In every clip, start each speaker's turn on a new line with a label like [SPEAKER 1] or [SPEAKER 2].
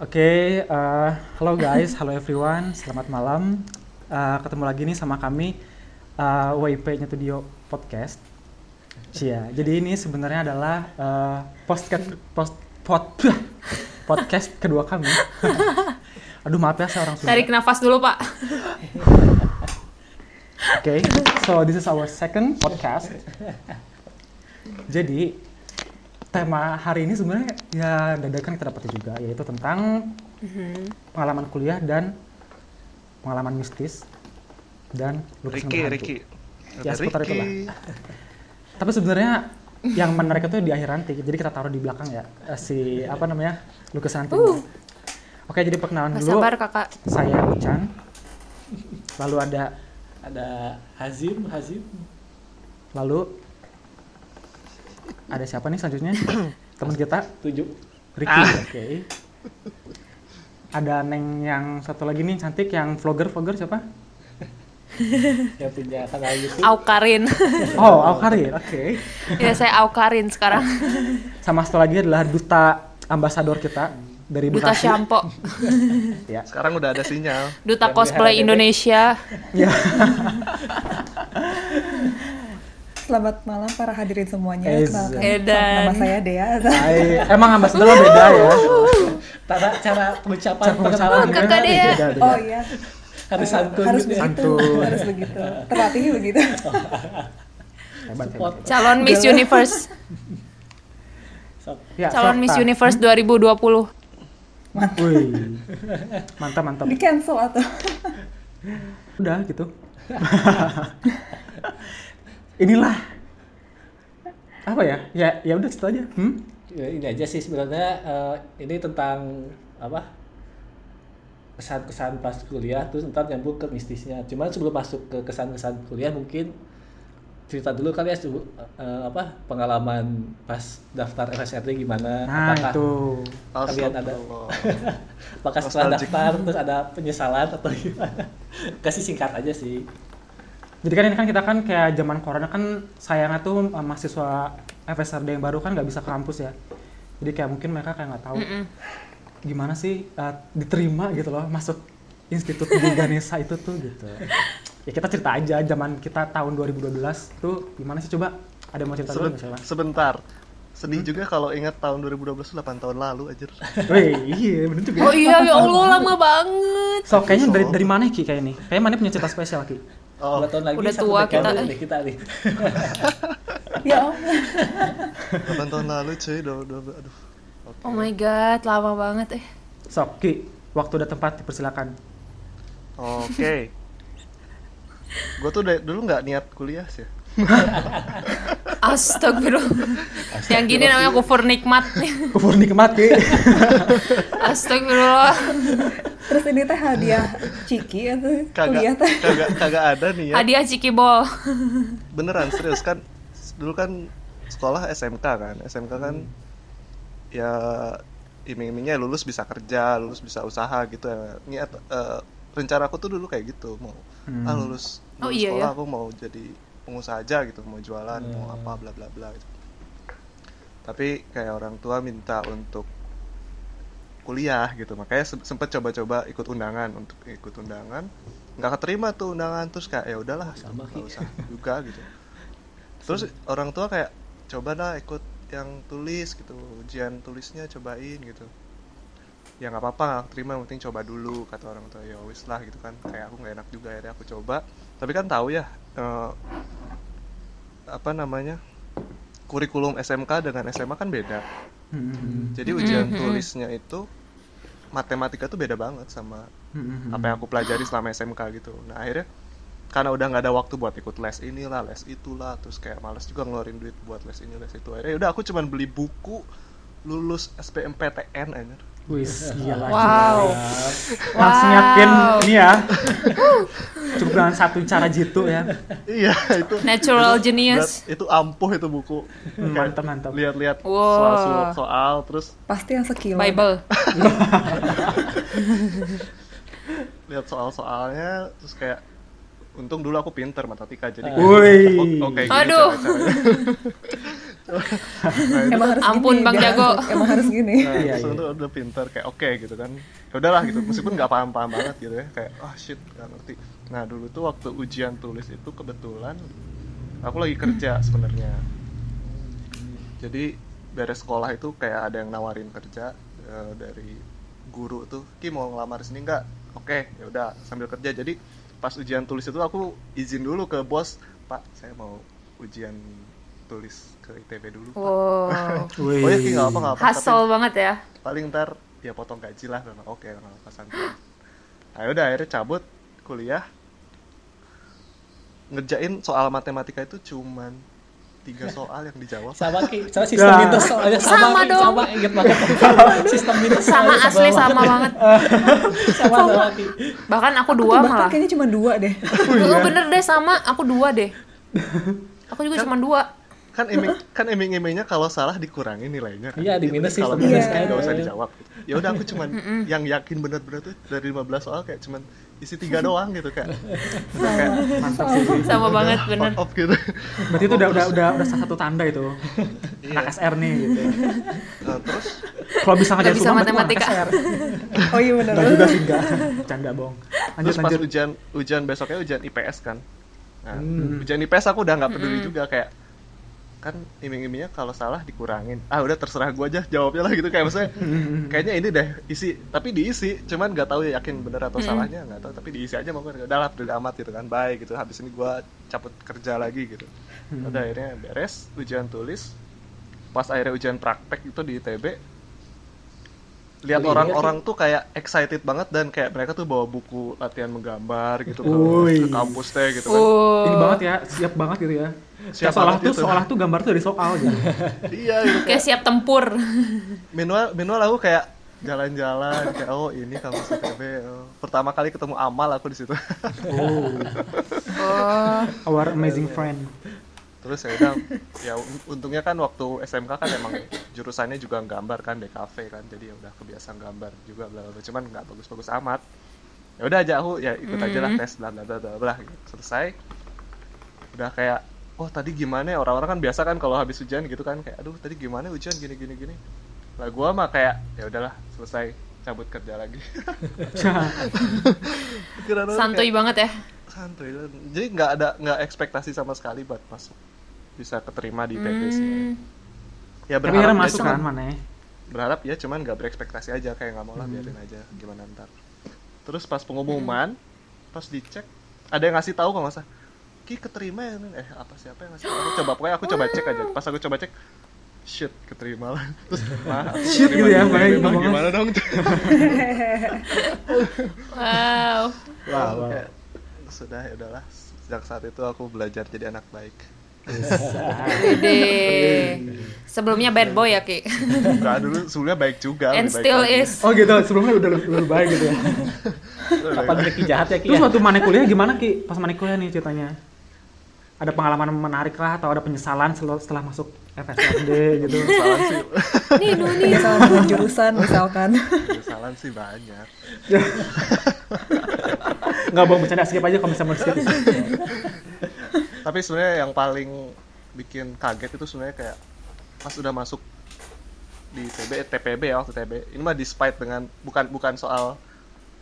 [SPEAKER 1] Oke, uh, halo guys, halo everyone, selamat malam. Uh, ketemu lagi nih sama kami uh, WIP Studio Podcast. Cia. Jadi ini sebenarnya adalah uh, podcast post pod, podcast kedua kami. Aduh maaf ya saya orang Sunda.
[SPEAKER 2] Tarik nafas dulu pak.
[SPEAKER 1] Oke, so this is our second podcast. Jadi tema hari ini sebenarnya ya dadakan kita dapat juga yaitu tentang pengalaman kuliah dan pengalaman mistis dan lukisan
[SPEAKER 3] Ricky,
[SPEAKER 1] berhantu.
[SPEAKER 3] Ricky.
[SPEAKER 1] Ya, seputar
[SPEAKER 3] Ricky.
[SPEAKER 1] itulah. Tapi sebenarnya yang menarik itu di akhir nanti. Jadi kita taruh di belakang ya eh, si apa namanya lukisan hantu.
[SPEAKER 2] Uh.
[SPEAKER 1] Oke, jadi perkenalan
[SPEAKER 2] Gak
[SPEAKER 1] dulu.
[SPEAKER 2] sabar kakak.
[SPEAKER 1] Saya Ucan. Lalu ada
[SPEAKER 4] ada Hazim Hazim
[SPEAKER 1] lalu ada siapa nih selanjutnya? Teman kita
[SPEAKER 4] tujuh
[SPEAKER 1] Ricky. Oke. Ada Neng yang satu lagi nih cantik yang vlogger vlogger siapa?
[SPEAKER 4] yang punya kanal YouTube
[SPEAKER 2] Aukarin.
[SPEAKER 1] Oh, Aukarin. Oke.
[SPEAKER 2] ya saya Aukarin sekarang.
[SPEAKER 1] Sama satu lagi adalah duta ambasador kita dari
[SPEAKER 2] Duta
[SPEAKER 1] Bekasi.
[SPEAKER 2] Shampo.
[SPEAKER 1] Ya.
[SPEAKER 3] Sekarang udah ada sinyal.
[SPEAKER 2] Duta
[SPEAKER 4] Yang
[SPEAKER 2] cosplay. Indonesia.
[SPEAKER 1] Ya.
[SPEAKER 5] Selamat malam para hadirin semuanya.
[SPEAKER 1] Eza.
[SPEAKER 5] Kenalkan,
[SPEAKER 2] Edan.
[SPEAKER 5] nama saya Dea.
[SPEAKER 1] Hai. Emang ambasador beda ya?
[SPEAKER 4] cara cara pengucapan pengenalan
[SPEAKER 2] kakak
[SPEAKER 1] beda,
[SPEAKER 2] dia.
[SPEAKER 1] beda, beda.
[SPEAKER 5] Oh iya,
[SPEAKER 4] harus santun
[SPEAKER 5] harus
[SPEAKER 4] gitu ya.
[SPEAKER 5] begitu,
[SPEAKER 1] Santun.
[SPEAKER 5] harus begitu. Terlatih begitu.
[SPEAKER 1] Hebat,
[SPEAKER 4] Support.
[SPEAKER 1] hebat.
[SPEAKER 2] Calon Miss Universe.
[SPEAKER 1] Ya,
[SPEAKER 2] Calon Miss. Universe 2020.
[SPEAKER 1] Wih. Mantap, mantap.
[SPEAKER 5] Di cancel atau?
[SPEAKER 1] Udah gitu. Inilah apa ya? Ya ya udah situ aja. Hmm?
[SPEAKER 4] Ya, ini aja sih sebenarnya eh, ini tentang apa kesan-kesan pas kuliah terus ntar nyambung ke mistisnya cuman sebelum masuk ke kesan-kesan kuliah mungkin cerita dulu kali ya sebu- eh, apa pengalaman pas daftar FSRD gimana
[SPEAKER 1] Nah,
[SPEAKER 4] apakah
[SPEAKER 1] itu.
[SPEAKER 4] kalian ada apakah setelah daftar terus ada penyesalan atau gimana kasih singkat aja sih
[SPEAKER 1] Jadi kan ini kan kita kan kayak zaman corona kan sayangnya tuh eh, mahasiswa FSRD yang baru kan nggak bisa ke kampus ya. Jadi kayak mungkin mereka kayak nggak tahu
[SPEAKER 2] Mm-mm.
[SPEAKER 1] gimana sih eh, diterima gitu loh masuk institut di Ganesha itu tuh gitu. Ya kita cerita aja zaman kita tahun 2012 tuh gimana sih coba ada mau cerita dulu
[SPEAKER 3] Seben-
[SPEAKER 1] nggak siapa?
[SPEAKER 3] sebentar. Sedih
[SPEAKER 1] Hmm?
[SPEAKER 3] juga kalau ingat tahun 2012 itu 8 tahun lalu aja.
[SPEAKER 1] Wih, iya bener juga.
[SPEAKER 2] Oh iya ya Allah lama banget.
[SPEAKER 1] So kayaknya dari dari mana Ki kayak ini? Kayaknya mana punya cerita spesial Ki?
[SPEAKER 3] Oh,
[SPEAKER 4] dua tahun lagi
[SPEAKER 2] Udah
[SPEAKER 4] satu
[SPEAKER 2] tua kita, eh.
[SPEAKER 4] deh kita nih
[SPEAKER 5] Ya Allah.
[SPEAKER 3] 8 tahun lalu cuy, udah, udah, aduh. Oke.
[SPEAKER 2] Oh my god, lama banget eh.
[SPEAKER 1] Sok Ki, waktu dan tempat dipersilakan.
[SPEAKER 3] Oke. Gue tuh dari- dulu nggak niat kuliah sih.
[SPEAKER 2] Astagfirullah. Yang gini namanya kufur nikmat.
[SPEAKER 1] Kufur nikmat Ki.
[SPEAKER 2] Astagfirullah.
[SPEAKER 5] Terus ini teh hadiah Ciki atau kuliah
[SPEAKER 3] Kagak,
[SPEAKER 5] teh?
[SPEAKER 3] kagak, kagak ada nih ya.
[SPEAKER 2] Hadiah Cikibol.
[SPEAKER 3] Beneran serius kan. Dulu kan sekolah SMK kan. SMK kan ya iming-imingnya lulus bisa kerja, lulus bisa usaha gitu ya. Niat eh, rencana aku tuh dulu kayak gitu mau
[SPEAKER 1] Hmm.
[SPEAKER 3] ah lulus,
[SPEAKER 2] Oh,
[SPEAKER 3] lulus
[SPEAKER 2] iya
[SPEAKER 3] sekolah
[SPEAKER 2] ya?
[SPEAKER 3] aku mau jadi pengusaha aja gitu, mau jualan, mau
[SPEAKER 4] Hmm.
[SPEAKER 3] apa bla bla bla gitu. Tapi kayak orang tua minta untuk kuliah gitu, makanya se- sempet coba-coba ikut undangan untuk ikut undangan, nggak keterima tuh undangan terus kayak ya udahlah,
[SPEAKER 4] Sama,
[SPEAKER 3] nggak
[SPEAKER 4] Ki.
[SPEAKER 3] usah juga gitu. Terus orang tua kayak coba lah ikut yang tulis gitu, ujian tulisnya cobain gitu ya nggak apa-apa nggak terima yang penting coba dulu kata orang tua ya wis lah gitu kan kayak aku nggak enak juga ya aku coba tapi kan tahu ya eh, apa namanya kurikulum SMK dengan SMA kan beda.
[SPEAKER 1] Hmm.
[SPEAKER 3] jadi ujian tulisnya itu matematika tuh beda banget sama
[SPEAKER 1] Hmm.
[SPEAKER 3] apa yang aku pelajari selama SMK gitu. Nah akhirnya karena udah nggak ada waktu buat ikut les inilah les itulah terus kayak males juga ngeluarin duit buat les ini les itu. Akhirnya udah aku cuman beli buku lulus SBMPTN aja
[SPEAKER 1] Wis, gila.
[SPEAKER 2] Wow.
[SPEAKER 1] Langsung
[SPEAKER 2] Wow.
[SPEAKER 1] yakin ini ya. Cukup dengan satu cara jitu ya.
[SPEAKER 3] iya itu
[SPEAKER 2] Natural genius.
[SPEAKER 3] Berat- itu ampuh itu buku
[SPEAKER 1] Hmm, mantap, mantap.
[SPEAKER 3] lihat-lihat
[SPEAKER 2] Wow.
[SPEAKER 3] soal soal terus
[SPEAKER 5] Pasti yang sekilo.
[SPEAKER 2] Bible.
[SPEAKER 3] lihat soal soalnya terus kayak untung dulu aku pinter matematika jadi kayak, oh, oke gini
[SPEAKER 2] Aduh.
[SPEAKER 3] cara-caranya. nah,
[SPEAKER 5] Emang harus
[SPEAKER 2] Ampun,
[SPEAKER 5] gini,
[SPEAKER 2] Bang
[SPEAKER 5] biar
[SPEAKER 2] Jago.
[SPEAKER 5] Emang harus gini.
[SPEAKER 3] Nah,
[SPEAKER 1] Iya, iya.
[SPEAKER 3] udah, udah pinter kayak oke gitu kan. Ya udahlah gitu, meskipun nggak paham-paham banget gitu ya, kayak ah shit nggak ngerti. Nah dulu tuh waktu ujian tulis itu kebetulan aku lagi kerja sebenarnya. Jadi beres sekolah itu kayak ada yang nawarin kerja eh, dari guru tuh, Ki mau ngelamar sini nggak? Oke, ya udah sambil kerja. Jadi pas ujian tulis itu aku izin dulu ke bos, Pak, saya mau ujian tulis ke ITB dulu. Pak."
[SPEAKER 2] Wow.
[SPEAKER 3] Oh ya Ki nggak apa nggak apa. tapi-
[SPEAKER 2] Hustle banget ya.
[SPEAKER 3] paling ntar ya potong gaji lah memang oke nggak apa santai nah udah akhirnya cabut kuliah ngerjain soal matematika itu cuman tiga soal yang dijawab
[SPEAKER 4] Sama Ki, sama sistem
[SPEAKER 1] Ya.
[SPEAKER 4] minus soalnya sama,
[SPEAKER 2] Sama
[SPEAKER 4] Ki,
[SPEAKER 2] dong.
[SPEAKER 4] sama inget banget. sistem minus
[SPEAKER 2] Sama asli
[SPEAKER 4] sebel
[SPEAKER 2] sama banget.
[SPEAKER 4] sama sama Ki.
[SPEAKER 2] Bahkan aku
[SPEAKER 5] Aku
[SPEAKER 2] dua
[SPEAKER 5] bahkan
[SPEAKER 2] malah.
[SPEAKER 5] kayaknya cuma dua deh.
[SPEAKER 2] Oh, bener deh sama, aku dua deh. Aku juga cuma dua.
[SPEAKER 3] Kan iming kan iming-imingnya kalau salah dikurangin nilainya kan
[SPEAKER 4] Iya, di minus
[SPEAKER 3] kalau
[SPEAKER 4] sistem
[SPEAKER 3] minus kan nggak usah dijawab gitu. ya udah aku cuman yang yakin bener-bener tuh dari 15 soal kayak cuman isi tiga doang gitu kayak kayak
[SPEAKER 1] Mantap sih.
[SPEAKER 2] Sama banget bener.
[SPEAKER 3] fuck off gitu
[SPEAKER 1] Berarti itu udah udah udah udah salah satu tanda itu.
[SPEAKER 3] Iya.
[SPEAKER 1] Anak SR nih gitu.
[SPEAKER 3] Nah, terus
[SPEAKER 1] Kalau bisa ngerjain
[SPEAKER 2] bisa matematika.
[SPEAKER 1] SR.
[SPEAKER 5] Oh iya benar.
[SPEAKER 1] Enggak juga sih enggak. Canda bohong. Lanjut
[SPEAKER 3] terus pas
[SPEAKER 1] lanjut.
[SPEAKER 3] ujian ujian besoknya ujian IPS kan nah,
[SPEAKER 1] Hmm.
[SPEAKER 3] ujian IPS aku udah nggak peduli juga kayak kan iming-imingnya kalau salah dikurangin. Ah udah terserah gua aja jawabnya lah gitu. Kayak maksudnya
[SPEAKER 1] Hmm.
[SPEAKER 3] kayaknya ini deh isi. Tapi diisi cuman nggak tahu ya yakin bener atau salahnya nggak tahu. Tapi diisi aja mau udah lah udah amat gitu kan. Baik gitu. Habis ini gua cabut kerja lagi gitu.
[SPEAKER 1] Hmm.
[SPEAKER 3] udah akhirnya beres ujian tulis. Pas akhirnya ujian praktek itu di ITB lihat
[SPEAKER 4] Wih,
[SPEAKER 3] orang-orang tuh kayak excited banget dan kayak mereka tuh bawa buku latihan menggambar gitu ke, ke kampus teh gitu kan.
[SPEAKER 2] Oh.
[SPEAKER 1] Ini banget ya, siap banget gitu ya.
[SPEAKER 3] Siap
[SPEAKER 1] seolah tuh
[SPEAKER 3] gitu.
[SPEAKER 1] seolah tuh gambar tuh dari soal gitu.
[SPEAKER 3] iya gitu
[SPEAKER 2] Kayak siap tempur.
[SPEAKER 3] minimal minimal aku kayak jalan-jalan kayak oh ini kampus ITB oh. pertama kali ketemu Amal aku di situ
[SPEAKER 1] Oh,
[SPEAKER 2] Oh.
[SPEAKER 1] our amazing friend.
[SPEAKER 3] terus ya udah ya un- untungnya kan waktu SMK kan emang jurusannya juga gambar kan DKV kan jadi ya udah kebiasaan gambar juga bla cuman nggak bagus-bagus amat ya udah aja aku ya ikut aja lah
[SPEAKER 2] Hmm.
[SPEAKER 3] tes bla bla bla bla bla gitu. selesai udah kayak oh tadi gimana ya? Orang-orang kan biasa kan kalau habis ujian gitu kan kayak aduh tadi gimana ujian gini gini gini. Lah gua mah kayak ya udahlah selesai cabut kerja lagi.
[SPEAKER 2] Santuy
[SPEAKER 3] kayak,
[SPEAKER 2] banget ya.
[SPEAKER 3] santuy. Jadi nggak ada nggak ekspektasi sama sekali buat masuk bisa keterima di sih
[SPEAKER 2] Hmm.
[SPEAKER 3] ya
[SPEAKER 1] Tapi
[SPEAKER 3] berharap ya,
[SPEAKER 1] masuk
[SPEAKER 3] cuman-
[SPEAKER 1] kan mana ya?
[SPEAKER 3] berharap ya cuman nggak berekspektasi aja kayak nggak mau lah biarin aja gimana ntar. Terus pas pengumuman pas dicek ada yang ngasih tahu kok masa ki keterima ya Nen?" eh apa siapa yang ngasih aku coba pokoknya aku coba cek aja pas aku coba cek shit keterima lah terus mah aku
[SPEAKER 1] Shit gitu ya,
[SPEAKER 3] Bang.
[SPEAKER 1] ngomongnya.
[SPEAKER 3] gimana dong
[SPEAKER 2] Wow.
[SPEAKER 1] Wow, wow.
[SPEAKER 3] Kayak, sudah ya udahlah sejak saat itu aku belajar jadi anak baik.
[SPEAKER 2] Sebelumnya bad boy ya, Ki.
[SPEAKER 3] Enggak dulu sebelumnya baik juga
[SPEAKER 2] And
[SPEAKER 3] baik
[SPEAKER 2] still
[SPEAKER 3] lagi.
[SPEAKER 2] is.
[SPEAKER 1] Oh gitu, sebelumnya udah lebih baik gitu ya.
[SPEAKER 4] Kapan Ki jahat ya Ki
[SPEAKER 1] Terus
[SPEAKER 4] ya?
[SPEAKER 1] waktu mana kuliah gimana Ki? Pas mana kuliah nih ceritanya? Ada pengalaman menarik lah atau ada penyesalan setelah, setelah masuk FSRD gitu?
[SPEAKER 3] Kesalahan sih
[SPEAKER 2] Nih, nu nih.
[SPEAKER 5] Jurusan misalkan.
[SPEAKER 3] kesalahan sih banyak
[SPEAKER 1] Enggak bohong bercanda skip aja kalau misalnya mau skip.
[SPEAKER 3] tapi sebenarnya yang paling bikin kaget itu sebenarnya kayak pas udah masuk di TB TPB ya waktu TB ini mah despite dengan bukan bukan soal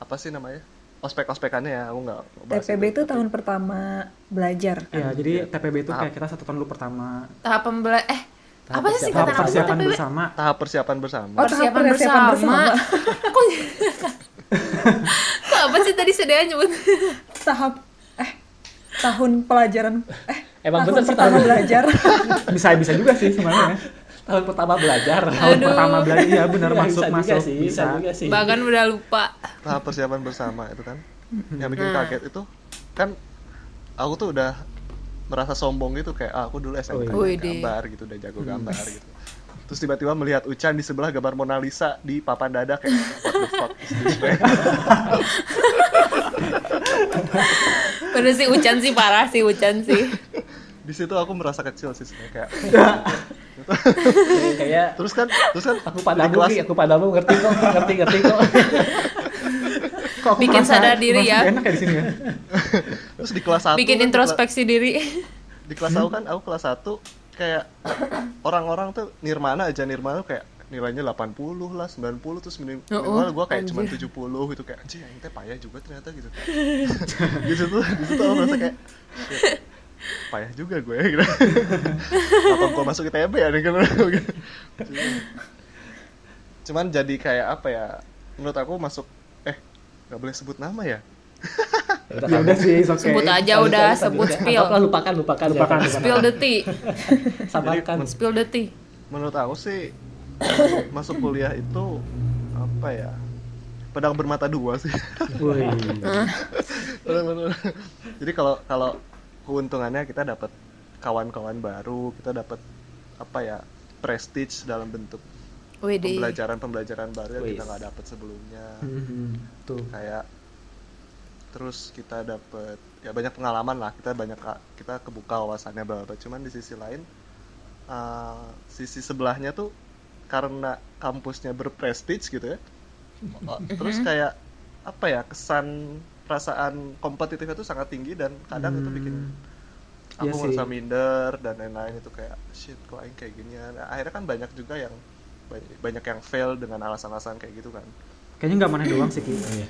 [SPEAKER 3] apa sih namanya ospek ospekannya ya aku nggak
[SPEAKER 5] TPB itu tahun pertama belajar.
[SPEAKER 1] Ya, jadi TPB itu kayak
[SPEAKER 3] Tahap.
[SPEAKER 1] kita satu tahun dulu pertama.
[SPEAKER 2] Tahap pembela eh
[SPEAKER 4] Tahap
[SPEAKER 2] apa sih
[SPEAKER 1] Tahap
[SPEAKER 2] aku
[SPEAKER 1] persiapan bersama.
[SPEAKER 3] tahap persiapan bersama
[SPEAKER 5] Oh, tahap
[SPEAKER 2] Persiapan
[SPEAKER 5] persiapan
[SPEAKER 2] bersama. Kok Kok apa sih tadi sedaya nyebut?
[SPEAKER 5] Tahap eh tahun pelajaran eh
[SPEAKER 4] Emang
[SPEAKER 5] tahun
[SPEAKER 4] bener sih
[SPEAKER 5] pertama
[SPEAKER 4] tahun-
[SPEAKER 5] belajar.
[SPEAKER 1] Bisa bisa juga sih sebenarnya.
[SPEAKER 4] Tahun pertama belajar.
[SPEAKER 1] Tahun
[SPEAKER 2] Aduh.
[SPEAKER 1] pertama belajar iya benar
[SPEAKER 4] Iya,
[SPEAKER 1] masuk
[SPEAKER 4] bisa
[SPEAKER 1] masuk
[SPEAKER 4] juga sih, bisa
[SPEAKER 1] bisa.
[SPEAKER 4] juga sih.
[SPEAKER 2] Bahkan udah lupa.
[SPEAKER 3] tahap persiapan bersama itu kan yang bikin
[SPEAKER 2] Nah.
[SPEAKER 3] kaget itu kan aku tuh udah merasa sombong gitu kayak ah, aku dulu SMK jago
[SPEAKER 2] Wih, deh.
[SPEAKER 3] gambar gitu udah jago gambar gitu terus tiba-tiba melihat Ucan di sebelah gambar Mona Lisa di papan dada kayak what the fuck is this man?"
[SPEAKER 2] Bener sih Ucan sih parah sih Ucan sih.
[SPEAKER 3] di situ aku merasa kecil sih sebenarnya kayak
[SPEAKER 4] Kayak-
[SPEAKER 3] terus kan terus kan
[SPEAKER 4] aku padamu
[SPEAKER 3] kelas
[SPEAKER 4] aku padamu ngerti kok, ngerti ngerti kok.
[SPEAKER 1] Kok aku
[SPEAKER 2] Bikin
[SPEAKER 1] merasa-
[SPEAKER 2] sadar diri ya.
[SPEAKER 1] Enak ya di sini ya.
[SPEAKER 3] terus di kelas satu
[SPEAKER 2] Bikin
[SPEAKER 3] kan, di
[SPEAKER 2] introspeksi diri.
[SPEAKER 3] di kelas aku kan aku kelas 1 kayak orang-orang tuh nirmana aja nirmana kayak nilainya 80 lah 90 terus minim
[SPEAKER 2] Oh,
[SPEAKER 3] minimal gue kayak cuma
[SPEAKER 2] anjir.
[SPEAKER 3] 70 gitu kayak anjir yang teh payah juga ternyata gitu di situ di situ aku merasa kayak "Ya, payah juga gue gitu apa gue masuk ITB ya gitu. cuman jadi kayak apa ya menurut aku masuk eh nggak boleh sebut nama ya
[SPEAKER 1] ya udah sih okay.
[SPEAKER 2] Sebut aja udah, sebut spill.
[SPEAKER 4] Apa, lupakan, lupakan,
[SPEAKER 1] Lupakan,
[SPEAKER 4] jangan.
[SPEAKER 2] Spill the tea.
[SPEAKER 4] Sabarkan.
[SPEAKER 2] Spill the tea.
[SPEAKER 3] menurut aku sih masuk kuliah itu apa ya pedang bermata dua sih
[SPEAKER 1] Wih.
[SPEAKER 3] jadi kalau kalau keuntungannya kita dapat kawan-kawan baru kita dapat apa ya prestige dalam bentuk pembelajaran-pembelajaran baru yang kita
[SPEAKER 4] Wis.
[SPEAKER 3] nggak dapat sebelumnya
[SPEAKER 1] Mhm. Tuh.
[SPEAKER 3] kayak terus kita dapat ya banyak pengalaman lah kita banyak kita kebuka wawasannya bla. cuman di sisi lain uh, sisi sebelahnya tuh karena kampusnya berprestige gitu ya terus kayak apa ya kesan perasaan kompetitifnya tuh sangat tinggi dan kadang itu bikin
[SPEAKER 1] Iya
[SPEAKER 3] aku
[SPEAKER 1] sih.
[SPEAKER 3] merasa minder dan lain-lain itu kayak shit kok aing kayak ginian Nah, akhirnya kan banyak juga yang banyak, yang fail dengan alasan-alasan kayak gitu kan
[SPEAKER 1] Kayaknya nggak mana doang sih Ki.
[SPEAKER 4] Iya.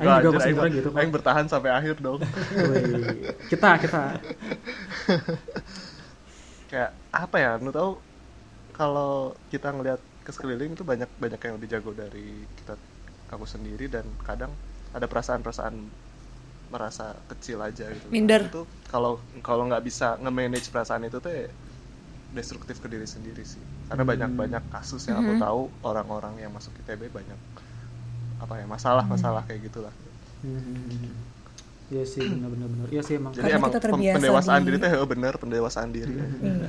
[SPEAKER 1] Aing juga pasti
[SPEAKER 3] aing,
[SPEAKER 1] gitu
[SPEAKER 3] aing bertahan sampai akhir dong.
[SPEAKER 1] Kita kita.
[SPEAKER 3] kayak apa ya menurut tahu kalau kita ngelihat ke sekeliling itu banyak banyak yang lebih jago dari kita aku sendiri dan kadang ada perasaan-perasaan merasa kecil aja gitu
[SPEAKER 2] Minder.
[SPEAKER 3] itu kalau kalau nggak bisa nge-manage perasaan itu tuh ya destruktif ke diri sendiri sih karena banyak banyak kasus yang aku tahu orang-orang yang masuk ITB banyak apa ya masalah-masalah kayak gitulah
[SPEAKER 1] Mhm. Iya sih benar-benar benar. Iya sih emang.
[SPEAKER 3] jadi
[SPEAKER 5] Karena
[SPEAKER 3] emang
[SPEAKER 5] kita terbiasa
[SPEAKER 3] pendewasaan
[SPEAKER 5] di-
[SPEAKER 3] diri teh heuh, bener pendewasaan diri ya.
[SPEAKER 5] Iya.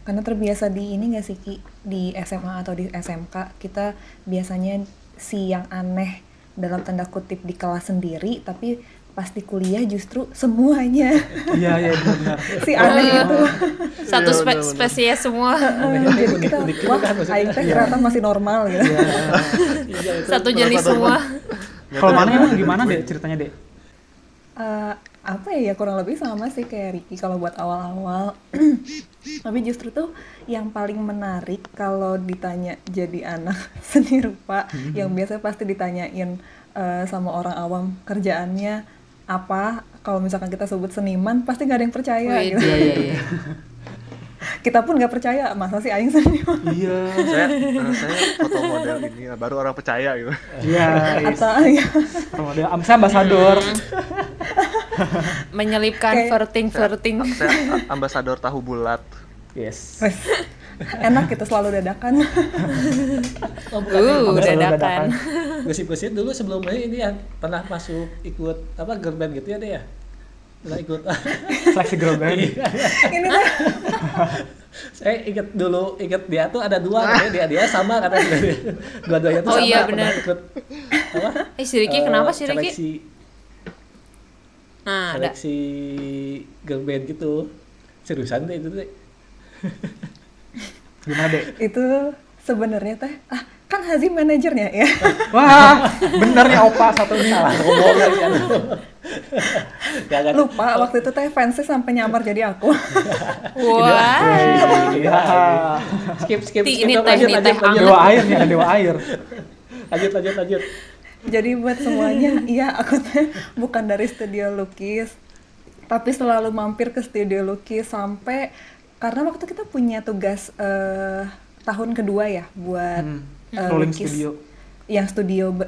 [SPEAKER 5] Karena terbiasa di ini gak sih Ki, di SMA atau di SMK kita biasanya si yang aneh dalam tanda kutip di kelas sendiri, tapi pas di kuliah justru semuanya
[SPEAKER 1] Iya iya benar.
[SPEAKER 5] si aneh itu.
[SPEAKER 3] Iya,
[SPEAKER 2] Satu spe-
[SPEAKER 3] bener-bener.
[SPEAKER 2] spesies semua.
[SPEAKER 5] Jadi kita wah
[SPEAKER 4] kan
[SPEAKER 5] aing teh ternyata masih normal gitu.
[SPEAKER 4] Iya, itu.
[SPEAKER 2] Satu jenis semua.
[SPEAKER 1] Kalau mana emang gimana deh ceritanya deh?
[SPEAKER 5] Eh, apa ya ya kurang lebih sama sih kayak Ricky kalau buat awal-awal tapi justru tuh yang paling menarik kalau ditanya jadi anak seni rupa yang biasa pasti ditanyain eh, sama orang awam kerjaannya apa kalau misalkan kita sebut seniman pasti nggak ada yang percaya
[SPEAKER 2] Wede.
[SPEAKER 5] gitu.
[SPEAKER 1] Iya iya iya.
[SPEAKER 5] kita pun nggak percaya masa sih aing seniman
[SPEAKER 1] Iya.
[SPEAKER 3] saya eh, saya foto model ini ya, baru orang percaya gitu
[SPEAKER 1] Iya. yes.
[SPEAKER 5] atau ya
[SPEAKER 1] Model am- saya ambasador.
[SPEAKER 2] Menyelipkan
[SPEAKER 5] Kayak-
[SPEAKER 2] verting-verting.
[SPEAKER 3] saya a- ambasador tahu bulat
[SPEAKER 1] Yes.
[SPEAKER 5] enak kita selalu dadakan
[SPEAKER 4] Oh, bukan
[SPEAKER 2] Uh,
[SPEAKER 1] Ambasador
[SPEAKER 2] dadakan.
[SPEAKER 1] dadakan.
[SPEAKER 4] gosip-gosip dulu sebelumnya ini ya pernah masuk ikut apa girl band gitu ya deh ya pernah ikut
[SPEAKER 1] Seleksi girl band.
[SPEAKER 5] ini tuh
[SPEAKER 4] saya inget dulu inget dia tuh ada dua katanya dia dia sama katanya dia dua-duanya tuh
[SPEAKER 2] Oh
[SPEAKER 4] sama
[SPEAKER 2] iya, benar.
[SPEAKER 4] ikut apa
[SPEAKER 2] Eh si Ricky
[SPEAKER 4] eh,
[SPEAKER 2] kenapa sih Ricky?
[SPEAKER 4] seleksi
[SPEAKER 2] Nah, ada.
[SPEAKER 4] seleksi girl band gitu seriusan deh itu deh
[SPEAKER 1] Gimana deh?
[SPEAKER 5] itu sebenarnya teh ah kan Hazim manajernya ya
[SPEAKER 1] Wah, bener nih opa satu nih.
[SPEAKER 4] ngomong lagi kan ya
[SPEAKER 5] lupa waktu itu teh fansnya sampai nyamar jadi aku
[SPEAKER 2] Wah.
[SPEAKER 1] Iya.
[SPEAKER 4] skip skip
[SPEAKER 2] Ti-
[SPEAKER 4] skip
[SPEAKER 2] ini teh, ini teh
[SPEAKER 1] Dewa air nih, ada dewa air.
[SPEAKER 4] lanjut lanjut lanjut
[SPEAKER 5] jadi buat semuanya iya aku teh bukan dari studio lukis tapi selalu mampir ke studio lukis sampai karena waktu kita punya tugas eh, tahun kedua ya buat
[SPEAKER 1] Hmm.
[SPEAKER 5] Eh,
[SPEAKER 1] Rolling
[SPEAKER 5] lukis
[SPEAKER 1] studio.
[SPEAKER 5] yang studio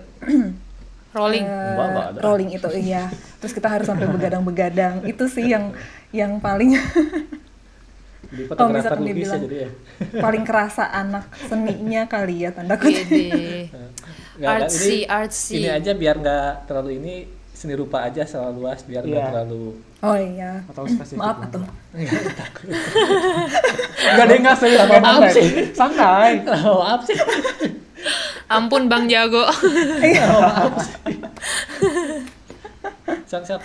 [SPEAKER 2] Rolling.
[SPEAKER 4] ada.
[SPEAKER 5] rolling itu iya terus kita harus sampai begadang-begadang itu sih yang yang paling
[SPEAKER 4] jadi
[SPEAKER 5] Kalau misalkan
[SPEAKER 4] lukis ya
[SPEAKER 5] dibilang-
[SPEAKER 4] jadi ya
[SPEAKER 5] paling kerasa anak seninya kali ya tanda kutip
[SPEAKER 4] nggak,
[SPEAKER 2] Artsy,
[SPEAKER 4] ini-
[SPEAKER 2] artsy.
[SPEAKER 4] ini aja biar nggak terlalu ini seni rupa aja selalu luas biar nggak
[SPEAKER 1] Iya.
[SPEAKER 4] terlalu
[SPEAKER 5] oh iya
[SPEAKER 1] Atau spesifik.
[SPEAKER 5] maaf atuh
[SPEAKER 1] Enggak deh, enggak serius.
[SPEAKER 4] Apa
[SPEAKER 1] Santai.
[SPEAKER 4] sih?
[SPEAKER 1] Santai.
[SPEAKER 4] oh, maaf sih
[SPEAKER 2] Ampun Bang Jago.
[SPEAKER 4] sok sok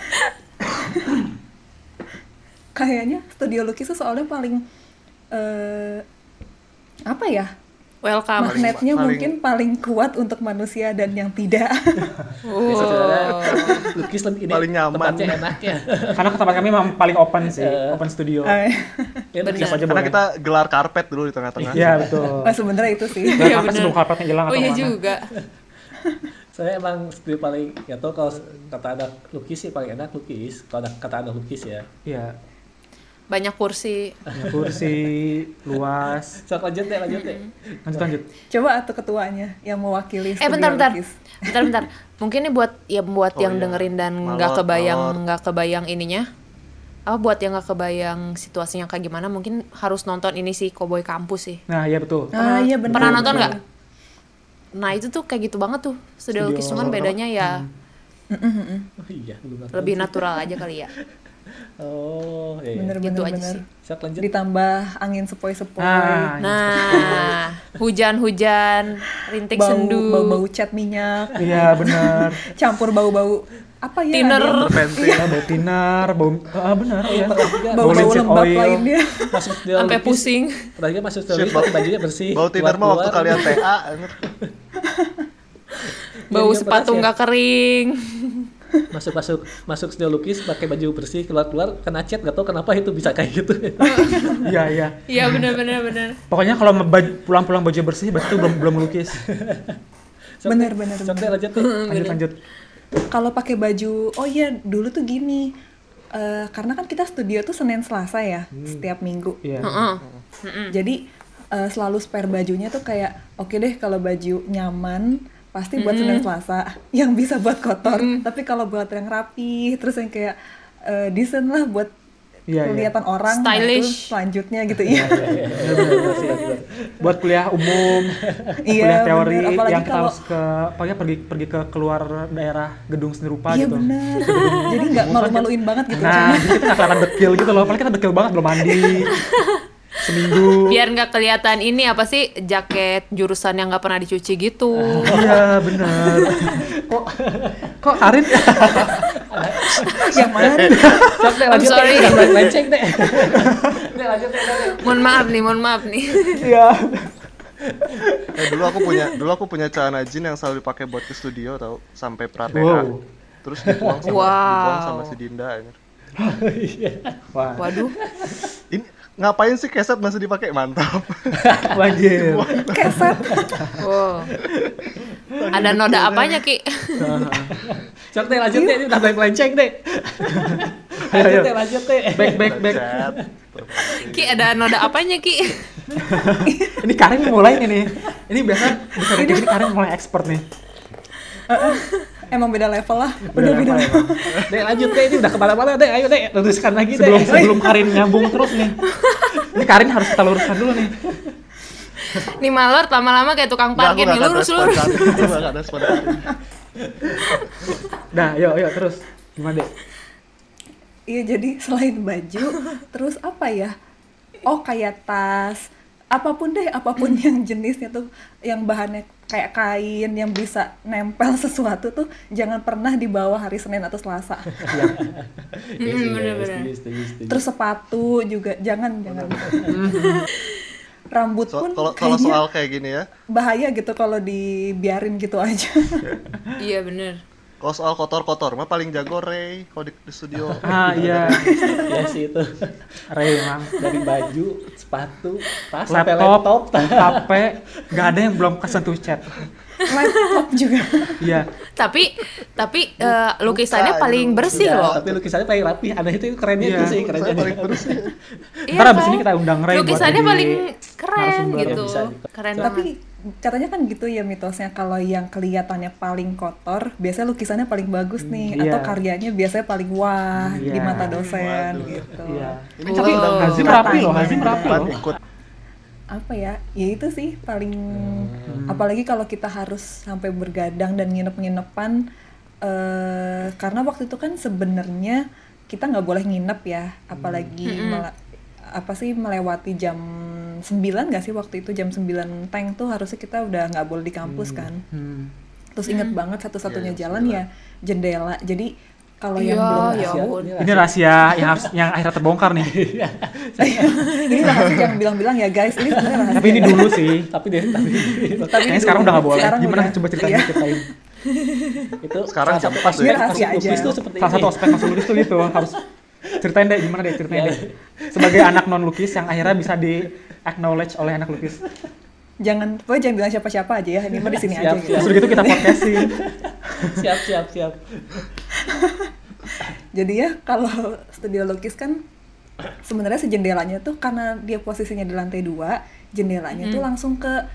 [SPEAKER 5] kayaknya studio lukis itu soalnya paling eh apa ya
[SPEAKER 2] Welcome.
[SPEAKER 5] Magnetnya
[SPEAKER 3] paling-
[SPEAKER 5] mungkin paling kuat untuk manusia dan yang tidak.
[SPEAKER 4] Ya,
[SPEAKER 2] Oh.
[SPEAKER 4] lukis lebih ini
[SPEAKER 3] Paling nyaman.
[SPEAKER 4] tempatnya enak ya.
[SPEAKER 1] Karena tempat kami memang paling open sih,
[SPEAKER 4] Eh.
[SPEAKER 1] open studio.
[SPEAKER 5] Eh,
[SPEAKER 4] Ya,
[SPEAKER 1] aja
[SPEAKER 3] Karena kita gelar karpet dulu di tengah-tengah.
[SPEAKER 1] Iya betul.
[SPEAKER 5] oh, sebenarnya itu sih.
[SPEAKER 2] Iya,
[SPEAKER 1] apa
[SPEAKER 2] bener.
[SPEAKER 1] sebelum karpetnya hilang
[SPEAKER 2] Oh
[SPEAKER 1] atau
[SPEAKER 2] iya
[SPEAKER 1] mana?
[SPEAKER 2] juga.
[SPEAKER 4] Saya emang studio paling ya tau kalau kata ada lukis sih paling enak lukis. Kalau ada kata ada lukis ya.
[SPEAKER 1] Iya.
[SPEAKER 2] Banyak kursi.
[SPEAKER 1] Punya kursi luas.
[SPEAKER 4] Sok lanjut deh, lanjut deh.
[SPEAKER 1] Lanjut lanjut.
[SPEAKER 5] Coba atau ketuanya yang mewakili
[SPEAKER 2] Eh bentar bentar.
[SPEAKER 5] lukis.
[SPEAKER 2] Bentar bentar. Mungkin ini buat ya buat
[SPEAKER 3] Oh,
[SPEAKER 2] yang
[SPEAKER 3] iya.
[SPEAKER 2] dengerin dan nggak kebayang nggak kebayang ininya. Apa buat yang nggak kebayang situasinya kayak gimana mungkin harus nonton ini sih Cowboy Kampus sih.
[SPEAKER 1] Nah iya betul.
[SPEAKER 5] Ah, iya benar.
[SPEAKER 2] Pernah nonton
[SPEAKER 5] benar.
[SPEAKER 2] nggak? Nah itu tuh kayak gitu banget tuh studio
[SPEAKER 1] Studio
[SPEAKER 2] lukis cuman bedanya ya
[SPEAKER 4] Oh iya,
[SPEAKER 2] lebih natural aja kali ya.
[SPEAKER 4] Oh, iya.
[SPEAKER 5] Bener
[SPEAKER 2] Gitu
[SPEAKER 5] bener
[SPEAKER 2] aja
[SPEAKER 5] bener.
[SPEAKER 2] sih.
[SPEAKER 4] Sok lanjut.
[SPEAKER 5] Ditambah angin sepoi-sepoi.
[SPEAKER 1] Nah,
[SPEAKER 2] Nah hujan-hujan rintik
[SPEAKER 5] bau,
[SPEAKER 2] sendu.
[SPEAKER 5] bau bau cat minyak,
[SPEAKER 1] iya benar.
[SPEAKER 5] campur bau-bau apa ya?
[SPEAKER 2] Thinner.
[SPEAKER 5] ada yang-
[SPEAKER 3] Terpenting.
[SPEAKER 1] Ya, bau tinar, bau ah benar ya.
[SPEAKER 5] Bau-bau
[SPEAKER 1] linseed
[SPEAKER 5] lembab
[SPEAKER 1] oil.
[SPEAKER 5] lainnya.
[SPEAKER 4] Masuk
[SPEAKER 2] Sampai pusing.
[SPEAKER 4] Pernah juga masuk
[SPEAKER 3] bau-
[SPEAKER 4] tapi bajunya bersih.
[SPEAKER 3] Bau tinar mah waktu kalian TA.
[SPEAKER 2] Bau
[SPEAKER 4] Iya,
[SPEAKER 2] sepatu nggak kering.
[SPEAKER 4] Masuk masuk masuk studio lukis pakai baju bersih keluar keluar kena cat gak tau kenapa itu bisa kayak gitu
[SPEAKER 1] Iya iya.
[SPEAKER 2] Iya benar benar benar.
[SPEAKER 1] Pokoknya kalau baj- pulang-pulang baju bersih berarti belum belum
[SPEAKER 5] bener,
[SPEAKER 4] sok deh
[SPEAKER 5] bener.
[SPEAKER 4] lanjut tuh
[SPEAKER 1] Lanjut lanjut.
[SPEAKER 5] Kalau pakai baju, oh iya dulu tuh gini. eh, karena kan kita studio tuh Senin Selasa ya, setiap minggu.
[SPEAKER 1] Iya.
[SPEAKER 2] Heeh.
[SPEAKER 5] Jadi eh, selalu spare bajunya tuh kayak oke deh kalau baju nyaman pasti buat Senin Selasa yang bisa buat kotor. Tapi kalau buat yang rapi terus yang kayak eh, decent lah buat
[SPEAKER 1] Iya, iya.
[SPEAKER 5] kelihatan orang nah itu
[SPEAKER 2] Stylish.
[SPEAKER 5] selanjutnya gitu ya.
[SPEAKER 1] Buat kuliah umum,
[SPEAKER 5] Iya,
[SPEAKER 1] kuliah teori
[SPEAKER 5] bener.
[SPEAKER 1] Yang
[SPEAKER 5] kalau-
[SPEAKER 1] harus ke pokoknya pergi pergi ke keluar daerah gedung seni rupa
[SPEAKER 5] Iya
[SPEAKER 1] gitu.
[SPEAKER 5] bener. Jadi nggak malu-maluin banget gitu.
[SPEAKER 1] Nah, jadi kita nggak kelihatan dekil gitu loh. Padahal kita dekil banget belum mandi. Seminggu.
[SPEAKER 2] Biar nggak kelihatan ini apa sih jaket jurusan yang nggak pernah dicuci gitu.
[SPEAKER 1] Iya bener. kok kok Karin?
[SPEAKER 5] yang mana?
[SPEAKER 4] deh
[SPEAKER 2] I'm sorry.
[SPEAKER 4] deh
[SPEAKER 2] mohon maaf nih, mohon maaf nih.
[SPEAKER 1] Iya.
[SPEAKER 3] Eh, dulu aku punya dulu aku punya celana jeans yang selalu dipakai buat ke studio tau sampai pra TA.
[SPEAKER 1] Wow.
[SPEAKER 3] Terus dibuang sama
[SPEAKER 2] Wow.
[SPEAKER 3] dibuang sama si Dinda.
[SPEAKER 1] Wah.
[SPEAKER 2] Waduh.
[SPEAKER 3] Ini ngapain sih keset masih dipakai mantap.
[SPEAKER 1] Wajib.
[SPEAKER 5] Keset.
[SPEAKER 2] Wow. Ada noda apanya ki?
[SPEAKER 4] sok deh lanjut deh ini udah banyak lenceng deh
[SPEAKER 1] Ayo,
[SPEAKER 4] lanjut deh lanjut deh
[SPEAKER 1] Back back back.
[SPEAKER 2] Ki ada noda apanya ki?
[SPEAKER 1] Ini Karin mulai nih. Ini biasa bisa kayak gini Karin mulai expert nih.
[SPEAKER 5] Emang beda level lah. Udah beda
[SPEAKER 1] level,
[SPEAKER 5] level.
[SPEAKER 1] emang.
[SPEAKER 4] deh lanjut deh ini udah ke mana-mana deh ayo deh luruskan lagi deh
[SPEAKER 1] Sebelum sebelum Karin nyambung terus nih. Ini Karin harus kita luruskan dulu nih.
[SPEAKER 2] Nih malor lama-lama kayak tukang parkir nih lurus lurus.
[SPEAKER 1] Nah, yuk yuk terus. Gimana deh?
[SPEAKER 5] Iya jadi selain baju, terus apa ya? Oh kayak tas, apa pun deh, apa pun yang jenisnya tuh, yang bahannya kayak kain, yang bisa nempel sesuatu tuh, jangan pernah dibawa hari Senin atau Selasa.
[SPEAKER 4] Iya.
[SPEAKER 5] Terus sepatu juga, jangan jangan. Rambut
[SPEAKER 3] So-
[SPEAKER 5] pun
[SPEAKER 3] kalau kalau soal kayak gini ya,
[SPEAKER 5] bahaya gitu kalau dibiarin gitu aja.
[SPEAKER 2] Iya bener.
[SPEAKER 3] Kalau soal kotor-kotor mah paling jago Ray kalau di, di studio.
[SPEAKER 1] Ah iya,
[SPEAKER 4] Iya sih itu
[SPEAKER 1] Ray emang.
[SPEAKER 4] dari baju sepatu tas sampai
[SPEAKER 1] Laptop,
[SPEAKER 4] laptop
[SPEAKER 1] HP, nggak ada yang belum kesentuh chat.
[SPEAKER 5] Laptop juga.
[SPEAKER 1] Iya.
[SPEAKER 2] Tapi tapi eh, lukisannya
[SPEAKER 3] Buka,
[SPEAKER 2] paling bersih
[SPEAKER 4] Ya,
[SPEAKER 2] loh.
[SPEAKER 4] tapi lukisannya paling rapi aneh itu kerennya
[SPEAKER 1] Iya.
[SPEAKER 4] itu sih kerennya
[SPEAKER 3] paling bersih.
[SPEAKER 2] Iya
[SPEAKER 1] Ntar abis
[SPEAKER 2] kan?
[SPEAKER 1] ini kita undang Ray buat
[SPEAKER 2] Lukisannya paling keren gitu.
[SPEAKER 4] Ya, bisa.
[SPEAKER 2] Keren
[SPEAKER 5] Tapi katanya kan gitu ya mitosnya kalau yang kelihatannya paling kotor, biasanya lukisannya paling bagus nih
[SPEAKER 1] Hmm,
[SPEAKER 5] atau
[SPEAKER 1] iya.
[SPEAKER 5] karyanya biasanya paling wah di
[SPEAKER 1] Iya.
[SPEAKER 5] mata dosen
[SPEAKER 3] Waduh.
[SPEAKER 5] gitu.
[SPEAKER 1] Iya.
[SPEAKER 3] Ini
[SPEAKER 2] Oh.
[SPEAKER 3] undang
[SPEAKER 1] Hazim rapi loh, Hazim rapi loh.
[SPEAKER 3] ikut
[SPEAKER 5] Apa ya? Ya itu sih paling
[SPEAKER 1] Hmm.
[SPEAKER 5] apalagi kalau kita harus sampai bergadang dan nginep-nginepan eh karena waktu itu kan sebenarnya kita nggak boleh nginep ya, apalagi mele- apa sih melewati jam 9 nggak sih waktu itu jam 9 tank tuh harusnya kita udah nggak boleh di kampus kan.
[SPEAKER 1] Hmm.
[SPEAKER 5] Terus inget banget satu-satunya
[SPEAKER 3] Iya,
[SPEAKER 5] jalan ya jendela. Jadi Kalau yang
[SPEAKER 2] Iya,
[SPEAKER 5] belum
[SPEAKER 2] ya
[SPEAKER 4] Rahasia,
[SPEAKER 2] ampun.
[SPEAKER 4] ini
[SPEAKER 1] Ini rahasia yang harus yang akhirnya terbongkar nih.
[SPEAKER 5] ini rahasia jangan bilang-bilang ya guys, ini sebenarnya rahasia.
[SPEAKER 1] Tapi ini dulu sih.
[SPEAKER 4] tapi deh tapi
[SPEAKER 5] Tapi dulu.
[SPEAKER 1] sekarang udah gak boleh.
[SPEAKER 5] Sekarang
[SPEAKER 1] Gimana
[SPEAKER 5] udah.
[SPEAKER 1] coba ceritain
[SPEAKER 5] Iya.
[SPEAKER 1] ceritain.
[SPEAKER 4] itu
[SPEAKER 3] Sekarang cepet
[SPEAKER 4] pas.
[SPEAKER 5] Ini rahasia aja.
[SPEAKER 4] tuh seperti
[SPEAKER 1] Salah
[SPEAKER 4] ini
[SPEAKER 1] satu aspek masuk lukis tuh gitu harus ceritain deh gimana deh ceritain
[SPEAKER 4] Iya.
[SPEAKER 1] deh. Sebagai anak non lukis yang akhirnya bisa di acknowledge oleh anak lukis.
[SPEAKER 5] Jangan, pokoknya jangan bilang siapa-siapa aja ya. Ini mah di sini
[SPEAKER 4] Siap,
[SPEAKER 5] aja
[SPEAKER 4] siap.
[SPEAKER 5] gitu.
[SPEAKER 1] Terus gitu kita podcastin.
[SPEAKER 4] siap siap siap
[SPEAKER 5] Jadi ya kalau studio lukis kan sebenarnya si jendelanya tuh karena dia posisinya di lantai dua, jendelanya tuh langsung ke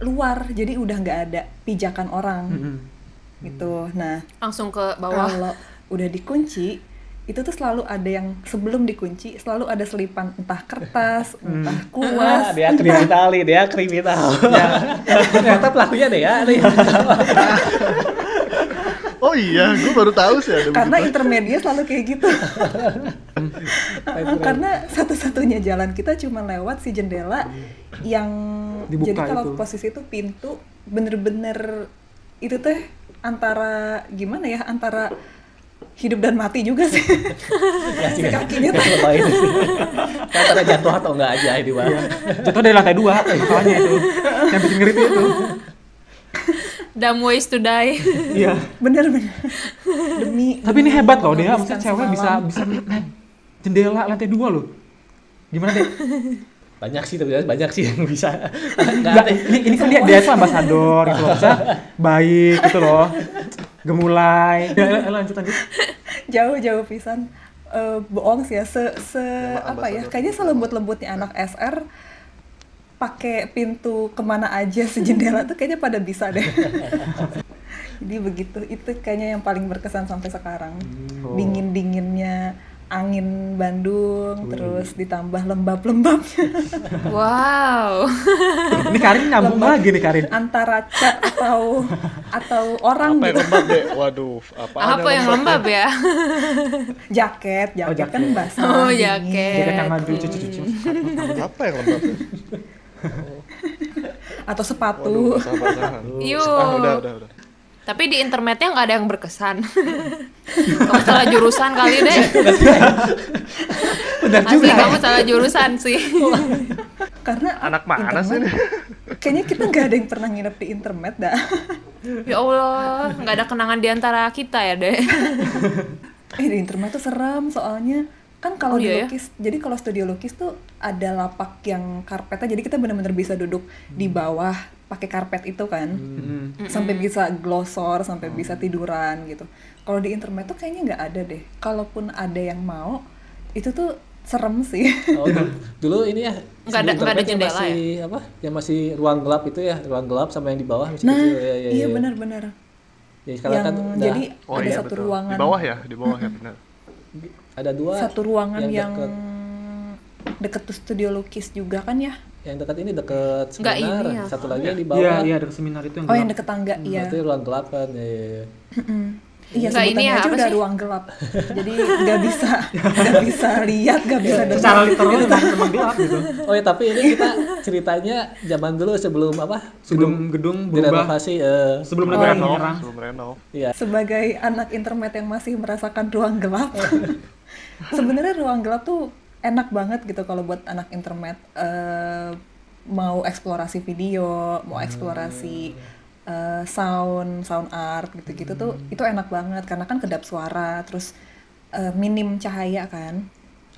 [SPEAKER 5] luar. Jadi udah nggak ada pijakan orang
[SPEAKER 1] Mm-mm.
[SPEAKER 5] gitu. Nah,
[SPEAKER 2] Langsung ke bawah.
[SPEAKER 5] kalau udah dikunci itu tuh selalu ada yang sebelum dikunci selalu ada selipan entah kertas, entah
[SPEAKER 4] Wah,
[SPEAKER 5] kuas,
[SPEAKER 4] dia kriminal nih, dia kriminal. Ternyata pelakunya deh ya.
[SPEAKER 3] Oh iya, gue baru tahu sih ada
[SPEAKER 5] karena
[SPEAKER 3] begitu.
[SPEAKER 5] intermedia selalu kayak gitu. Karena satu-satunya jalan kita cuma lewat si jendela yang
[SPEAKER 1] Dibuka
[SPEAKER 5] jadi kalau
[SPEAKER 1] itu.
[SPEAKER 5] posisi itu pintu bener-bener itu teh antara gimana ya antara hidup dan mati juga sih
[SPEAKER 4] Ya
[SPEAKER 5] si kakinya
[SPEAKER 4] itu
[SPEAKER 5] tuh.
[SPEAKER 4] Kan antara jatuh atau enggak aja ini bang.
[SPEAKER 1] Jatuh dari lantai dua masalahnya itu. Yang bikin ngeri itu.
[SPEAKER 2] Dumb ways to die.
[SPEAKER 1] Iya.
[SPEAKER 5] bener-bener demi
[SPEAKER 1] Tapi ini hebat loh dia, maksudnya cewek bisa bisa jendela lantai dua loh. Gimana deh?
[SPEAKER 4] Banyak sih tapi banyak sih yang bisa. Ada.
[SPEAKER 1] ini, ini kan dia, dia itu ambasador gitu loh, baik gitu loh, gemulai. Ya, ya, lanjut lanjut.
[SPEAKER 5] jauh-jauh pisan Eh, bohong sih ya se, se
[SPEAKER 3] Emang
[SPEAKER 5] apa ya kayaknya selembut-lembutnya anak SR pakai pintu ke mana aja sejendela tuh kayaknya pada bisa deh jadi begitu itu kayaknya yang paling berkesan sampai sekarang
[SPEAKER 1] Oh.
[SPEAKER 5] dingin dinginnya angin Bandung terus ditambah lembab-lembabnya
[SPEAKER 2] wow.
[SPEAKER 1] Ini Karin nyambung lagi nih Karin.
[SPEAKER 5] antara cat atau atau orang
[SPEAKER 3] Apa yang
[SPEAKER 5] gitu
[SPEAKER 3] lembab deh? Waduh, apa
[SPEAKER 2] Apa yang lembab ya?
[SPEAKER 5] jaket jaket,
[SPEAKER 1] Oh, jaket.
[SPEAKER 5] kan basah
[SPEAKER 2] Oh,
[SPEAKER 5] dingin.
[SPEAKER 2] jaket.
[SPEAKER 1] Jaket yang maju cucu-cucu.
[SPEAKER 3] Apa yang lembab? ya?
[SPEAKER 5] atau sepatu
[SPEAKER 3] Waduh, basah-basahan.
[SPEAKER 2] Yuk.
[SPEAKER 3] Ah, udah, udah, udah.
[SPEAKER 2] Tapi di internetnya nggak ada yang berkesan. kamu salah jurusan kali deh.
[SPEAKER 1] Benar
[SPEAKER 2] Asli
[SPEAKER 1] juga.
[SPEAKER 2] kamu salah jurusan sih.
[SPEAKER 5] karena
[SPEAKER 3] Anak mana sih
[SPEAKER 5] kayaknya kita nggak ada yang pernah nginep di internet dah
[SPEAKER 2] ya Allah, nggak ada kenangan di antara kita ya deh.
[SPEAKER 5] eh di internet tuh serem soalnya kan kalau
[SPEAKER 2] Oh,
[SPEAKER 5] di
[SPEAKER 2] iya ya?
[SPEAKER 5] lukis jadi kalau studio lukis tuh ada lapak yang karpetnya jadi kita benar-benar bisa duduk di bawah pakai karpet itu kan
[SPEAKER 1] Mm.
[SPEAKER 5] sampai bisa glosor sampai bisa tiduran gitu kalau di internet tuh kayaknya nggak ada deh kalaupun ada yang mau itu tuh serem sih
[SPEAKER 4] Oh, dulu, dulu ini ya
[SPEAKER 2] Nggak ada- nggak ada
[SPEAKER 4] internet yang
[SPEAKER 2] jendela
[SPEAKER 4] masih, apa? Yang masih ruang gelap itu ya, ruang gelap sama yang di bawah masih
[SPEAKER 5] nah
[SPEAKER 4] kecil. Ya, ya,
[SPEAKER 5] iya
[SPEAKER 4] ya.
[SPEAKER 5] benar-benar
[SPEAKER 4] Ya, sekarang
[SPEAKER 5] yang
[SPEAKER 4] kan
[SPEAKER 5] jadi
[SPEAKER 3] Oh
[SPEAKER 5] ada
[SPEAKER 3] iya,
[SPEAKER 5] satu
[SPEAKER 3] betul.
[SPEAKER 5] ruangan
[SPEAKER 3] Di bawah ya? Di bawah ya, benar.
[SPEAKER 4] Ada dua
[SPEAKER 5] satu ruangan yang,
[SPEAKER 4] yang deket.
[SPEAKER 5] deket tuh studio lukis juga kan ya
[SPEAKER 4] yang dekat ini dekat seminar.
[SPEAKER 2] ini ya.
[SPEAKER 4] Satu lagi yang di bawah.
[SPEAKER 1] Iya, iya ada seminar itu yang
[SPEAKER 5] oh yang deket tangga iya
[SPEAKER 4] Berarti ruang gelap kan. Ya, ya, ya.
[SPEAKER 5] Iya,
[SPEAKER 2] Nggak, ini ya,
[SPEAKER 5] aja udah
[SPEAKER 2] sih?
[SPEAKER 5] ruang gelap. Jadi nggak bisa, nggak bisa lihat, nggak bisa dengar.
[SPEAKER 1] Secara literal memang, memang gelap gitu.
[SPEAKER 4] Oh ya tapi ini kita ceritanya zaman dulu sebelum apa?
[SPEAKER 1] Sebelum gedung berubah,
[SPEAKER 4] direnovasi. eh,
[SPEAKER 1] sebelum
[SPEAKER 5] Oh,
[SPEAKER 1] negara
[SPEAKER 5] iya.
[SPEAKER 3] Sebelum renov.
[SPEAKER 4] iya.
[SPEAKER 5] Sebagai anak internet yang masih merasakan ruang gelap, sebenarnya ruang gelap tuh enak banget gitu kalau buat anak internet eh, mau eksplorasi video, mau eksplorasi eh, sound, sound art gitu-gitu tuh itu enak banget karena kan kedap suara, terus eh, minim cahaya kan.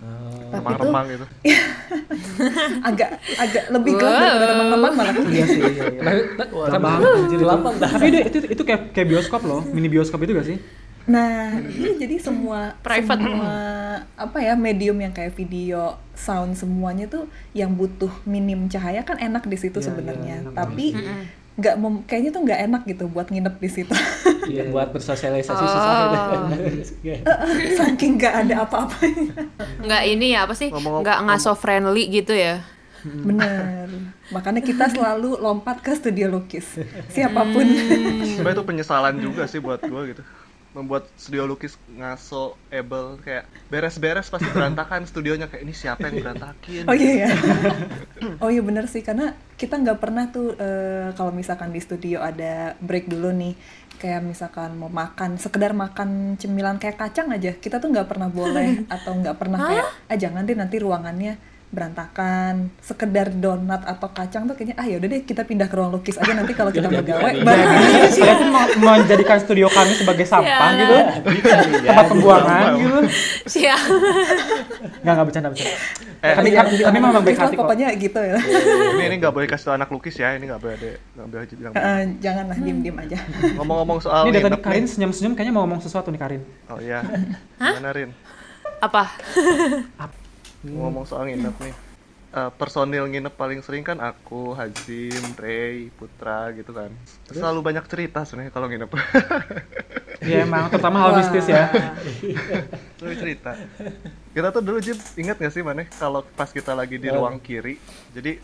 [SPEAKER 4] Oh,
[SPEAKER 5] Tapi
[SPEAKER 3] Remang-remang gitu.
[SPEAKER 5] agak agak lebih gelap
[SPEAKER 2] Wow.
[SPEAKER 5] daripada remang-remang malah.
[SPEAKER 1] Iya sih, iya, iya. Itu.
[SPEAKER 4] gelap banget.
[SPEAKER 1] Tapi deh, itu itu kayak kayak bioskop loh, mini bioskop itu gak sih?
[SPEAKER 5] Nah, iya jadi semua
[SPEAKER 2] Private.
[SPEAKER 5] semua apa ya medium yang kayak video, sound semuanya tuh yang butuh minim cahaya kan enak di situ
[SPEAKER 1] Iya,
[SPEAKER 5] sebenarnya.
[SPEAKER 1] enak
[SPEAKER 5] Tapi nggak mem- kayaknya tuh nggak enak gitu buat nginep di situ.
[SPEAKER 4] Iya, buat bersosialisasi
[SPEAKER 2] Oh.
[SPEAKER 4] susah.
[SPEAKER 5] Saking nggak ada apa-apanya.
[SPEAKER 2] Nggak ini ya apa sih? Nggak ngaso friendly gitu ya?
[SPEAKER 5] Bener. Makanya kita selalu lompat ke studio lukis. Siapa pun.
[SPEAKER 3] Sebenarnya itu penyesalan juga sih buat gua gitu. Membuat studio lukis ngaso able kayak beres-beres pasti berantakan studionya kayak ini siapa yang berantakin
[SPEAKER 5] Oh iya ya. oh iya bener sih karena kita nggak pernah tuh eh, kalau misalkan di studio ada break dulu nih kayak misalkan mau makan sekedar makan cemilan kayak kacang aja kita tuh nggak pernah boleh atau nggak pernah kayak ah jangan deh nanti ruangannya berantakan sekedar donat atau kacang tuh kayaknya ah ya udah deh kita pindah ke ruang lukis aja nanti kalau kita bergawe baru
[SPEAKER 1] Jadi saya tuh mau menjadikan studio kami sebagai sampah gitu, tempat pembuangan gitu.
[SPEAKER 2] Sia.
[SPEAKER 1] Nggak nggak bercanda bercanda.
[SPEAKER 3] Eh,
[SPEAKER 1] Kami kami, kami memang baik hati kok.
[SPEAKER 5] pokoknya gitu ya.
[SPEAKER 3] Ini ini nggak boleh kasih tau anak lukis ya ini nggak boleh ada nggak boleh bilang
[SPEAKER 5] Eh, janganlah diem diem aja.
[SPEAKER 3] Ngomong-ngomong soal
[SPEAKER 1] Ini dari Karin
[SPEAKER 3] nih.
[SPEAKER 1] senyum-senyum kayaknya mau ngomong sesuatu nih Karin.
[SPEAKER 3] oh iya. Gimana Rin?
[SPEAKER 2] Apa?
[SPEAKER 3] Ngomong soal nginep nih. Eh, personil nginep paling sering kan aku Hazim Ray Putra gitu kan. Selalu banyak cerita sebenarnya kalau nginep.
[SPEAKER 1] Iya emang, terutama hal mistis ya.
[SPEAKER 3] Selalu cerita. Kita tuh dulu Jim ingat gak sih mana kalau pas kita lagi di
[SPEAKER 4] Oh.
[SPEAKER 3] ruang kiri? Jadi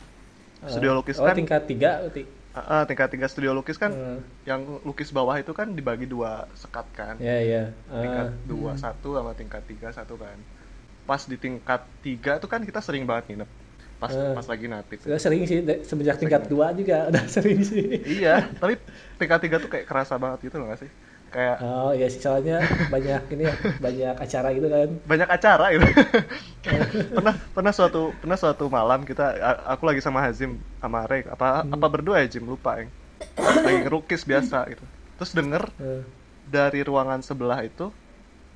[SPEAKER 3] studio lukis
[SPEAKER 4] oh,
[SPEAKER 3] kan
[SPEAKER 4] tingkat tiga berarti.
[SPEAKER 3] Ah, ah, tingkat tiga studio lukis kan
[SPEAKER 4] Hmm.
[SPEAKER 3] yang lukis bawah itu kan dibagi dua sekat kan.
[SPEAKER 4] Ya ya.
[SPEAKER 3] tingkat
[SPEAKER 4] Ah,
[SPEAKER 3] dua satu sama tingkat tiga satu kan pas di tingkat tiga tuh kan kita sering banget nginep. Pas
[SPEAKER 4] Eh.
[SPEAKER 3] pas lagi napit
[SPEAKER 4] sudah sering sih. Semenjak tingkat dua juga udah sering sih.
[SPEAKER 3] iya tapi tingkat tiga tuh kayak kerasa banget gitu loh gak sih? Kayak
[SPEAKER 4] Oh iya sih. Soalnya banyak ini ya, banyak acara gitu kan.
[SPEAKER 3] banyak acara gitu. Pernah pernah suatu pernah suatu malam kita aku lagi sama Hazim sama Rek apa apa berdua ya Jim? Lupa yang lagi ngerukis biasa gitu. Terus denger
[SPEAKER 4] Eh,
[SPEAKER 3] dari ruangan sebelah itu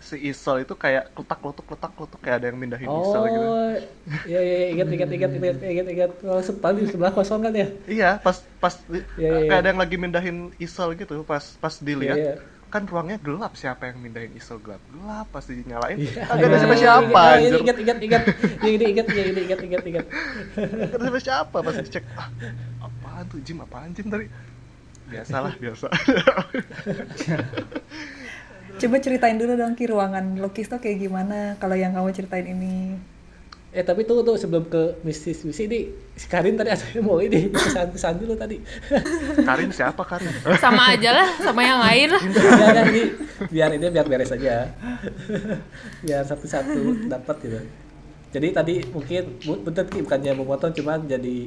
[SPEAKER 3] si Isol itu kayak kletak kletuk kletak kletuk kayak ada yang mindahin Isol gitu
[SPEAKER 4] Oh, iya iya ingat ingat ingat ingat ingat ingat. Oh, sempat di sebelah kosong kan ya?
[SPEAKER 3] iya pas pas
[SPEAKER 4] Iya, iya,
[SPEAKER 3] kayak
[SPEAKER 4] iya.
[SPEAKER 3] ada yang lagi mindahin Isol gitu pas pas dilihat
[SPEAKER 4] Iya, iya.
[SPEAKER 3] kan ruangnya gelap siapa yang mindahin Isol gelap gelap pas dinyalain
[SPEAKER 4] Iya,
[SPEAKER 3] kagak ada
[SPEAKER 4] iya,
[SPEAKER 3] siapa
[SPEAKER 4] iya,
[SPEAKER 3] siapa
[SPEAKER 4] iya,
[SPEAKER 3] anjir
[SPEAKER 4] Ingat ingat ingat. Iya, ini ingat iya, ini ingat ingat ingat.
[SPEAKER 3] Ada siapa siapa pas dicek ah, apaan tuh Jim apaan Jim tadi biasalah biasa
[SPEAKER 5] coba ceritain dulu dong ki ruangan lukis tuh kayak gimana kalau yang kamu ceritain ini
[SPEAKER 4] Eh tapi tunggu tuh sebelum ke mistis misi ini si Karin tadi yang mau ini pesan-pesan dulu tadi.
[SPEAKER 3] Karin siapa Karin
[SPEAKER 2] Sama aja lah, sama yang lain lah.
[SPEAKER 4] ya, ini biar ini biar beres aja. biar satu-satu dapat gitu. Jadi tadi mungkin bu- bener Ki bukannya memotong cuman jadi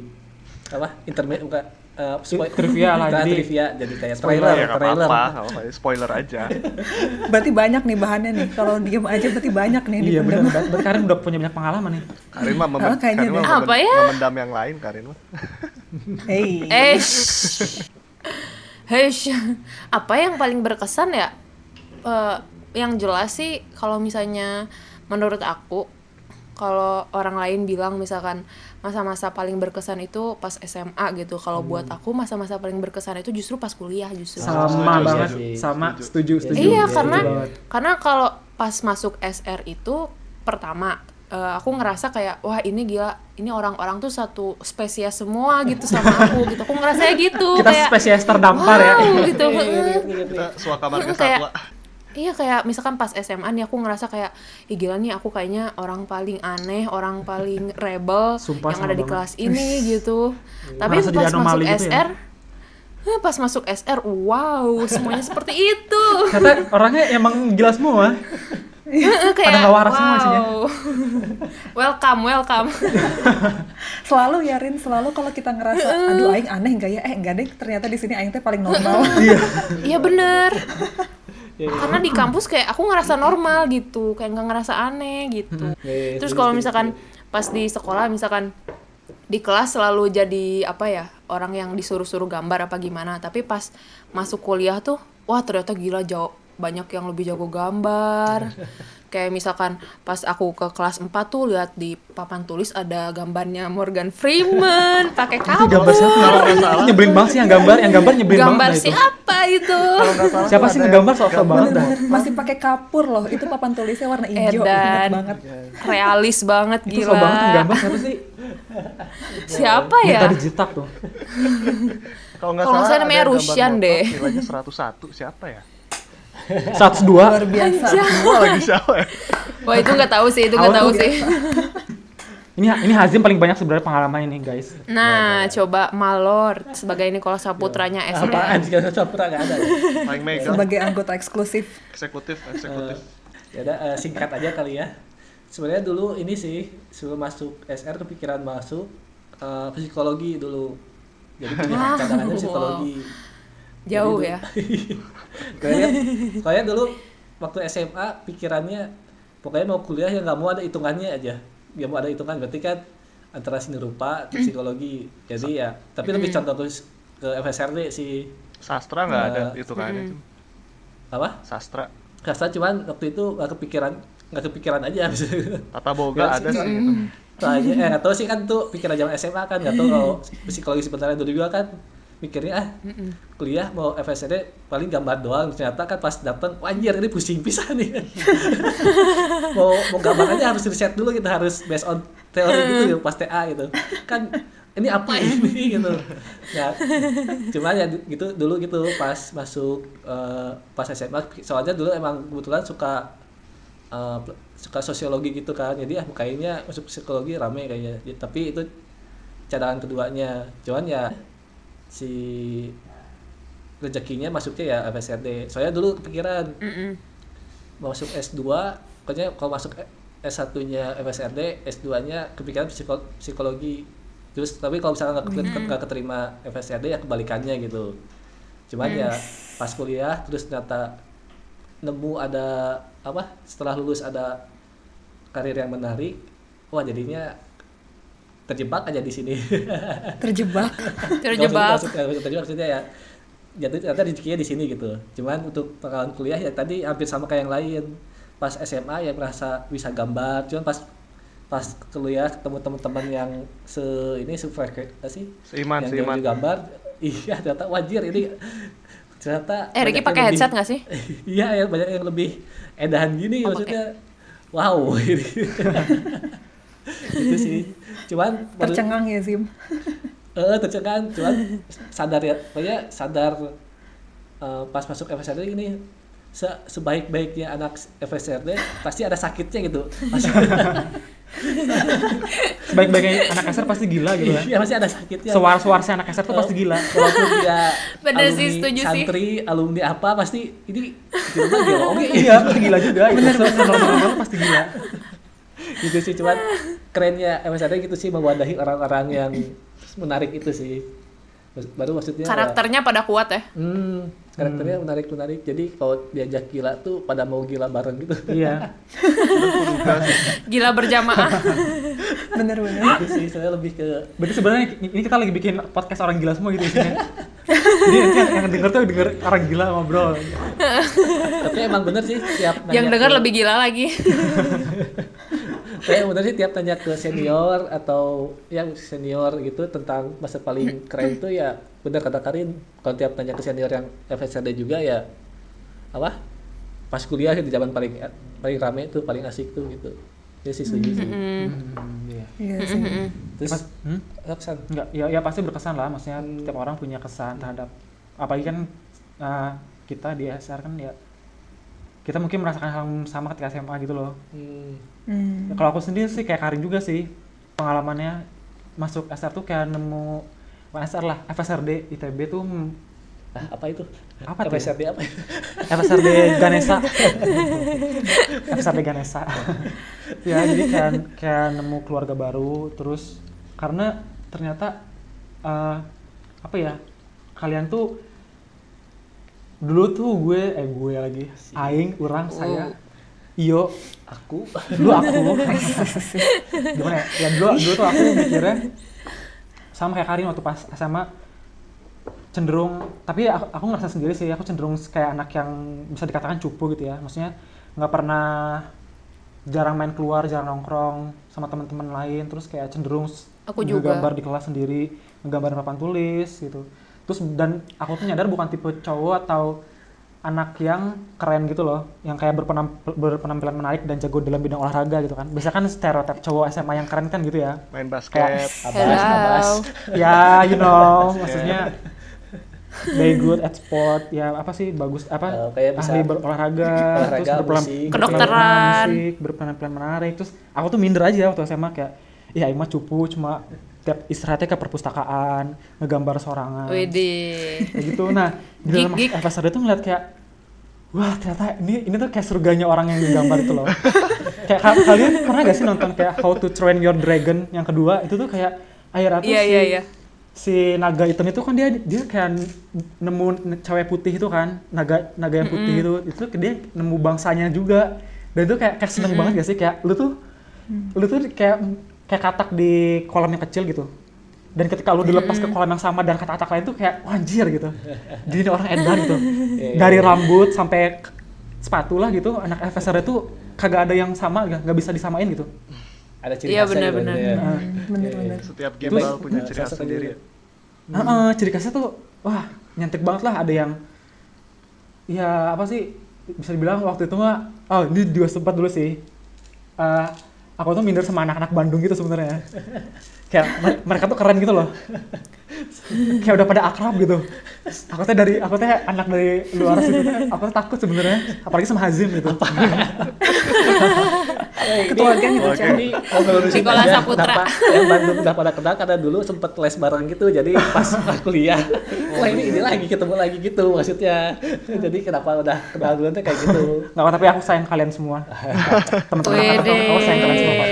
[SPEAKER 4] apa intermezzo bukan uh, spoil-
[SPEAKER 1] Trivia lah,
[SPEAKER 4] Nah,
[SPEAKER 1] jadi-
[SPEAKER 4] trivia jadi kayak
[SPEAKER 1] Spoiler,
[SPEAKER 4] trailer,
[SPEAKER 3] ya
[SPEAKER 4] trailer.
[SPEAKER 3] apa-apa nggak apa-apa spoiler aja
[SPEAKER 5] berarti banyak nih bahannya nih kalau diem aja berarti banyak nih
[SPEAKER 1] Iya benar. Berarti Karin udah punya banyak pengalaman nih.
[SPEAKER 3] Karin mah memen-
[SPEAKER 5] Oh, kayaknya
[SPEAKER 3] Karin mah
[SPEAKER 2] Apa ya?
[SPEAKER 3] memendam yang lain Karin mah
[SPEAKER 5] hey
[SPEAKER 2] Eh. Hei, apa yang paling berkesan ya? Eh, yang jelas sih kalau misalnya menurut aku kalau orang lain bilang misalkan masa-masa paling berkesan itu pas SMA gitu. Kalau buat aku masa-masa paling berkesan itu justru pas kuliah justru.
[SPEAKER 1] Sama
[SPEAKER 4] setuju,
[SPEAKER 1] banget.
[SPEAKER 4] setuju.
[SPEAKER 1] Sama setuju setuju.
[SPEAKER 2] Iya,
[SPEAKER 1] Setuju
[SPEAKER 2] karena
[SPEAKER 1] banget.
[SPEAKER 2] karena kalau pas masuk SR itu pertama eh, aku ngerasa kayak wah ini gila, ini orang-orang tuh satu spesies semua gitu sama aku gitu. Aku ngerasanya gitu
[SPEAKER 1] Kita
[SPEAKER 2] kayak
[SPEAKER 1] spesies terdampar ya.
[SPEAKER 2] wow, gitu.
[SPEAKER 4] Iya, iya, iya, iya.
[SPEAKER 3] kita suaka marga satwa
[SPEAKER 2] Iya kayak misalkan pas SMA nih aku ngerasa kayak Ih gila nih aku kayaknya orang paling aneh, orang paling rebel
[SPEAKER 1] Sumpah,
[SPEAKER 2] yang
[SPEAKER 1] sama
[SPEAKER 2] ada di
[SPEAKER 1] banget.
[SPEAKER 2] kelas ini gitu. Tapi
[SPEAKER 1] Merasa jadi
[SPEAKER 2] pas masuk
[SPEAKER 1] gitu ya?
[SPEAKER 2] SR, eh, pas masuk SR, wow semuanya seperti itu.
[SPEAKER 1] Ternyata orangnya emang gila semua.
[SPEAKER 2] Heeh, kayak
[SPEAKER 1] Pada nggak waras semua isinya.
[SPEAKER 2] wow. welcome, welcome.
[SPEAKER 5] selalu ya Rin selalu kalau kita ngerasa aduh aing aneh enggak ya eh enggak deh ternyata di sini aing teh paling normal
[SPEAKER 2] Iya bener.
[SPEAKER 4] Iya, iya.
[SPEAKER 2] Karena di kampus kayak aku ngerasa normal gitu, kayak nggak ngerasa aneh gitu.
[SPEAKER 4] Iya, iya,
[SPEAKER 2] Terus
[SPEAKER 4] setuju,
[SPEAKER 2] kalau misalkan pas di sekolah misalkan di kelas selalu jadi apa ya orang yang disuruh-suruh gambar apa gimana tapi pas masuk kuliah tuh wah ternyata gila jauh banyak yang lebih jago gambar kayak misalkan pas aku ke kelas 4 tuh lihat di papan tulis ada gambarnya Morgan Freeman pakai
[SPEAKER 1] Itu
[SPEAKER 2] kabel
[SPEAKER 1] gambar siapa? Itu nyebelin banget sih yang gambar, yang gambar nyebelin
[SPEAKER 2] gambar
[SPEAKER 1] banget itu.
[SPEAKER 2] siapa itu
[SPEAKER 3] Kalau nggak salah
[SPEAKER 1] Siapa sih ngegambar sok-sok banget dah.
[SPEAKER 5] Bener-bener. masih pakai kapur loh itu papan tulisnya warna hijau
[SPEAKER 2] Edan
[SPEAKER 5] banget
[SPEAKER 2] realis banget
[SPEAKER 1] Itu sok banget
[SPEAKER 2] gila
[SPEAKER 1] gambar siapa sih?
[SPEAKER 2] siapa ya
[SPEAKER 1] tadi jitak tuh.
[SPEAKER 3] Kalau nggak
[SPEAKER 2] Kalau
[SPEAKER 3] salah
[SPEAKER 2] salah namanya
[SPEAKER 3] ada gambar
[SPEAKER 2] Rusian deh.
[SPEAKER 3] Nilainya 101 siapa ya?
[SPEAKER 1] 102.
[SPEAKER 5] luar biasa
[SPEAKER 3] lagi siapa ya?
[SPEAKER 2] wah itu nggak tahu sih itu nggak
[SPEAKER 1] Tahu
[SPEAKER 2] sih
[SPEAKER 1] Ini ini Hazim paling banyak sebenarnya pengalaman ini guys.
[SPEAKER 2] Nah, coba Malor sebagai Nikola Saputranya SD.
[SPEAKER 4] Apaan sih kalau Sapra nggak ada.
[SPEAKER 3] paling mega
[SPEAKER 5] Sebagai anggota eksklusif.
[SPEAKER 3] eksekutif eksekutif
[SPEAKER 4] ya udah eh, singkat aja kali ya. Sebenarnya dulu ini sih sebelum masuk SR kepikiran masuk eh, psikologi dulu. Jadi punya
[SPEAKER 2] Wow.
[SPEAKER 4] cadangannya psikologi.
[SPEAKER 2] Jauh
[SPEAKER 4] Jadi
[SPEAKER 2] ya.
[SPEAKER 4] Kayaknya, kayaknya dulu waktu SMA pikirannya pokoknya mau kuliah yang nggak mau ada hitungannya aja. Nggak mau ada hitungan berarti kan antara seni rupa atau psikologi. Jadi ya, tapi lebih condong ke, ke FSRD sih.
[SPEAKER 3] sastra nggak ada
[SPEAKER 4] Eh,
[SPEAKER 3] itu kan itu
[SPEAKER 4] Apa?
[SPEAKER 3] sastra
[SPEAKER 4] Rasa cuman waktu itu nggak kepikiran nggak kepikiran aja
[SPEAKER 3] tata boga
[SPEAKER 4] Ya,
[SPEAKER 3] ada
[SPEAKER 4] sih.
[SPEAKER 3] gitu.
[SPEAKER 4] Soalnya eh nggak tahu sih kan tuh pikiran zaman SMA kan nggak tahu kalau psikologi sebenarnya dulu juga kan mikirnya ah kuliah mau FSD paling gambar doang. Ternyata kan pas datang anjir ini pusing pisan nih. Mau mau gambar aja harus riset dulu kita harus based on teori gitu ya pas TA gitu. Kan ini apa ini? gitu. Ya cuman ya gitu dulu gitu pas masuk eh, pas SMA soalnya dulu emang kebetulan suka eh, suka sosiologi gitu kan. Jadi ah kayaknya masuk psikologi rame kayaknya. Ya, tapi itu cadangan keduanya. Cuman ya si rezekinya masuknya ya FSRD soalnya dulu kepikiran
[SPEAKER 2] Mm-mm.
[SPEAKER 4] mau masuk S2 pokoknya kalau masuk S1 nya FSRD S2 nya kepikiran psiko- psikologi. Terus tapi kalau misalnya nggak ke- nggak keterima FSRD ya kebalikannya gitu. Cuman ya pas kuliah terus ternyata nemu ada apa setelah lulus ada karir yang menarik wah jadinya terjebak aja di sini.
[SPEAKER 2] Terjebak.
[SPEAKER 4] Nggak maksud- maksud- maksud- terjebak maksudnya ya jadi ternyata rezekinya di sini gitu. Cuman untuk pengalaman kuliah ya tadi hampir sama kayak yang lain. Pas SMA ya merasa bisa gambar. Cuman pas pas kuliah ketemu teman-teman yang se ini sefrekuensi
[SPEAKER 3] Seiman,
[SPEAKER 4] yang
[SPEAKER 3] seiman.
[SPEAKER 4] gambar. Iya ternyata wajir ini. Ternyata
[SPEAKER 2] Eh, Ricky pakai headset nggak sih?
[SPEAKER 4] iya ya banyak yang lebih edahan gini
[SPEAKER 2] Oh,
[SPEAKER 4] maksudnya. wow ini itu sih cuman
[SPEAKER 5] Tercengang ya Zim.
[SPEAKER 4] eh tercengang cuman sadar ya pokoknya sadar eh, pas masuk FSRD ini se sebaik-baiknya anak FSRD pasti ada sakitnya gitu pasti
[SPEAKER 1] Sebaik-baiknya anak SR pasti gila gitu kan.
[SPEAKER 4] iya pasti ada sakitnya
[SPEAKER 1] Sewar-sewarsnya anak SR tuh pasti gila.
[SPEAKER 4] walaupun dia
[SPEAKER 2] Bener sih,
[SPEAKER 4] alumni
[SPEAKER 2] setuju sih.
[SPEAKER 4] santri alumni apa pasti ini gila oke
[SPEAKER 1] Iya, pasti gila juga. Bener bener normal pasti gila.
[SPEAKER 4] Gitu sih cuman kerennya FSRD gitu sih mewadahi orang-orang yang menarik itu sih baru maksudnya ya-
[SPEAKER 2] Karakternya pada kuat ya.
[SPEAKER 4] Hmm, karakternya menarik menarik. Jadi kalau diajak gila tuh pada mau gila bareng gitu.
[SPEAKER 1] Iya.
[SPEAKER 2] Gila berjamaah.
[SPEAKER 5] Bener-bener.
[SPEAKER 4] Itu sih saya lebih ke
[SPEAKER 1] Berarti sebenarnya ini kita lagi bikin podcast orang gila semua gitu isinya. Jadi nanti yang, yang denger tuh denger orang gila ngobrol.
[SPEAKER 4] tapi emang bener sih tiap
[SPEAKER 2] Yang
[SPEAKER 4] ke-
[SPEAKER 2] lebih gila lagi.
[SPEAKER 4] Kayak bener sih tiap tanya ke senior atau yang senior gitu tentang masa paling keren itu ya bener kata Karin kalau tiap tanya ke senior yang FSRD juga ya apa pas kuliah di zaman paling paling rame itu paling asik tuh gitu ya sih setuju sih
[SPEAKER 1] Hmm, iya.
[SPEAKER 5] Iya sih.
[SPEAKER 4] terus
[SPEAKER 1] Pas- hmm? Enggak, ya, ya pasti berkesan lah. Maksudnya tiap orang punya kesan terhadap apalagi kan eh, kita di SR kan ya kita mungkin merasakan hal yang sama ketika SMA gitu loh.
[SPEAKER 4] hmm,
[SPEAKER 5] Hmm.
[SPEAKER 1] Kalau aku sendiri sih kayak Karin juga sih pengalamannya masuk SR tuh kayak nemu bukan SR lah FSRD ITB tuh hmm,
[SPEAKER 4] ah, apa itu
[SPEAKER 1] Apa tuh?
[SPEAKER 4] FSRD apa
[SPEAKER 1] FSRD Ganesa FSRD Ganesa ya jadi kayak kayak nemu keluarga baru terus karena ternyata eh, apa ya kalian tuh dulu tuh gue eh gue lagi. Aing orang saya. Iyo.
[SPEAKER 4] Aku.
[SPEAKER 1] Dulu aku. Gimana ya? ya dulu dulu tuh aku mikirnya sama kayak Karin waktu pas SMA cenderung tapi aku, aku ngerasa sendiri sih aku cenderung kayak anak yang bisa dikatakan cupu gitu ya. Maksudnya nggak pernah jarang main keluar jarang nongkrong sama teman-teman lain. Terus kayak cenderung
[SPEAKER 2] Aku juga.
[SPEAKER 1] ngegambar di kelas sendiri ngegambar di papan tulis gitu terus dan aku tuh nyadar bukan tipe cowok atau anak yang keren gitu loh yang kayak berpenam- berpenampilan menarik dan jago dalam bidang olahraga gitu kan. Biasanya kan stereotip cowok SMA yang keren kan gitu ya.
[SPEAKER 3] Main basket
[SPEAKER 1] Kayak-
[SPEAKER 4] abas abas.
[SPEAKER 1] Ya you know maksudnya very good at sport ya apa sih bagus apa
[SPEAKER 4] Eh, kayak bisa
[SPEAKER 1] ahli berolahraga
[SPEAKER 4] olahraga,
[SPEAKER 1] terus berpenampilan
[SPEAKER 2] Kedokteran.
[SPEAKER 1] musik berpenampilan menarik terus aku tuh minder aja waktu SMA kayak iya Aing mah cupu cuma tiap istirahatnya ke perpustakaan ngegambar sorangan. Kayak gitu. Nah di dalam episode itu ngeliat kayak wah ternyata ini ini tuh kayak surganya orang yang digambar itu loh. Kayak ka- kalian pernah gak sih nonton kayak How to Train Your Dragon yang kedua? Itu tuh kayak akhirnya tuh
[SPEAKER 2] Iya,
[SPEAKER 1] si
[SPEAKER 2] iya, iya.
[SPEAKER 1] si naga hitam itu kan dia dia kayak nemu cewek putih itu kan naga naga yang putih itu itu dia nemu bangsanya juga. Dan itu kayak kayak seneng banget gak sih? Kayak lu tuh lu tuh kayak kayak katak di kolam yang kecil gitu. Dan ketika lu dilepas ke kolam yang sama dan katak-katak lain tuh kayak anjir gitu. Jadi orang edan gitu. Dari rambut sampai sepatu lah gitu anak FSR itu kagak ada yang sama nggak bisa disamain gitu.
[SPEAKER 4] Ada ciri
[SPEAKER 2] Iya,
[SPEAKER 4] khasnya gitu,
[SPEAKER 2] benar-benar.
[SPEAKER 5] bener-bener
[SPEAKER 3] Setiap
[SPEAKER 1] Terus-
[SPEAKER 3] gimbal punya
[SPEAKER 4] Nah,
[SPEAKER 3] ciri khas sendiri. ya.
[SPEAKER 1] Heeh, ciri khasnya tuh wah nyantik banget lah. Ada yang ya apa sih bisa dibilang waktu itu mah oh ini juga sempat dulu sih. Eh, aku tuh minder sama anak-anak Bandung gitu sebenarnya. Kayak mer- mereka tuh keren gitu loh kayak udah pada akrab gitu. Aku teh dari aku teh anak dari luar situ teh aku tuh takut sebenarnya apalagi sama Hazim gitu.
[SPEAKER 5] Ketua geng gitu.
[SPEAKER 4] Jadi
[SPEAKER 2] Nicholas
[SPEAKER 4] aja,
[SPEAKER 2] Saputra.
[SPEAKER 4] kenapa? Yang Bandung udah pada kenal karena dulu sempet les bareng gitu jadi pas pas kuliah. Wah ini ini lagi ketemu lagi gitu maksudnya. Jadi kenapa udah kenal dulu tuh kayak gitu.
[SPEAKER 1] Nggak apa tapi aku sayang kalian semua. Teman-teman aku, sayang kalian semua.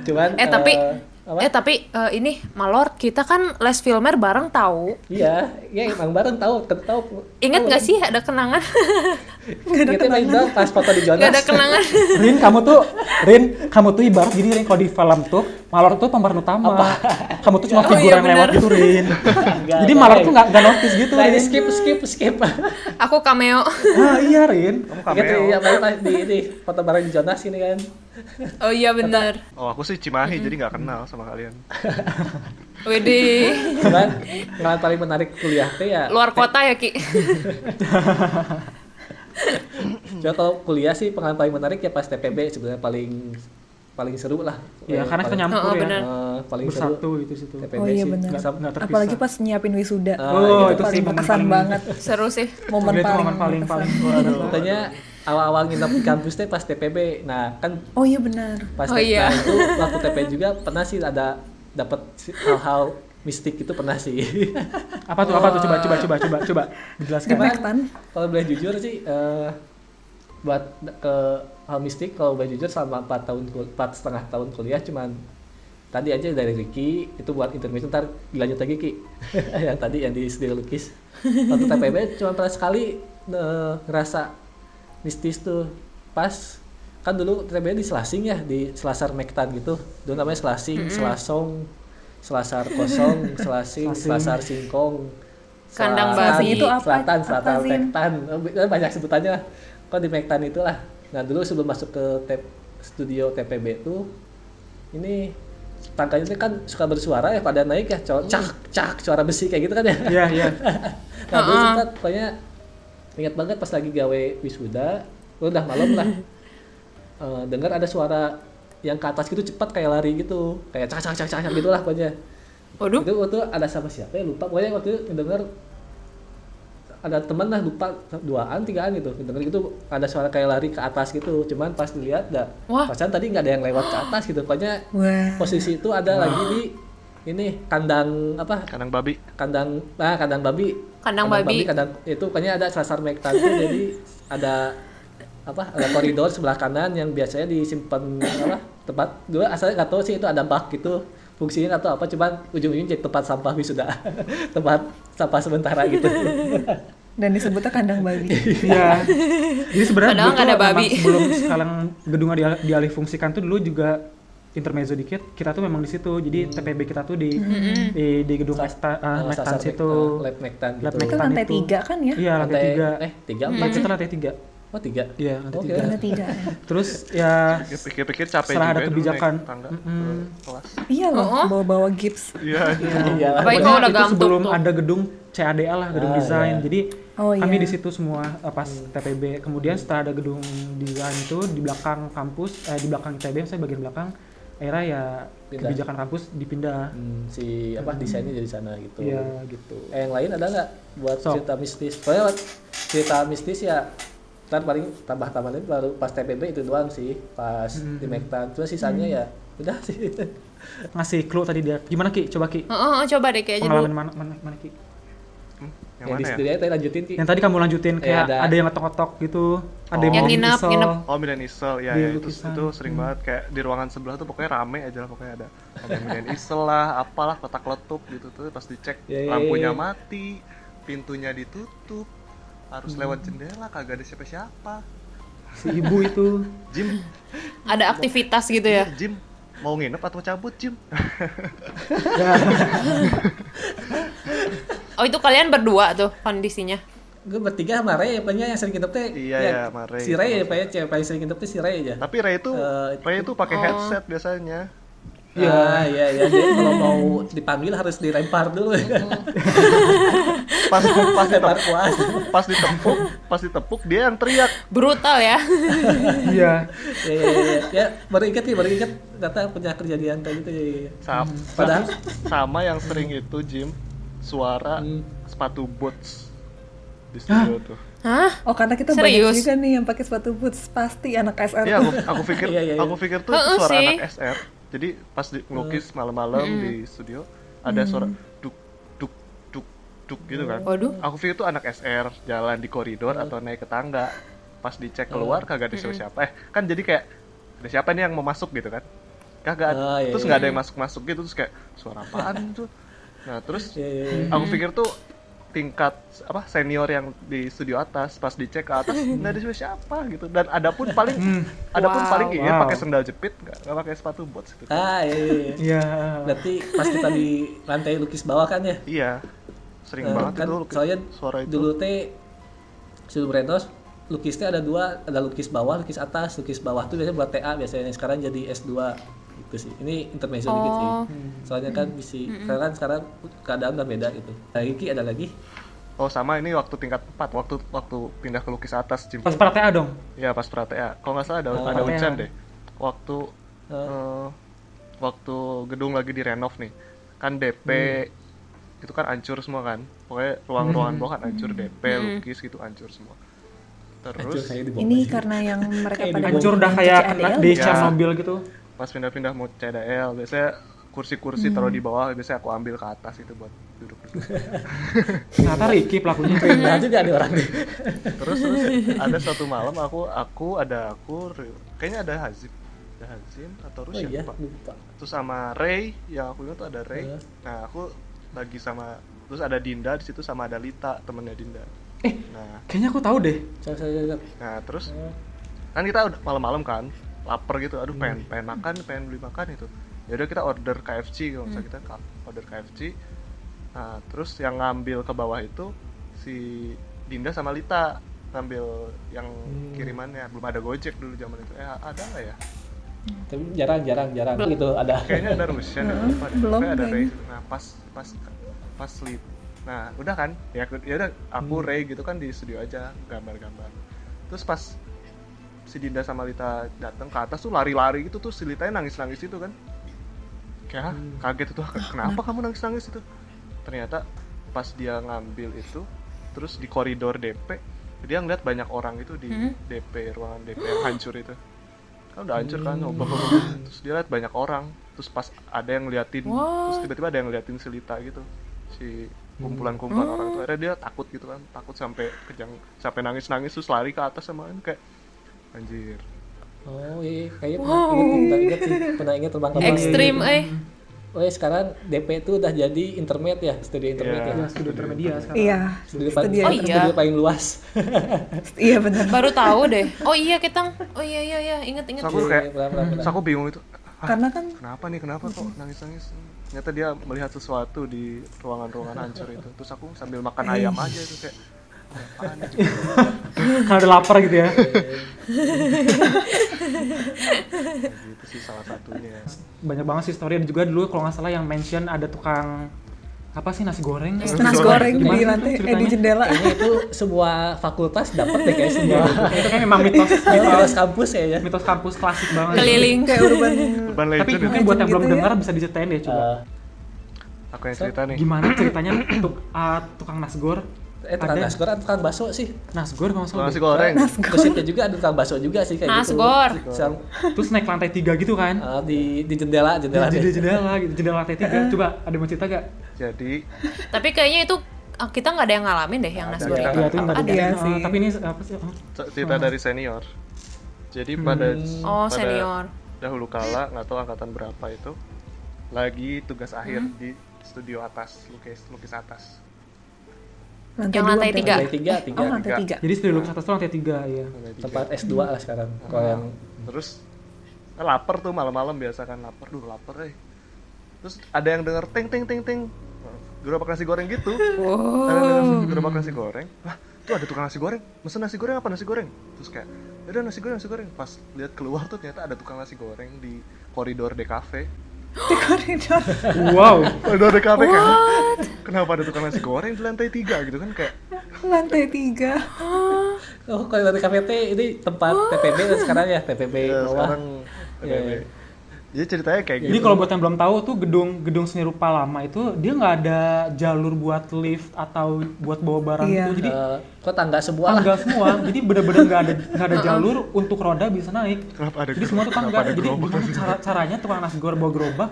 [SPEAKER 4] Cuman
[SPEAKER 2] Eh tapi
[SPEAKER 4] apa?
[SPEAKER 2] eh tapi eh, ini Malor kita kan les filmer bareng tahu.
[SPEAKER 4] iya iya emang bareng tahu tahu
[SPEAKER 2] Ingat nggak sih ada kenangan?
[SPEAKER 4] kita main dong pas foto di Jonas
[SPEAKER 2] Gak ada kenangan.
[SPEAKER 1] Rin, kamu tuh, Rin, kamu tuh ibarat gini Rin, kalau di film tuh, Malor tuh pemeran utama. Kamu tuh cuma
[SPEAKER 2] Oh,
[SPEAKER 1] figur
[SPEAKER 2] iya
[SPEAKER 1] yang lewat gitu, Rin.
[SPEAKER 4] Enggak,
[SPEAKER 1] Jadi
[SPEAKER 4] enggak,
[SPEAKER 1] Malor
[SPEAKER 4] Rin.
[SPEAKER 1] tuh nggak nggak notice gitu,
[SPEAKER 4] Nah,
[SPEAKER 1] Rin.
[SPEAKER 4] skip skip skip
[SPEAKER 2] Aku cameo.
[SPEAKER 1] Nah, iya, Rin.
[SPEAKER 3] Kamu
[SPEAKER 4] Gitu
[SPEAKER 3] cameo.
[SPEAKER 4] ya, apalagi pas di, di foto bareng Jonas ini kan.
[SPEAKER 2] Oh iya bener.
[SPEAKER 3] Oh aku sih Cimahi jadi nggak kenal sama kalian.
[SPEAKER 2] Wede.
[SPEAKER 4] Cuman pengalaman paling menarik kuliah teh ya.
[SPEAKER 2] Luar kota ya Ki.
[SPEAKER 4] Coba kalau kuliah sih pengalaman paling menarik ya pas TPB sebenarnya paling paling seru lah.
[SPEAKER 1] Iya,
[SPEAKER 4] Eh,
[SPEAKER 1] karena kita
[SPEAKER 4] paling-
[SPEAKER 1] nyampur
[SPEAKER 2] Oh,
[SPEAKER 1] ya.
[SPEAKER 2] bener.
[SPEAKER 4] eh, paling
[SPEAKER 1] Bersatu
[SPEAKER 4] seru
[SPEAKER 1] itu situ.
[SPEAKER 4] TPB
[SPEAKER 5] Oh iya
[SPEAKER 4] sih.
[SPEAKER 5] benar. Apalagi pas nyiapin wisuda.
[SPEAKER 4] Ah,
[SPEAKER 1] Oh,
[SPEAKER 5] itu,
[SPEAKER 1] itu sih
[SPEAKER 5] paling
[SPEAKER 1] momen
[SPEAKER 5] berkesan
[SPEAKER 1] paling-
[SPEAKER 5] banget.
[SPEAKER 2] Seru sih.
[SPEAKER 5] Momen
[SPEAKER 1] Itu
[SPEAKER 5] paling
[SPEAKER 1] momen paling.
[SPEAKER 4] Katanya awal-awal nginep di kampus teh pas TPB. Nah, kan
[SPEAKER 5] Oh iya benar.
[SPEAKER 4] pas
[SPEAKER 2] Oh, iya.
[SPEAKER 4] itu waktu TPB juga pernah sih ada dapat hal-hal mistik itu pernah sih.
[SPEAKER 1] Apa tuh? Apa tuh? Coba, coba, coba, coba, coba. Dijelaskan.
[SPEAKER 4] Kalau boleh jujur sih eh, buat ke hal mistik kalau boleh jujur selama 4 tahun empat setengah tahun kuliah cuman tadi aja dari Ricky itu buat intermezzo ntar dilanjut lagi Ki yang tadi yang di studio lukis waktu TPB cuma pernah sekali eh, ngerasa mistis tuh pas kan dulu TPB di Selasing ya di Selasar Mektan gitu dulu namanya Selasing Selasong Selasar Kosong Selasing. Selasar Singkong
[SPEAKER 2] Kandang
[SPEAKER 4] Selatan,
[SPEAKER 2] babi.
[SPEAKER 5] Itu apa-
[SPEAKER 4] Selatan, Selatan? Mektan. Kan banyak sebutannya. Kok di Mektan itulah. Nah, dulu sebelum masuk ke tep- studio TPB itu ini tangkanya itu kan suka bersuara ya pada naik ya cak cak cak suara besi kayak gitu kan ya.
[SPEAKER 1] Iya, iya.
[SPEAKER 4] Nah, dulu sempat pokoknya ingat banget pas lagi gawe wisuda, udah malam lah. Eh, dengar ada suara yang ke atas gitu cepat kayak lari gitu, kayak cak cak cak cak cak gitu lah pokoknya.
[SPEAKER 2] Waduh.
[SPEAKER 4] Itu waktu ada sama siapa ya lupa. Pokoknya waktu itu denger ada teman lah lupa duaan tigaan gitu. Denger gitu. Ada suara kayak lari ke atas gitu. Cuman pas dilihat dah
[SPEAKER 2] Wah.
[SPEAKER 4] pasan tadi nggak ada yang lewat ke atas gitu. Pokoknya
[SPEAKER 5] Wah.
[SPEAKER 4] posisi itu ada lagi di ini kandang apa?
[SPEAKER 3] Kandang babi.
[SPEAKER 4] kandang nah kandang babi.
[SPEAKER 2] Kandang babi.
[SPEAKER 4] kandang itu pokoknya ada sasar mektan tuh jadi ada apa ada koridor sebelah kanan yang biasanya disimpan apa tempat. Dulu asalnya nggak tahu sih itu ada bak gitu fungsinya atau apa cuman ujung-ujungnya jadi tempat sampah wisuda tempat sampah sementara gitu
[SPEAKER 5] Dan disebutnya kandang babi.
[SPEAKER 1] Iya. Jadi sebenarnya
[SPEAKER 2] Padahal
[SPEAKER 1] dulu
[SPEAKER 2] nggak ada babi.
[SPEAKER 1] sebelum sekarang gedungnya dial- dialih fungsikan tuh dulu juga intermezzo dikit kita tuh memang di situ. Jadi TPB kita tuh di di, di gedung
[SPEAKER 4] Sas-
[SPEAKER 1] Mekta,
[SPEAKER 4] eh,
[SPEAKER 1] Mektan situ.
[SPEAKER 4] Lab mektan
[SPEAKER 1] Lab
[SPEAKER 4] gitu
[SPEAKER 5] Itu
[SPEAKER 1] Mektan
[SPEAKER 5] lantai
[SPEAKER 1] itu.
[SPEAKER 5] tiga kan ya?
[SPEAKER 1] Iya lantai tiga.
[SPEAKER 4] eh tiga
[SPEAKER 1] Iya,
[SPEAKER 4] empat
[SPEAKER 1] kita lantai tiga.
[SPEAKER 4] Oh tiga
[SPEAKER 1] Iya lantai
[SPEAKER 4] Oke.
[SPEAKER 1] tiga.
[SPEAKER 5] Lantai tiga.
[SPEAKER 1] Terus ya
[SPEAKER 3] Pikir-pikir capek
[SPEAKER 1] Setelah
[SPEAKER 3] juga
[SPEAKER 1] ada kebijakan.
[SPEAKER 3] tangga kelas.
[SPEAKER 5] Iya loh,
[SPEAKER 2] Oh.
[SPEAKER 5] bawa-bawa gips.
[SPEAKER 3] Iya.
[SPEAKER 4] iya lah.
[SPEAKER 2] Apalagi
[SPEAKER 1] pokoknya
[SPEAKER 2] kalau udah
[SPEAKER 1] itu
[SPEAKER 2] gantung
[SPEAKER 1] sebelum
[SPEAKER 2] tuh.
[SPEAKER 1] ada gedung CADA lah gedung
[SPEAKER 4] Ah,
[SPEAKER 1] desain.
[SPEAKER 4] iya.
[SPEAKER 1] Jadi
[SPEAKER 5] Oh,
[SPEAKER 1] kami
[SPEAKER 5] iya.
[SPEAKER 1] di situ semua eh, pas TPB. Kemudian setelah ada gedung desain itu di belakang kampus, eh, di belakang ITB, saya bagian belakang, akhirnya ya
[SPEAKER 4] Pindah.
[SPEAKER 1] kebijakan kampus dipindah.
[SPEAKER 4] Hmm, si apa desainnya jadi sana gitu
[SPEAKER 1] Iya gitu.
[SPEAKER 4] Eh, yang lain ada nggak buat
[SPEAKER 1] Sok.
[SPEAKER 4] cerita mistis? Buat cerita mistis ya ntar paling tambah tambahannya baru pas TPB itu doang sih pas di Mektan terus sisanya ya udah sih
[SPEAKER 1] Ngasih clue tadi dia. Gimana Ki? Coba Ki.
[SPEAKER 2] Heeh, heeh, coba deh kayaknya dulu.
[SPEAKER 1] Pengalaman mana, mana, mana Ki?
[SPEAKER 3] Hmm, yang
[SPEAKER 4] yang di
[SPEAKER 3] mana ya?
[SPEAKER 4] studio tadi lanjutin Ki
[SPEAKER 1] Yang tadi kamu lanjutin
[SPEAKER 4] Ya,
[SPEAKER 1] kayak
[SPEAKER 4] ada.
[SPEAKER 1] ada. yang ngetok-ngetok gitu. Ada
[SPEAKER 3] Oh.
[SPEAKER 1] yang
[SPEAKER 2] Yang
[SPEAKER 1] mau
[SPEAKER 2] nginep,
[SPEAKER 1] isel.
[SPEAKER 2] nginep.
[SPEAKER 3] Oh Milan Isel, ya,
[SPEAKER 1] Di
[SPEAKER 3] ya itu, itu sering banget kayak di ruangan sebelah tuh pokoknya rame aja lah pokoknya ada ada Milan Isel lah, apalah kotak letup gitu tuh pas dicek
[SPEAKER 4] Ya, ya,
[SPEAKER 3] lampunya
[SPEAKER 4] ya.
[SPEAKER 3] mati, pintunya ditutup, harus
[SPEAKER 1] Hmm.
[SPEAKER 3] lewat jendela kagak ada siapa-siapa.
[SPEAKER 1] Si ibu itu.
[SPEAKER 3] Jim,
[SPEAKER 2] Ada aktivitas gitu ya.
[SPEAKER 3] Jim mau nginep atau cabut Jim?
[SPEAKER 2] Oh itu kalian berdua tuh kondisinya.
[SPEAKER 4] gue bertiga sama Ray apanya yang sering nginep teh
[SPEAKER 3] Iya,
[SPEAKER 4] ya,
[SPEAKER 3] ya, sama Ray.
[SPEAKER 4] si Ray ya pak ya cewek paling sering nginep tuh si Ray aja
[SPEAKER 3] Tapi Ray itu
[SPEAKER 4] Eh,
[SPEAKER 3] Ray itu pakai
[SPEAKER 2] Oh.
[SPEAKER 3] headset biasanya.
[SPEAKER 4] Iya, iya, iya. Jadi kalau mau dipanggil harus dilempar dulu.
[SPEAKER 3] Pas pas
[SPEAKER 4] Lempar
[SPEAKER 3] ditepuk,
[SPEAKER 4] kuas.
[SPEAKER 3] pas ditepuk, pas ditepuk dia yang teriak.
[SPEAKER 2] Brutal ya.
[SPEAKER 1] Iya.
[SPEAKER 4] ya, ya, ya, ya. baru ingat nih, baru ingat kata punya kejadian kayak gitu. Ya, ya.
[SPEAKER 3] Sama,
[SPEAKER 4] Padahal
[SPEAKER 3] sama yang sering itu Jim suara
[SPEAKER 4] Hmm.
[SPEAKER 3] sepatu boots di studio tuh.
[SPEAKER 2] Hah?
[SPEAKER 5] Oh karena kita
[SPEAKER 2] Serius?
[SPEAKER 5] banyak juga nih yang pakai sepatu boots pasti anak SR
[SPEAKER 3] Iya, aku, aku pikir
[SPEAKER 4] Iya, iya, iya.
[SPEAKER 3] aku pikir tuh suara
[SPEAKER 2] sih.
[SPEAKER 3] anak SR. Jadi pas di ngelukis malam-malam di studio ada suara duk duk duk duk gitu kan.
[SPEAKER 2] Waduh.
[SPEAKER 3] Aku pikir tuh anak SR jalan di koridor atau naik ke tangga. Pas dicek keluar kagak ada siapa-siapa. Eh, kan jadi kayak ada siapa nih yang mau masuk gitu kan? Kagak.
[SPEAKER 4] Oh, iya,
[SPEAKER 3] terus
[SPEAKER 4] iya.
[SPEAKER 3] nggak ada yang masuk-masuk gitu terus kayak suara apaan tuh? Nah, terus
[SPEAKER 4] Ya, ya, ya.
[SPEAKER 3] aku pikir tuh tingkat apa senior yang di studio atas pas dicek ke atas nggak ada siapa gitu dan ada pun paling ada pun
[SPEAKER 2] Wow.
[SPEAKER 3] paling
[SPEAKER 1] Wow.
[SPEAKER 3] pakai sendal jepit nggak nggak pakai sepatu boots gitu
[SPEAKER 4] Ah, iya, iya, iya.
[SPEAKER 1] Iya.
[SPEAKER 4] Berarti pas kita di lantai lukis bawah kan ya?
[SPEAKER 3] iya sering
[SPEAKER 4] Eh,
[SPEAKER 3] banget
[SPEAKER 4] kan
[SPEAKER 3] itu lukis-
[SPEAKER 4] soalnya
[SPEAKER 3] suara itu
[SPEAKER 4] dulu teh Renos lukisnya ada dua ada lukis bawah lukis atas lukis bawah tuh biasanya buat TA biasanya sekarang jadi S2 gitu sih ini intermezzo dikit sih
[SPEAKER 2] Oh.
[SPEAKER 4] soalnya kan bisa sekarang sekarang keadaan udah beda gitu lagi Ki, ada lagi
[SPEAKER 3] oh sama ini waktu tingkat 4 waktu waktu pindah ke lukis atas Jim
[SPEAKER 1] Pas pratea dong.
[SPEAKER 3] ya pas pratea kalau nggak salah ada
[SPEAKER 4] Oh.
[SPEAKER 3] ada hujan deh waktu
[SPEAKER 4] Eh.
[SPEAKER 3] eh, waktu gedung lagi direnov nih kan DP
[SPEAKER 4] Hmm.
[SPEAKER 3] itu kan hancur semua kan pokoknya ruang-ruangan bawah kan hancur DP lukis gitu hancur semua terus
[SPEAKER 5] Ini
[SPEAKER 4] aja.
[SPEAKER 5] karena yang mereka pada
[SPEAKER 1] Hancur udah kayak kena di. Chernobyl gitu.
[SPEAKER 3] Pas pindah-pindah mau CDL biasanya kursi-kursi taruh di bawah biasanya aku ambil ke atas itu buat duduk
[SPEAKER 1] Ternyata Ricky pelakunya.
[SPEAKER 4] Pindah juga ada orang nih
[SPEAKER 3] terus terus ada suatu malam aku aku ada aku kayaknya ada Hazim ada Hazim atau
[SPEAKER 4] oh
[SPEAKER 3] Rusya
[SPEAKER 4] iya
[SPEAKER 3] lupa
[SPEAKER 4] lupa
[SPEAKER 3] terus sama Ray yang aku ingat tuh ada Ray
[SPEAKER 4] Eh.
[SPEAKER 3] nah aku lagi sama terus ada Dinda di situ sama ada Lita temennya Dinda
[SPEAKER 1] Eh.
[SPEAKER 3] nah
[SPEAKER 1] Kayaknya aku tahu deh.
[SPEAKER 3] nah terus
[SPEAKER 4] Eh.
[SPEAKER 3] kan kita udah malam-malam kan lapar gitu aduh pengen pengen makan pengen beli makan itu ya udah kita order KFC kalau misalnya kita order KFC nah terus yang ngambil ke bawah itu si Dinda sama Lita ngambil yang kirimannya. Belum ada Gojek dulu zaman itu. Eh ada nggak ya?
[SPEAKER 4] Tapi jarang jarang jarang gitu ada.
[SPEAKER 3] Kayaknya ada Rusian ya lupa deh.
[SPEAKER 5] belum
[SPEAKER 3] ada Ray nah pas pas pas sleep nah udah kan? Ya ya udah aku Ray gitu kan di studio aja gambar-gambar. Terus pas si Dinda sama Lita datang ke atas tuh lari-lari gitu tuh si Litanya nangis-nangis itu kan. Kayak "Hah, kaget itu kenapa kamu nangis-nangis itu? Ternyata pas dia ngambil itu terus di koridor DP dia ngeliat banyak orang itu di
[SPEAKER 2] Hmm.
[SPEAKER 3] DP ruangan DP yang hancur itu. Kan udah hancur kan
[SPEAKER 2] Hmm.
[SPEAKER 3] obah terus dia lihat banyak orang terus pas ada yang ngeliatin
[SPEAKER 2] Wah.
[SPEAKER 3] terus tiba-tiba ada yang ngeliatin si Lita gitu si kumpulan-kumpulan orang itu. Akhirnya dia takut gitu kan takut sampai kejang sampai nangis-nangis terus lari ke atas sama kayak anjir
[SPEAKER 4] oh iya kayaknya pernah inget pernah inget sih pernah inget terbang terbang
[SPEAKER 2] Ekstrim eh.
[SPEAKER 4] oh iya sekarang DP itu udah jadi internet ya internet
[SPEAKER 3] Iya.
[SPEAKER 4] ya
[SPEAKER 1] Ya, studio intermedia sekarang.
[SPEAKER 5] Iya.
[SPEAKER 4] studio paling
[SPEAKER 5] Studio
[SPEAKER 2] Oh iya.
[SPEAKER 4] studio paling luas
[SPEAKER 5] Iya benar.
[SPEAKER 2] Baru tahu deh. Oh iya Ketang. Oh iya iya iya, inget inget.
[SPEAKER 3] aku kayak
[SPEAKER 4] Pernah, pernah,
[SPEAKER 3] terus
[SPEAKER 4] pernah.
[SPEAKER 3] aku bingung itu "Ah,
[SPEAKER 5] Karena kan
[SPEAKER 3] kenapa nih kenapa kok nangis-nangis ternyata dia melihat sesuatu di ruangan-ruangan hancur itu terus aku sambil makan ayam aja tuh kayak
[SPEAKER 1] Karena udah lapar gitu ya.
[SPEAKER 3] gitu sih salah satunya
[SPEAKER 1] Banyak banget sih story. Ada juga dulu kalau nggak salah yang mention ada tukang apa sih nasi goreng?
[SPEAKER 5] nasi goreng
[SPEAKER 1] Gimana
[SPEAKER 5] di
[SPEAKER 1] sih
[SPEAKER 5] lantai, eh
[SPEAKER 1] ceritanya?
[SPEAKER 5] di jendela.
[SPEAKER 4] kayaknya itu sebuah fakultas dapat deh kayak semua
[SPEAKER 1] itu kan memang mitos
[SPEAKER 4] mitos kampus ya ya
[SPEAKER 1] mitos kampus klasik banget.
[SPEAKER 2] Keliling.
[SPEAKER 5] Kayak urban.
[SPEAKER 3] Urban
[SPEAKER 1] Tapi
[SPEAKER 3] Legend
[SPEAKER 1] mungkin
[SPEAKER 3] itu
[SPEAKER 1] buat yang belum
[SPEAKER 5] gitu ya.
[SPEAKER 1] dengar bisa diceritain deh coba.
[SPEAKER 4] Eh,
[SPEAKER 3] aku yang cerita nih
[SPEAKER 1] Gimana ceritanya tuk, ah, tukang nasgor
[SPEAKER 4] Eh tukang
[SPEAKER 1] Ada.
[SPEAKER 4] nasgor atau tukang bakso sih?
[SPEAKER 1] Nasgor kalau nggak salah.
[SPEAKER 3] nasi goreng
[SPEAKER 4] Gesitnya juga ada tukang bakso juga sih kayak gitu.
[SPEAKER 2] Nasgor.
[SPEAKER 1] Terus naik lantai tiga gitu kan?
[SPEAKER 4] ah, di di jendela jendela
[SPEAKER 1] Di
[SPEAKER 4] deh.
[SPEAKER 1] jendela gitu, jendela lantai tiga. Coba ada mau cerita gak?
[SPEAKER 3] jadi
[SPEAKER 2] Tapi kayaknya itu ah, kita nggak ada yang ngalamin deh yang nasgor itu.
[SPEAKER 1] Iya, itu ada.
[SPEAKER 5] Ada
[SPEAKER 1] Ah,
[SPEAKER 5] sih.
[SPEAKER 1] Tapi ini apa sih?
[SPEAKER 3] Cerita dari senior jadi pada
[SPEAKER 2] Oh
[SPEAKER 3] pada
[SPEAKER 2] senior.
[SPEAKER 3] dahulu kala nggak tahu angkatan berapa itu lagi tugas akhir di studio atas lukis lukis atas
[SPEAKER 5] Lantai
[SPEAKER 2] Yang lantai tiga.
[SPEAKER 4] Lantai tiga, tiga.
[SPEAKER 5] Oh, lantai
[SPEAKER 3] Tiga.
[SPEAKER 1] Jadi studio lukis atas tuh lantai tiga ya.
[SPEAKER 4] Tempat S2 lah sekarang. Kalau yang
[SPEAKER 3] terus kan lapar tuh malam-malam biasa kan lapar. Duh lapar eh. Terus ada yang denger ting ting ting ting. Gerobak nasi goreng gitu. Ada yang denger gerobak nasi goreng. Wah tuh ada tukang nasi goreng. Mesen nasi goreng apa nasi goreng? Terus kayak ada nasi goreng nasi goreng. Pas lihat keluar tuh ternyata ada tukang nasi goreng di koridor DKV
[SPEAKER 5] Di koridor.
[SPEAKER 1] Wow.
[SPEAKER 3] koridor DKV kan kenapa ada tukang nasi goreng di lantai tiga gitu kan kayak
[SPEAKER 5] lantai tiga.
[SPEAKER 4] Oh, kalau dari KPT ini tempat dan sekarang ya PPB
[SPEAKER 3] ya,
[SPEAKER 4] bawah.
[SPEAKER 3] sekarang
[SPEAKER 4] Iya,
[SPEAKER 3] PBB.
[SPEAKER 4] Iya.
[SPEAKER 3] jadi ceritanya kayak gitu
[SPEAKER 1] Jadi kalau buat yang belum tahu tuh gedung gedung seni rupa lama itu dia nggak ada jalur buat lift atau buat bawa barang
[SPEAKER 5] Iya.
[SPEAKER 1] gitu. Jadi
[SPEAKER 4] Eh, kok tangga semua lah.
[SPEAKER 1] tangga semua. Jadi bener-bener nggak ada nggak ada jalur untuk roda bisa naik.
[SPEAKER 3] Kenapa ada
[SPEAKER 1] Jadi semua tuh tangga. Jadi gimana cara caranya tukang nasi goreng bawa gerobak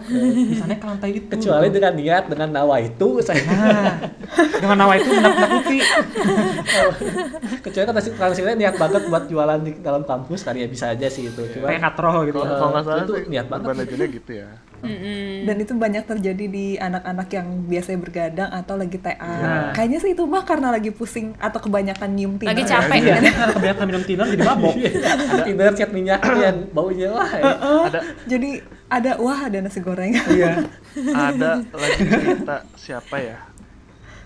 [SPEAKER 1] bisa naik ke lantai itu.
[SPEAKER 4] Kecuali
[SPEAKER 1] gitu.
[SPEAKER 4] dengan niat dengan nawa itu saya
[SPEAKER 1] Nah, dengan nama itu menakut-nakuti.
[SPEAKER 4] kecuali kan goreng niat banget buat jualan di dalam kampus kali ya bisa aja sih itu. Cuma
[SPEAKER 1] Kayak katro gitu.
[SPEAKER 3] kalau kalau nggak salah
[SPEAKER 4] itu niat banget
[SPEAKER 3] urban legendnya gitu ya.
[SPEAKER 5] Dan itu banyak terjadi di anak-anak yang biasanya bergadang atau lagi TA.
[SPEAKER 1] Nah.
[SPEAKER 5] Kayaknya sih itu mah karena lagi pusing atau kebanyakan nyium tiner.
[SPEAKER 2] Lagi capek.
[SPEAKER 1] Iya, karena kebanyakan minum tiner jadi mabok.
[SPEAKER 4] Tinder cat minyak yang baunya wah. ya.
[SPEAKER 3] ada
[SPEAKER 5] Jadi ada wah ada nasi goreng.
[SPEAKER 1] Iya.
[SPEAKER 3] ada lagi cerita siapa ya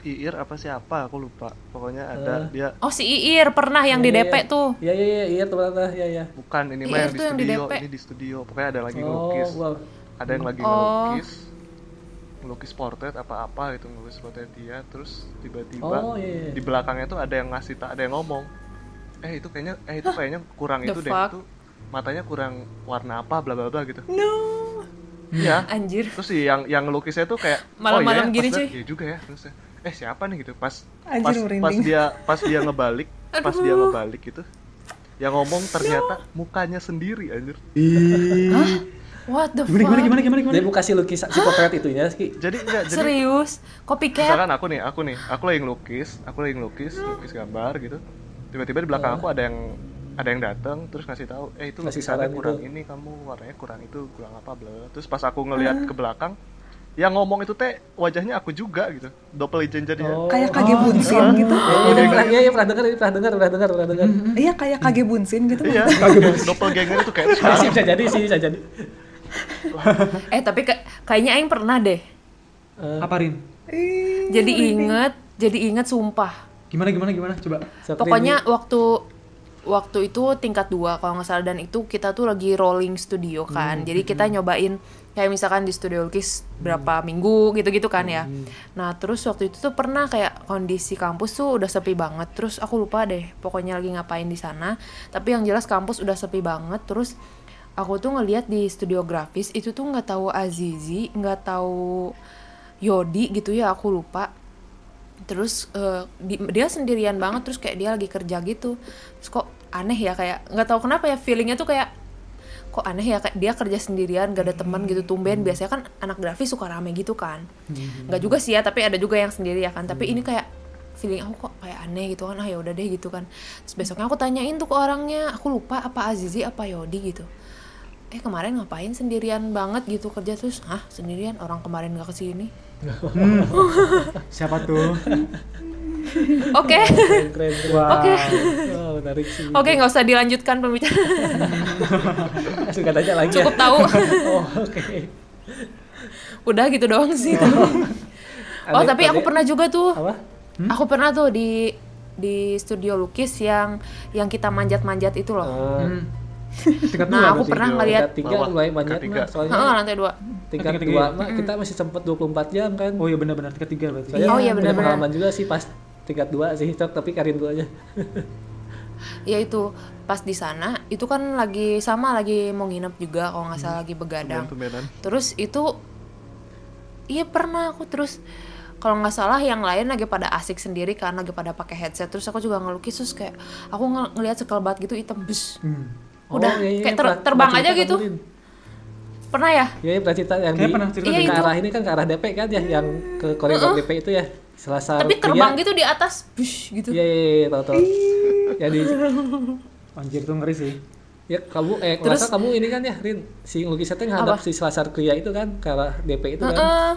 [SPEAKER 3] Iir apa siapa aku lupa pokoknya ada dia
[SPEAKER 2] Oh si Iir pernah yang di
[SPEAKER 4] Iya,
[SPEAKER 2] DP
[SPEAKER 4] iya.
[SPEAKER 2] tuh.
[SPEAKER 4] Iya iya iya iya teman-teman iya iya.
[SPEAKER 3] bukan ini
[SPEAKER 2] Iir
[SPEAKER 3] mah yang di
[SPEAKER 2] tuh yang di
[SPEAKER 3] studio ini di studio pokoknya ada lagi
[SPEAKER 4] Oh,
[SPEAKER 3] ngelukis
[SPEAKER 4] wow.
[SPEAKER 3] ada yang lagi
[SPEAKER 2] Oh.
[SPEAKER 3] ngelukis ngelukis portret apa-apa gitu ngelukis portret dia terus tiba-tiba
[SPEAKER 4] Oh, iya, iya.
[SPEAKER 3] di belakangnya tuh ada yang ngasih tak ada yang ngomong eh itu kayaknya eh itu kayaknya kurang
[SPEAKER 2] The
[SPEAKER 3] itu deh
[SPEAKER 2] fuck?
[SPEAKER 3] itu matanya kurang warna apa bla bla bla gitu
[SPEAKER 5] No.
[SPEAKER 3] Iya.
[SPEAKER 2] Anjir.
[SPEAKER 3] Terus sih yang yang ngelukisnya tuh kayak
[SPEAKER 2] Malam-malam
[SPEAKER 3] oh, iya,
[SPEAKER 2] gini,
[SPEAKER 3] pas
[SPEAKER 2] cuy.
[SPEAKER 3] Iya juga ya. Terus eh siapa nih gitu pas
[SPEAKER 5] Anjir,
[SPEAKER 3] pas,
[SPEAKER 5] merinding.
[SPEAKER 3] pas dia pas dia ngebalik pas dia ngebalik gitu yang ngomong ternyata mukanya sendiri anjir.
[SPEAKER 2] What the fuck?
[SPEAKER 1] Gimana gimana gimana gimana?
[SPEAKER 4] Dia mau kasih lukisan si potret itunya Ki.
[SPEAKER 3] Jadi enggak jadi
[SPEAKER 2] Serius? Copycat?
[SPEAKER 3] misalkan aku nih, aku nih, aku lagi ngelukis, aku lagi ngelukis, ngelukis gambar gitu. Tiba-tiba di belakang aku ada yang ada yang datang terus ngasih tahu, "Eh itu lukisannya kurang
[SPEAKER 4] gitu.
[SPEAKER 3] ini kamu warnanya kurang itu, kurang apa bla." bla." Terus pas aku ngelihat ke belakang, yang ngomong itu teh wajahnya aku juga gitu. Doppelganger dia.
[SPEAKER 4] Oh.
[SPEAKER 5] Kayak kage bunsin gitu.
[SPEAKER 4] Iya, iya, pernah, iya, iya, pernah dengar, pernah dengar, pernah dengar, pernah dengar.
[SPEAKER 5] Iya kayak kage bunsin gitu.
[SPEAKER 3] Iya, doppelganger itu kayak
[SPEAKER 4] Bisa, sih, bisa jadi sih, bisa jadi.
[SPEAKER 2] Eh tapi ka- kayaknya Aing pernah deh.
[SPEAKER 4] Eh,
[SPEAKER 1] Apa Rin?
[SPEAKER 5] Ih,
[SPEAKER 2] Jadi inget, jadi inget sumpah.
[SPEAKER 1] Gimana gimana gimana? Coba.
[SPEAKER 2] Pokoknya waktu waktu itu tingkat 2 kalau nggak salah dan itu kita tuh lagi rolling studio kan. Jadi kita nyobain kayak misalkan di studio lukis berapa minggu gitu-gitu kan ya. Nah, terus waktu itu tuh pernah kayak kondisi kampus tuh udah sepi banget. Terus aku lupa deh pokoknya lagi ngapain di sana. Tapi yang jelas kampus udah sepi banget. Terus aku tuh ngeliat di studio grafis itu tuh nggak tahu Azizi, nggak tahu Yodi gitu ya, aku lupa terus di- dia sendirian banget terus kayak dia lagi kerja gitu terus kok aneh ya kayak nggak tahu kenapa ya feelingnya tuh kayak kok aneh ya kayak dia kerja sendirian gak ada teman gitu tumben. Biasanya kan anak grafis suka rame gitu kan. Nggak juga sih ya tapi ada juga yang sendiri ya kan. Tapi ini kayak feeling aku kok kayak aneh gitu kan ah ya udah deh gitu kan. Terus besoknya aku tanyain tuh ke orangnya aku lupa apa Azizi apa Yodi gitu. Eh kemarin ngapain sendirian banget gitu kerja? Terus ah sendirian orang kemarin gak ke sini.
[SPEAKER 1] Siapa tuh?
[SPEAKER 2] oke. Oke.
[SPEAKER 4] Oh, menarik sih.
[SPEAKER 2] Oke, nggak usah dilanjutkan pembicaraan.
[SPEAKER 4] Tanya lagi ya.
[SPEAKER 2] Cukup tahu.
[SPEAKER 4] Oh, oke.
[SPEAKER 2] Udah gitu doang sih. oh,
[SPEAKER 4] Ada-
[SPEAKER 2] tapi aku pernah juga tuh.
[SPEAKER 4] Apa?
[SPEAKER 2] Aku pernah tuh di di studio lukis yang yang kita manjat-manjat itu loh.
[SPEAKER 4] Eh,
[SPEAKER 1] Hmm. Tingkat dua
[SPEAKER 2] Nah, aku pernah ngeliat
[SPEAKER 4] tiga mulai
[SPEAKER 3] tiga.
[SPEAKER 4] mah soalnya
[SPEAKER 2] Heeh, lantai dua.
[SPEAKER 4] tingkat
[SPEAKER 1] Tingkat tiga
[SPEAKER 4] dua mah kita masih sempet 24 jam kan
[SPEAKER 1] Oh iya benar-benar tingkat tiga berarti.
[SPEAKER 4] Soalnya
[SPEAKER 2] Oh iya,
[SPEAKER 4] punya
[SPEAKER 2] benar-benar.
[SPEAKER 4] pengalaman juga sih pas tingkat dua sih Cok, tapi Karin dulu aja
[SPEAKER 2] Ya itu pas di sana itu kan lagi sama lagi mau nginep juga kalau nggak salah lagi begadang.
[SPEAKER 3] Tumben-tumbenan.
[SPEAKER 2] Terus itu iya pernah aku terus kalau nggak salah yang lain lagi pada asik sendiri kan lagi pada pakai headset terus aku juga ngelukis terus kayak aku ngel- ngelihat sekelebat gitu hitam bus
[SPEAKER 1] Hmm.
[SPEAKER 2] Udah,
[SPEAKER 4] iya, iya,
[SPEAKER 2] kayak ter-
[SPEAKER 4] pernah-
[SPEAKER 2] terbang aja gitu. pernah ya
[SPEAKER 4] Iya, iya, pernah cerita yang
[SPEAKER 1] Kayak
[SPEAKER 4] di,
[SPEAKER 1] pernah cerita
[SPEAKER 2] Iya,
[SPEAKER 4] ke arah ini kan ke arah DP kan ya, yang ke koridor DP itu ya. Selasa
[SPEAKER 2] tapi terbang gitu di atas bus gitu
[SPEAKER 4] Iya, iya, iya, tahu tahu. Jadi
[SPEAKER 1] Anjir tuh ngeri sih.
[SPEAKER 4] ya kamu eh
[SPEAKER 2] Terus-
[SPEAKER 4] kamu ini kan ya, Rin, si lukisan teh ngadap si Selasar Kria itu kan ke arah DP itu kan.
[SPEAKER 2] Heeh.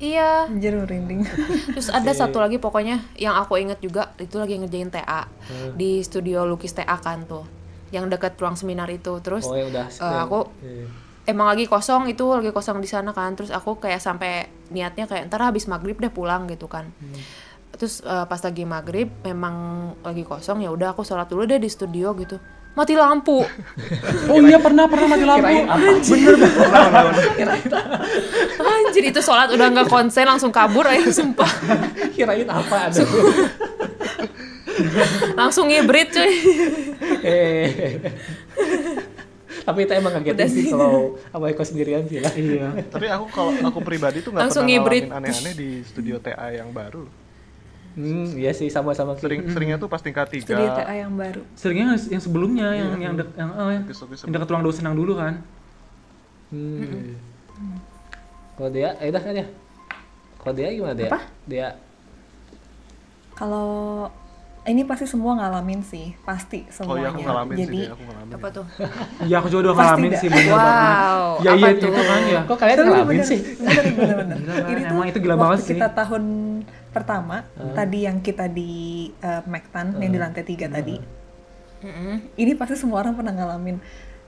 [SPEAKER 2] iya
[SPEAKER 5] Anjir merinding.
[SPEAKER 2] terus ada satu lagi pokoknya yang aku inget juga itu lagi ngerjain TA di studio lukis TA kan tuh yang dekat ruang seminar itu terus
[SPEAKER 4] Oh, ya udah.
[SPEAKER 2] eh, aku
[SPEAKER 4] Iya.
[SPEAKER 2] Emang lagi kosong itu lagi kosong di sana kan terus aku kayak sampai niatnya kayak ntar habis maghrib deh pulang gitu kan terus eh, pas lagi maghrib memang lagi kosong ya udah aku sholat dulu deh di studio gitu mati lampu
[SPEAKER 1] Oh iya pernah pernah mati lampu.
[SPEAKER 4] Apa?
[SPEAKER 1] Bener banget.
[SPEAKER 2] anjir itu sholat udah nggak konsen langsung kabur aja sumpah
[SPEAKER 4] Kirain apa ada?
[SPEAKER 2] langsung ngibrit cuy
[SPEAKER 4] eh. Tapi itu emang kagetin
[SPEAKER 2] Udah
[SPEAKER 4] sih kalau apa Eko sendirian sih lah.
[SPEAKER 1] Iya.
[SPEAKER 3] Tapi aku kalau aku pribadi tuh nggak
[SPEAKER 2] Langsung
[SPEAKER 3] pernah
[SPEAKER 2] ngibrit.
[SPEAKER 3] ngalamin aneh-aneh di studio TA yang baru.
[SPEAKER 4] Hmm, iya sih sama-sama.
[SPEAKER 3] Sering seringnya tuh pas tingkat tiga.
[SPEAKER 5] Studio TA yang baru.
[SPEAKER 1] Seringnya yang- sebelumnya yang yang dek, yang, eh, yang yang dekat ruang dosen yang dulu kan.
[SPEAKER 4] Hmm. Kalau dia, eh dah kan ya. Kalau dia gimana dia?
[SPEAKER 5] Apa?
[SPEAKER 4] Dia
[SPEAKER 5] Kalau ini pasti semua ngalamin sih, pasti
[SPEAKER 3] Oh
[SPEAKER 5] semuanya.
[SPEAKER 3] iya aku ngalamin
[SPEAKER 5] Jadi
[SPEAKER 3] sih, aku ngalamin.
[SPEAKER 2] apa tuh
[SPEAKER 1] Iya aku juga udah ngalamin sih bener
[SPEAKER 2] Wow,
[SPEAKER 1] banget. Ya
[SPEAKER 2] apa
[SPEAKER 1] iya
[SPEAKER 2] tuh?
[SPEAKER 1] itu kan ya.
[SPEAKER 4] kok kalian
[SPEAKER 5] Tapi
[SPEAKER 4] ngalamin
[SPEAKER 5] bener,
[SPEAKER 4] sih?
[SPEAKER 5] bener, bener, bener.
[SPEAKER 1] Gila
[SPEAKER 5] Ini tuh
[SPEAKER 1] emang itu gila
[SPEAKER 5] waktu
[SPEAKER 1] banget sih.
[SPEAKER 5] kita tahun pertama, tadi yang kita di uh, Mactan, yang di lantai tiga tadi,
[SPEAKER 2] Mm-mm.
[SPEAKER 5] ini pasti semua orang pernah ngalamin.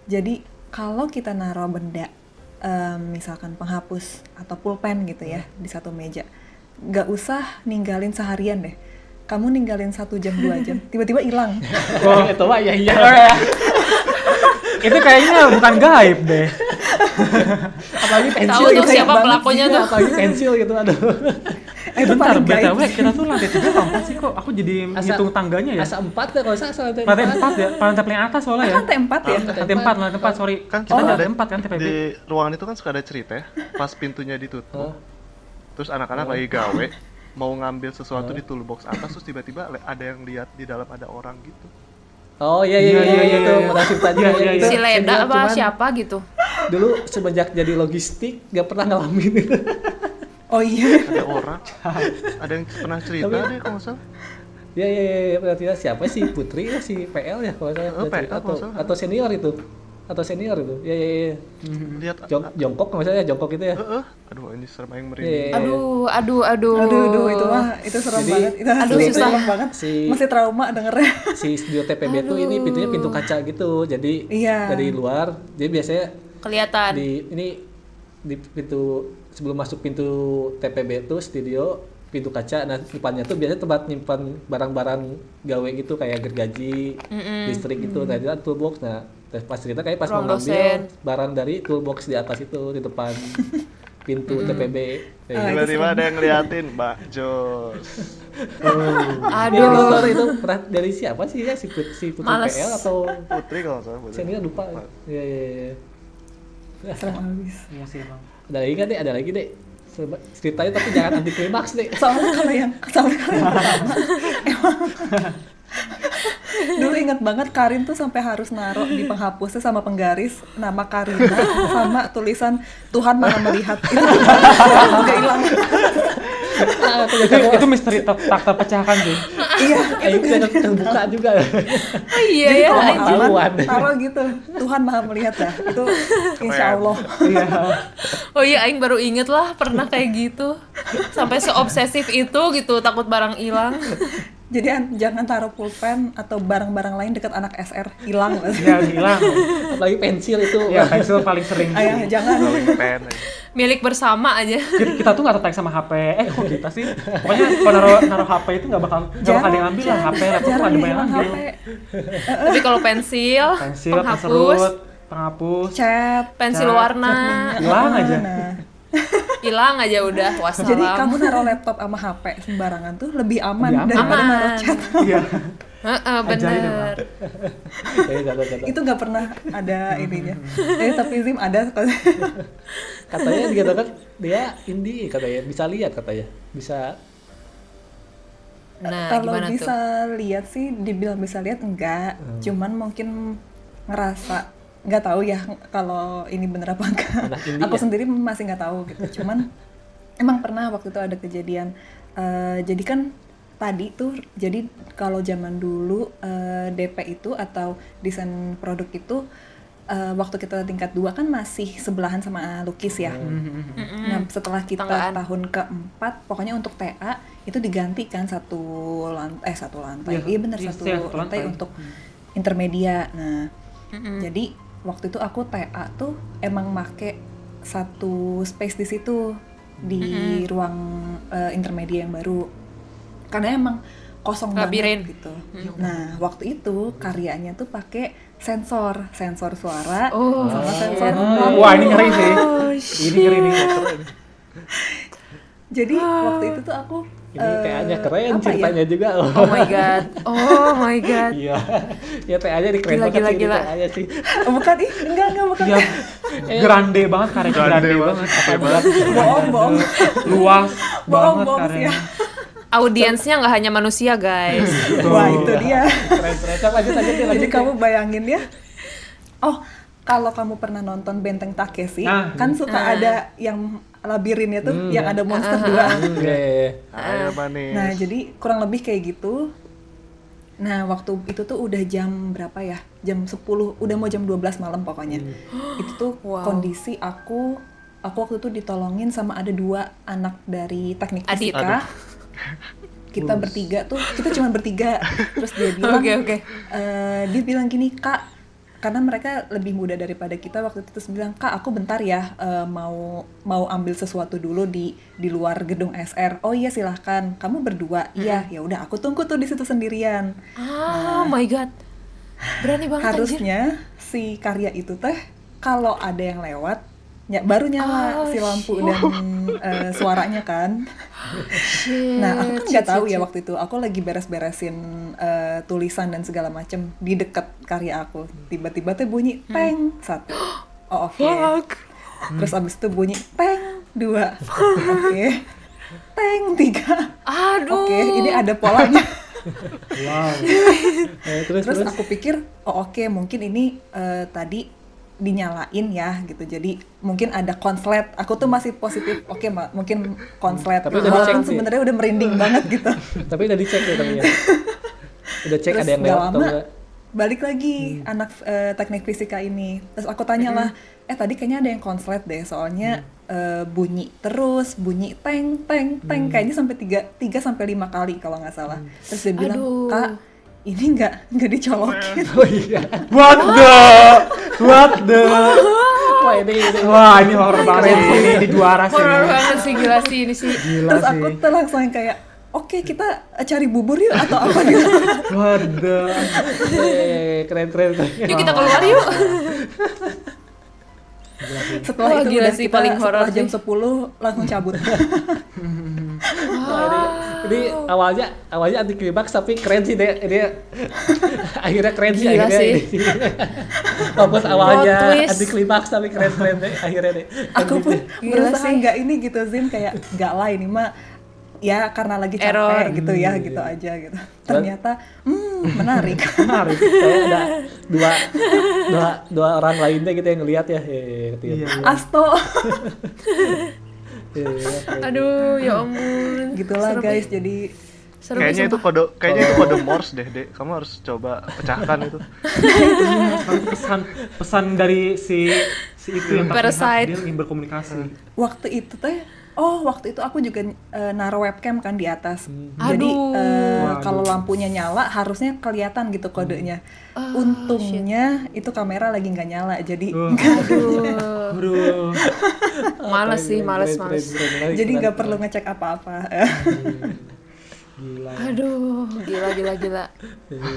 [SPEAKER 5] Jadi kalau kita naruh benda, em, misalkan penghapus atau pulpen gitu ya di satu meja, nggak usah ninggalin seharian deh. Kamu ninggalin satu jam dua jam, tiba-tiba hilang.
[SPEAKER 4] Oh, itu mah ya iya.
[SPEAKER 1] itu kayaknya bukan gaib deh.
[SPEAKER 4] Apalagi pensil
[SPEAKER 2] tahu tuh
[SPEAKER 4] gitu.
[SPEAKER 2] siapa
[SPEAKER 5] banget
[SPEAKER 2] pelakunya
[SPEAKER 4] Iya,
[SPEAKER 2] tuh
[SPEAKER 4] apalagi pensil gitu aduh.
[SPEAKER 1] Eh
[SPEAKER 5] Itu
[SPEAKER 1] bentar, BTW kita tuh lantai tiga atau empat sih kok? Aku jadi
[SPEAKER 4] Asa-
[SPEAKER 1] ngitung tangganya ya.
[SPEAKER 4] Asa empat ya kalau saya asal
[SPEAKER 1] Lantai empat ya, lantai paling atas soalnya ya.
[SPEAKER 5] Lantai empat ya?
[SPEAKER 1] Lantai empat, lantai empat, sorry.
[SPEAKER 3] Kan
[SPEAKER 1] kita ada
[SPEAKER 3] ada
[SPEAKER 1] empat kan TPB.
[SPEAKER 3] Di ruangan itu kan suka ada cerita ya, pas pintunya ditutup. Terus anak-anak lagi gawe mau ngambil sesuatu di toolbox atas terus tiba-tiba ada yang lihat di dalam ada orang gitu.
[SPEAKER 4] Oh iya iya
[SPEAKER 1] Iya,
[SPEAKER 4] iya
[SPEAKER 1] iya,
[SPEAKER 4] iya itu
[SPEAKER 1] iya.
[SPEAKER 4] pernah cerita
[SPEAKER 1] Iya,
[SPEAKER 4] juga
[SPEAKER 1] iya,
[SPEAKER 4] itu.
[SPEAKER 2] si Leda apa
[SPEAKER 4] cuman
[SPEAKER 2] siapa gitu
[SPEAKER 4] Dulu semenjak jadi logistik gak pernah ngalamin itu.
[SPEAKER 5] Oh iya.
[SPEAKER 3] Ada orang, ada yang pernah cerita
[SPEAKER 4] Tapi-
[SPEAKER 3] deh kalau salah.
[SPEAKER 4] Iya iya iya iya, pernah cerita siapa sih Putri ya si PL ya kalau saya
[SPEAKER 3] Oh. PL
[SPEAKER 4] atau atau senior itu atau senior itu. Iya iya iya.
[SPEAKER 3] Lihat
[SPEAKER 4] Jong, jongkok nggak salah ya jongkok itu ya.
[SPEAKER 3] Heeh. Aduh ini serem yang
[SPEAKER 4] Iya,
[SPEAKER 3] merinding.
[SPEAKER 4] iya.
[SPEAKER 2] aduh aduh aduh
[SPEAKER 5] Aduh, aduh, itu mah itu serem
[SPEAKER 4] Jadi,
[SPEAKER 5] banget. Itu
[SPEAKER 2] aduh,
[SPEAKER 5] asli
[SPEAKER 2] susah.
[SPEAKER 5] serem banget.
[SPEAKER 4] Si-
[SPEAKER 5] Masih trauma dengernya.
[SPEAKER 4] si studio TPB tuh ini pintunya pintu kaca gitu. Jadi
[SPEAKER 5] Iya.
[SPEAKER 4] dari luar jadi biasanya
[SPEAKER 2] kelihatan
[SPEAKER 4] di ini di pintu sebelum masuk pintu TPB itu studio pintu kaca nah depannya tuh biasanya tempat nyimpan barang-barang gawe gitu kayak gergaji listrik gitu nah itu kan toolbox nah terus pas cerita kayak pas mau
[SPEAKER 2] Ruang
[SPEAKER 4] ngambil
[SPEAKER 2] dosen.
[SPEAKER 4] barang dari toolbox di atas itu di depan pintu TPB kayak
[SPEAKER 5] Ah,
[SPEAKER 4] gitu.
[SPEAKER 3] Tiba-tiba ada yang ngeliatin Mbak Jos.
[SPEAKER 4] Iya,
[SPEAKER 2] aduh
[SPEAKER 4] itu, itu pernah dari siapa sih ya si Put- si Putri
[SPEAKER 2] Males.
[SPEAKER 4] PL atau
[SPEAKER 3] Putri kalau salah. Putri.
[SPEAKER 4] saya lupa iya iya iya
[SPEAKER 5] Serem abis.
[SPEAKER 1] Iya sih bang.
[SPEAKER 4] ada lagi kan deh ada lagi deh ceritanya tapi jangan anti klimaks deh.
[SPEAKER 5] Soalnya kalau yang soalnya kalau yang pertama emang dulu inget banget Karin tuh sampai harus naruh di penghapusnya sama penggaris nama Karina sama tulisan Tuhan maha melihat. Itu juga hilang
[SPEAKER 1] itu, itu misteri tak, tak terpecahkan sih.
[SPEAKER 5] iya.
[SPEAKER 4] Ayo kita terbuka juga.
[SPEAKER 2] Oh, iya
[SPEAKER 5] jadi
[SPEAKER 2] ya
[SPEAKER 5] kalau taruh gitu. Tuhan maha melihat ya. Itu insya Allah.
[SPEAKER 1] Iya.
[SPEAKER 2] oh iya aing baru inget lah pernah kayak gitu. Sampai seobsesif itu gitu takut barang hilang
[SPEAKER 5] jadi an- jangan taruh pulpen atau barang-barang lain dekat anak SR hilang
[SPEAKER 1] Iya hilang.
[SPEAKER 4] apalagi pensil itu
[SPEAKER 1] Iya pensil paling sering.
[SPEAKER 5] ayah jangan
[SPEAKER 3] Paling pen aja.
[SPEAKER 2] milik bersama aja
[SPEAKER 1] Kita, kita tuh nggak tertarik sama HP. Eh kok kita sih? Pokoknya kalau naruh naruh HP itu nggak bakal nggak bakal ada yang ambil lah. HP laptop tuh ada
[SPEAKER 5] yang
[SPEAKER 1] ambil.
[SPEAKER 5] HP
[SPEAKER 2] tapi kalau pensil,
[SPEAKER 1] Pensil,
[SPEAKER 2] penghapus
[SPEAKER 1] penserut, penghapus,
[SPEAKER 5] chat
[SPEAKER 2] pensil
[SPEAKER 1] Cat.
[SPEAKER 2] warna
[SPEAKER 1] hilang aja.
[SPEAKER 5] nah
[SPEAKER 2] hilang aja udah wassalam
[SPEAKER 5] Jadi kamu naruh laptop sama HP sembarangan tuh lebih aman
[SPEAKER 1] Lebih aman.
[SPEAKER 5] daripada
[SPEAKER 2] Aman.
[SPEAKER 5] naruh chat.
[SPEAKER 1] Iya.
[SPEAKER 2] Heeh,
[SPEAKER 1] Ajaib
[SPEAKER 2] bener.
[SPEAKER 4] catat-catat.
[SPEAKER 5] itu nggak pernah ada ininya eh tapi Zim ada
[SPEAKER 4] katanya dikatakan dia indie katanya bisa lihat katanya bisa
[SPEAKER 2] Nah,
[SPEAKER 5] kalau bisa
[SPEAKER 2] tuh?
[SPEAKER 5] lihat sih dibilang bisa lihat enggak
[SPEAKER 4] Hmm.
[SPEAKER 5] cuman mungkin ngerasa nggak tahu ya kalau ini bener apa enggak aku
[SPEAKER 4] ya?
[SPEAKER 5] sendiri masih nggak tahu gitu cuman emang pernah waktu itu ada kejadian eh, jadi kan tadi tuh jadi kalau zaman dulu eh, DP itu atau desain produk itu eh, waktu kita tingkat dua kan masih sebelahan sama lukis ya Nah, setelah kita
[SPEAKER 2] Tanggaan.
[SPEAKER 5] tahun keempat, pokoknya untuk TA itu digantikan satu lantai, eh satu lantai,
[SPEAKER 1] Iya,
[SPEAKER 5] iya benar
[SPEAKER 1] iya,
[SPEAKER 5] satu lantai,
[SPEAKER 1] satu lantai.
[SPEAKER 5] untuk intermedia. Nah,
[SPEAKER 2] Mm-mm.
[SPEAKER 5] jadi waktu itu aku TA tuh emang make satu space di situ di ruang eh, intermedia yang baru, karena emang kosong
[SPEAKER 2] Labirin.
[SPEAKER 5] banget gitu. Nah, waktu itu karyanya tuh pakai sensor, sensor suara
[SPEAKER 2] Oh.
[SPEAKER 5] sama sensor
[SPEAKER 1] Oh,
[SPEAKER 5] lampu.
[SPEAKER 1] Wah ini ngeri sih.
[SPEAKER 2] Oh,
[SPEAKER 1] Ini ngeri nih.
[SPEAKER 5] Jadi waktu itu tuh aku
[SPEAKER 4] ini
[SPEAKER 5] eh,
[SPEAKER 4] TA-nya keren
[SPEAKER 5] ya?
[SPEAKER 4] ceritanya juga loh
[SPEAKER 2] Oh my god. Oh my god.
[SPEAKER 4] iya ya TA-nya di keren
[SPEAKER 2] Gila,
[SPEAKER 4] banget
[SPEAKER 2] gila,
[SPEAKER 4] sih
[SPEAKER 2] gila.
[SPEAKER 4] TA-nya sih
[SPEAKER 5] Oh, bukan ih enggak enggak bukan
[SPEAKER 1] Iya. Grande banget karyanya
[SPEAKER 3] Grande
[SPEAKER 1] grande
[SPEAKER 3] banget.
[SPEAKER 1] banget.
[SPEAKER 3] Oke banget.
[SPEAKER 5] bohong bohong
[SPEAKER 1] Luas
[SPEAKER 5] bohong
[SPEAKER 1] banget
[SPEAKER 5] bohong ya
[SPEAKER 1] karyanya.
[SPEAKER 2] Audiensnya nggak hanya manusia, guys.
[SPEAKER 5] wah itu dia
[SPEAKER 4] keren keren Coba lanjut lanjut
[SPEAKER 5] jadi kamu bayangin ya oh kalau kamu pernah nonton Benteng Takeshi
[SPEAKER 1] Nah.
[SPEAKER 5] kan suka ada yang labirinnya tuh yang ada monster dua
[SPEAKER 4] Hmm, iya, iya, iya.
[SPEAKER 3] Ayo manis.
[SPEAKER 5] nah jadi kurang lebih kayak gitu Nah, waktu itu tuh udah jam berapa ya? Jam 10, udah mau jam 12 malam pokoknya. Itu tuh
[SPEAKER 2] Wow.
[SPEAKER 5] kondisi aku aku waktu itu ditolongin sama ada dua anak dari teknik
[SPEAKER 2] Adit.
[SPEAKER 5] fisika. Kita bertiga tuh, kita cuma bertiga. Terus dia bilang,
[SPEAKER 2] Oke, oke.
[SPEAKER 5] eh, dia bilang gini, "Kak, karena mereka lebih muda daripada kita waktu itu terus bilang, "Kak, aku bentar ya eh, mau mau ambil sesuatu dulu di di luar gedung SR." "Oh iya, silahkan. Kamu berdua?" "Iya." Ya udah, aku tunggu tuh di situ sendirian.
[SPEAKER 2] Ah, oh my god. Berani banget anjir.
[SPEAKER 5] harusnya si karya itu teh kalau ada yang lewat ya baru nyala
[SPEAKER 2] Oh,
[SPEAKER 5] si lampu dan eh, suaranya kan.
[SPEAKER 2] Shit,
[SPEAKER 5] nah aku kan
[SPEAKER 2] shit,
[SPEAKER 5] nggak tahu
[SPEAKER 2] shit,
[SPEAKER 5] ya
[SPEAKER 2] shit.
[SPEAKER 5] waktu itu. Aku lagi beres-beresin eh, tulisan dan segala macem di dekat karya aku. Tiba-tiba tuh bunyi peng satu oh oke.
[SPEAKER 2] Fuck.
[SPEAKER 5] terus abis itu bunyi peng dua. Oke. Peng tiga.
[SPEAKER 2] Aduh.
[SPEAKER 5] oke ini ada polanya.
[SPEAKER 1] Wow.
[SPEAKER 4] Eh, terus
[SPEAKER 5] terus
[SPEAKER 4] terus?
[SPEAKER 5] aku pikir oh oke mungkin ini eh, tadi dinyalain ya gitu. Jadi mungkin ada konslet. Aku tuh masih positif. Oke Ma, mungkin konslet.
[SPEAKER 4] Tapi udah
[SPEAKER 5] walaupun sebenarnya udah merinding banget gitu.
[SPEAKER 4] Tapi udah dicek ya tapi ya udah cek
[SPEAKER 5] terus
[SPEAKER 4] ada yang lewat atau enggak
[SPEAKER 5] balik lagi anak eh, teknik fisika ini. Terus aku tanya lah eh tadi kayaknya ada yang konslet deh. Soalnya eh, bunyi terus bunyi teng teng teng. Kayaknya sampai tiga tiga sampai lima kali kalau nggak salah. Terus dia bilang
[SPEAKER 2] Aduh.
[SPEAKER 5] kak ini nggak nggak dicolokin
[SPEAKER 4] oh iya
[SPEAKER 1] What the? What the?
[SPEAKER 4] wah ini, ini
[SPEAKER 1] Wah ini horror banget sih. Ini di juara sih.
[SPEAKER 2] Horor banget sih gila sih ini sih.
[SPEAKER 1] Gila
[SPEAKER 5] terus
[SPEAKER 1] sih.
[SPEAKER 5] aku tuh langsung kayak oke kita cari bubur yuk atau apa gitu?
[SPEAKER 4] Eh, keren keren keren
[SPEAKER 2] Yuk kita keluar yuk.
[SPEAKER 5] setelah
[SPEAKER 2] Wah,
[SPEAKER 5] itu
[SPEAKER 2] gila
[SPEAKER 5] udah
[SPEAKER 2] sih,
[SPEAKER 5] kita
[SPEAKER 2] paling horor
[SPEAKER 5] setelah jam
[SPEAKER 2] sih.
[SPEAKER 5] 10 langsung cabut
[SPEAKER 4] Wah, ini, ini awalnya awalnya anti klimaks tapi keren sih deh ini akhirnya keren sih
[SPEAKER 2] Gila
[SPEAKER 4] akhirnya
[SPEAKER 2] sih.
[SPEAKER 4] walaupun awalnya anti klimaks tapi keren keren deh akhirnya deh
[SPEAKER 5] aku pun berusaha
[SPEAKER 2] sih.
[SPEAKER 5] nggak ini gitu Zin kayak nggak lah ini mah ya karena lagi capek
[SPEAKER 2] Error.
[SPEAKER 5] gitu ya gitu aja gitu ternyata hmm menarik
[SPEAKER 1] Menarik.
[SPEAKER 4] Kayak ada dua dua dua orang lainnya gitu yang ngelihat ya gitu ya.
[SPEAKER 1] Iya.
[SPEAKER 5] Asto
[SPEAKER 4] Eh, keren.
[SPEAKER 2] Aduh, ya ampun.
[SPEAKER 5] gitulah
[SPEAKER 2] Seru,
[SPEAKER 5] guys jadi
[SPEAKER 2] Seru,
[SPEAKER 3] Kayaknya itu kode kayaknya itu kode Morse deh, Dek. Kamu harus coba pecahkan itu.
[SPEAKER 1] pesan pesan dari si si itu yang
[SPEAKER 2] Parasite.
[SPEAKER 1] dia ingin berkomunikasi.
[SPEAKER 5] waktu itu teh oh waktu itu aku juga eh, naruh webcam kan di atas
[SPEAKER 2] Hmm.
[SPEAKER 5] jadi
[SPEAKER 1] Waduh.
[SPEAKER 5] kalau lampunya nyala harusnya kelihatan gitu kodenya
[SPEAKER 2] Ah,
[SPEAKER 5] untungnya itu kamera lagi nggak nyala jadi
[SPEAKER 1] Uh.
[SPEAKER 2] Aduh.
[SPEAKER 1] Aduh.
[SPEAKER 2] Males sih, males, males.
[SPEAKER 5] jadi nggak perlu ngecek apa-apa
[SPEAKER 1] Gila. ya.
[SPEAKER 2] Aduh, gila gila gila.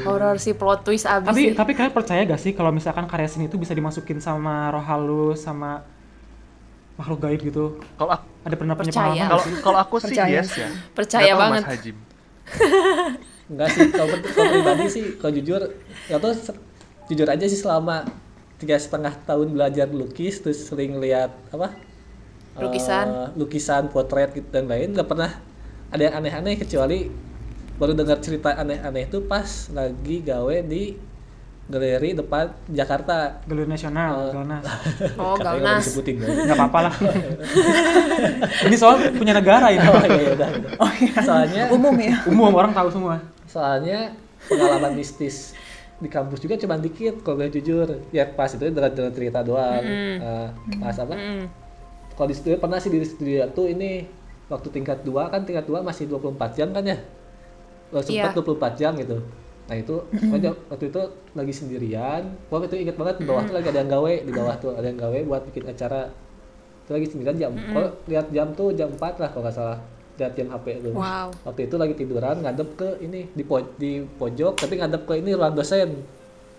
[SPEAKER 2] Horor sih plot twist abis
[SPEAKER 1] Tapi
[SPEAKER 2] sih.
[SPEAKER 1] tapi kalian percaya gak sih kalau misalkan karya seni itu bisa dimasukin sama roh halus sama makhluk gaib gitu?
[SPEAKER 3] Kalau aku
[SPEAKER 1] Ada pernah punya
[SPEAKER 2] Percaya.
[SPEAKER 1] pengalaman
[SPEAKER 3] kalau aku sih
[SPEAKER 5] Percaya
[SPEAKER 3] yes
[SPEAKER 5] sih.
[SPEAKER 3] ya.
[SPEAKER 2] Percaya
[SPEAKER 3] tahu,
[SPEAKER 2] banget.
[SPEAKER 3] Mas Hajim.
[SPEAKER 4] Enggak sih, kalau, kalau pribadi sih, kalau jujur, tahu se- jujur aja sih selama tiga setengah tahun belajar lukis, terus sering lihat apa?
[SPEAKER 2] Lukisan.
[SPEAKER 4] eh, lukisan, potret gitu dan lain, nggak pernah ada yang aneh-aneh kecuali baru dengar cerita aneh-aneh itu pas lagi gawe di galeri depan Jakarta.
[SPEAKER 1] Galeri Nasional,
[SPEAKER 4] Oh.
[SPEAKER 1] Galnas.
[SPEAKER 2] Oh, Galnas.
[SPEAKER 4] disebutin kan?
[SPEAKER 1] Nggak apa-apa lah. ini soal punya negara ini.
[SPEAKER 4] Oh iya, iya, udah, udah.
[SPEAKER 5] Oh iya.
[SPEAKER 4] Soalnya
[SPEAKER 5] Umum ya.
[SPEAKER 1] Umum orang tahu semua.
[SPEAKER 4] soalnya pengalaman mistis di kampus juga cuma dikit kalau gue jujur ya pas itu dengar dengar cerita doang Eh, pas apa
[SPEAKER 2] Mm.
[SPEAKER 4] kalau di studio pernah sih di studio tuh ini waktu tingkat 2 kan tingkat 2 masih 24 jam kan ya Lo sempat
[SPEAKER 2] Iya.
[SPEAKER 4] 24 jam gitu nah itu pokoknya waktu itu lagi sendirian. Waktu itu inget banget di bawah tuh lagi ada yang gawe di bawah tuh ada yang gawe buat bikin acara. Itu lagi sendirian jam kalau lihat jam tuh jam 4 lah kalau nggak salah. Lihat jam HP tuh.
[SPEAKER 2] Wow.
[SPEAKER 4] waktu itu lagi tiduran ngadep ke ini di po di pojok tapi ngadep ke ini ruang dosen.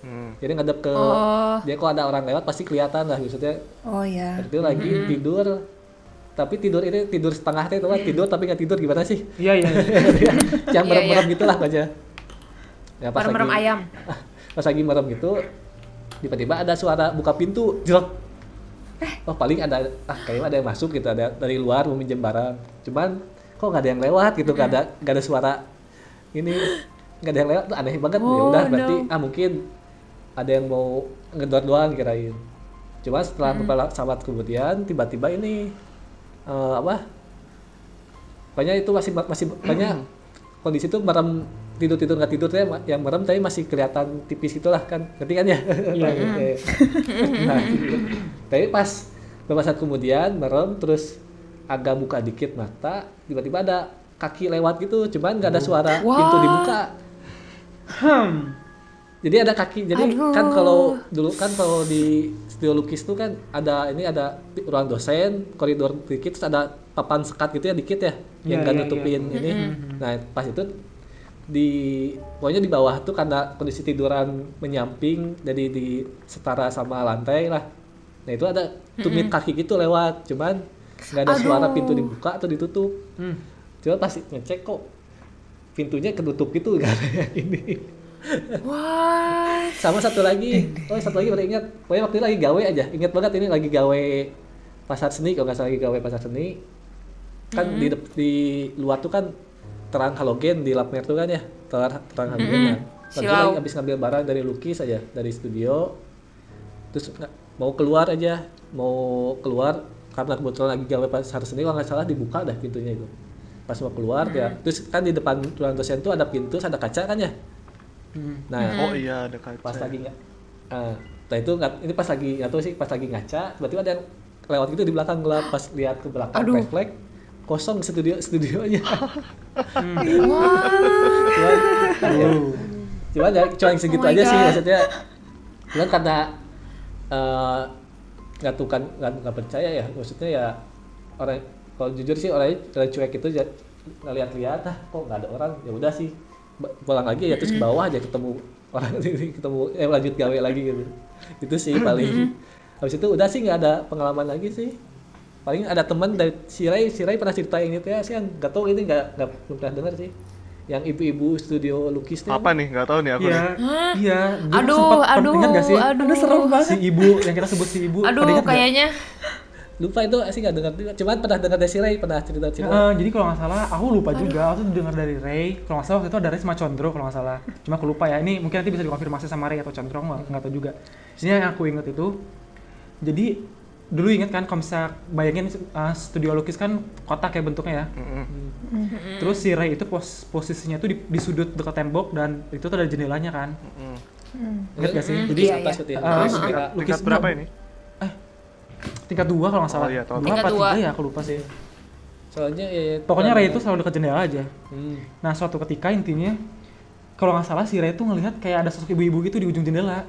[SPEAKER 3] Hmm.
[SPEAKER 4] jadi ngadep ke
[SPEAKER 2] Oh.
[SPEAKER 4] dia kalau ada orang lewat pasti kelihatan lah maksudnya.
[SPEAKER 5] Oh ya.
[SPEAKER 4] waktu itu lagi tidur. Tapi tidur ini tidur setengah teh tuh tidur tapi nggak tidur gimana sih?
[SPEAKER 1] Iya, iya.
[SPEAKER 4] yang
[SPEAKER 2] Iya,
[SPEAKER 4] merem-merem
[SPEAKER 2] iya.
[SPEAKER 4] gitu lah aja ya pas
[SPEAKER 2] Merem-merem
[SPEAKER 4] lagi
[SPEAKER 2] ayam.
[SPEAKER 4] pas lagi merem gitu tiba-tiba ada suara buka pintu jelek oh paling ada ah kayaknya ada yang masuk gitu ada dari luar mau minjem barang. Cuman kok nggak ada yang lewat gitu nggak ada nggak ada suara ini nggak ada yang lewat tuh aneh banget. Ya
[SPEAKER 2] Oh,
[SPEAKER 4] udah berarti
[SPEAKER 2] no.
[SPEAKER 4] ah mungkin ada yang mau ngedor doang kirain. Cuma setelah beberapa saat kemudian tiba-tiba ini eh, apa? Banyak itu masih masih banyak kondisi itu merem tidur tidur nggak tidur ya yang merem tapi masih kelihatan tipis itulah kan ngerti kan ya
[SPEAKER 1] Iya, iya.
[SPEAKER 4] Nah, gitu. tapi pas beberapa saat kemudian merem terus agak buka dikit mata tiba-tiba ada kaki lewat gitu cuman nggak ada suara
[SPEAKER 2] Wah.
[SPEAKER 4] pintu dibuka
[SPEAKER 1] Hmm.
[SPEAKER 4] jadi ada kaki jadi
[SPEAKER 2] Aduh.
[SPEAKER 4] kan kalau dulu kan kalau di studio lukis tuh kan ada ini ada ruang dosen koridor dikit terus ada papan sekat gitu ya dikit ya yang nggak
[SPEAKER 1] iya,
[SPEAKER 4] nutupin ini nah pas itu di pokoknya di bawah tuh karena kondisi tiduran menyamping jadi di setara sama lantai lah. Nah itu ada tumit kaki gitu lewat cuman nggak ada suara
[SPEAKER 2] Aduh.
[SPEAKER 4] pintu dibuka atau ditutup.
[SPEAKER 1] Hmm.
[SPEAKER 4] coba pas ngecek kok pintunya ketutup gitu gak ada yang ini.
[SPEAKER 2] What?
[SPEAKER 4] sama satu lagi oh satu lagi baru ingat. Pokoknya waktu itu lagi gawe aja ingat banget ini lagi gawe pasar seni kalau nggak salah lagi gawe pasar seni. Kan di dep- di luar tuh kan terang halogen di lab merah tuh kan ya? Terang terang halogen nah Waktu itu
[SPEAKER 2] Silau.
[SPEAKER 4] lagi habis ngambil barang dari lukis aja dari studio. Terus mau keluar aja mau keluar karena kebetulan lagi gawe pasar seni kalau nggak salah dibuka dah pintunya itu. Pas mau keluar ya. Terus kan di depan ruang dosen tuh ada pintu terus ada kaca kan ya?
[SPEAKER 1] Hmm.
[SPEAKER 4] nah
[SPEAKER 3] Oh iya ada kaca.
[SPEAKER 4] pas lagi nggak ah nah itu nggak ini pas lagi nggak tahu sih pas lagi ngaca tiba-tiba ada yang lewat gitu di belakang gelap pas lihat ke belakang
[SPEAKER 2] Aduh.
[SPEAKER 4] refleks kosong studio studionya.
[SPEAKER 2] What?
[SPEAKER 4] cuman ya, cuman ya cuma yang segitu
[SPEAKER 2] Oh
[SPEAKER 4] aja sih
[SPEAKER 2] God.
[SPEAKER 4] maksudnya. Cuman karena eh, nggak tuh kan nggak percaya ya. Maksudnya ya orang kalau jujur sih orangnya orang cuek itu ya ngeliat-liat ah kok nggak ada orang? Ya udah sih. Pulang lagi ya terus ke bawah aja ketemu orang ini ketemu eh lanjut gawe lagi gitu. Itu sih paling. Habis itu udah sih nggak ada pengalaman lagi sih paling ada teman dari Sirai Sirai pernah cerita ini tuh ya sih yang nggak tahu ini nggak nggak belum pernah dengar sih yang ibu-ibu studio lukis tuh
[SPEAKER 3] Apa nih? Nggak tahu nih aku.
[SPEAKER 1] Iya,
[SPEAKER 3] nih.
[SPEAKER 1] iya.
[SPEAKER 2] Aduh,
[SPEAKER 1] sempat
[SPEAKER 2] aduh,
[SPEAKER 1] gak sih?
[SPEAKER 2] aduh.
[SPEAKER 5] Aduh serem
[SPEAKER 1] Si
[SPEAKER 5] banget.
[SPEAKER 1] ibu yang kita sebut si ibu.
[SPEAKER 2] Aduh, kayaknya
[SPEAKER 4] lupa itu sih nggak dengar juga cuman pernah dengar dari Sirai pernah cerita cerita
[SPEAKER 1] Eh, jadi kalau nggak salah, aku lupa juga. Aku tuh dengar dari Ray. Kalau nggak salah waktu itu ada Ray sama Condro kalau nggak salah. Cuma aku lupa ya. Ini mungkin nanti bisa dikonfirmasi sama Ray atau Condro. Nggak tahu juga. Sini yang aku inget itu. Jadi dulu inget kan kalau misalnya bayangin eh, studio lukis kan kotak kayak bentuknya ya.
[SPEAKER 3] Mm-mm.
[SPEAKER 1] Terus si Ray itu pos posisinya tuh di, di sudut dekat tembok dan itu tuh ada jendelanya kan.
[SPEAKER 3] Mm-mm.
[SPEAKER 1] Ingat gak sih?
[SPEAKER 2] Mm,
[SPEAKER 1] Jadi
[SPEAKER 2] iya,
[SPEAKER 4] atas
[SPEAKER 2] iya.
[SPEAKER 4] ya.
[SPEAKER 1] Eh,
[SPEAKER 4] kira-
[SPEAKER 1] lukis
[SPEAKER 3] Tingkat berapa ini?
[SPEAKER 1] tingkat dua kalau nggak salah.
[SPEAKER 3] Oh iya, tahu.
[SPEAKER 1] dua
[SPEAKER 2] Tingkat
[SPEAKER 1] apa
[SPEAKER 2] dua.
[SPEAKER 1] tiga ya aku lupa sih.
[SPEAKER 4] soalnya ya, ya,
[SPEAKER 1] Pokoknya Ray itu selalu dekat jendela aja.
[SPEAKER 4] Hmm.
[SPEAKER 1] Nah suatu ketika intinya kalau nggak salah si Ray tuh ngelihat kayak ada sosok ibu-ibu gitu di ujung jendela.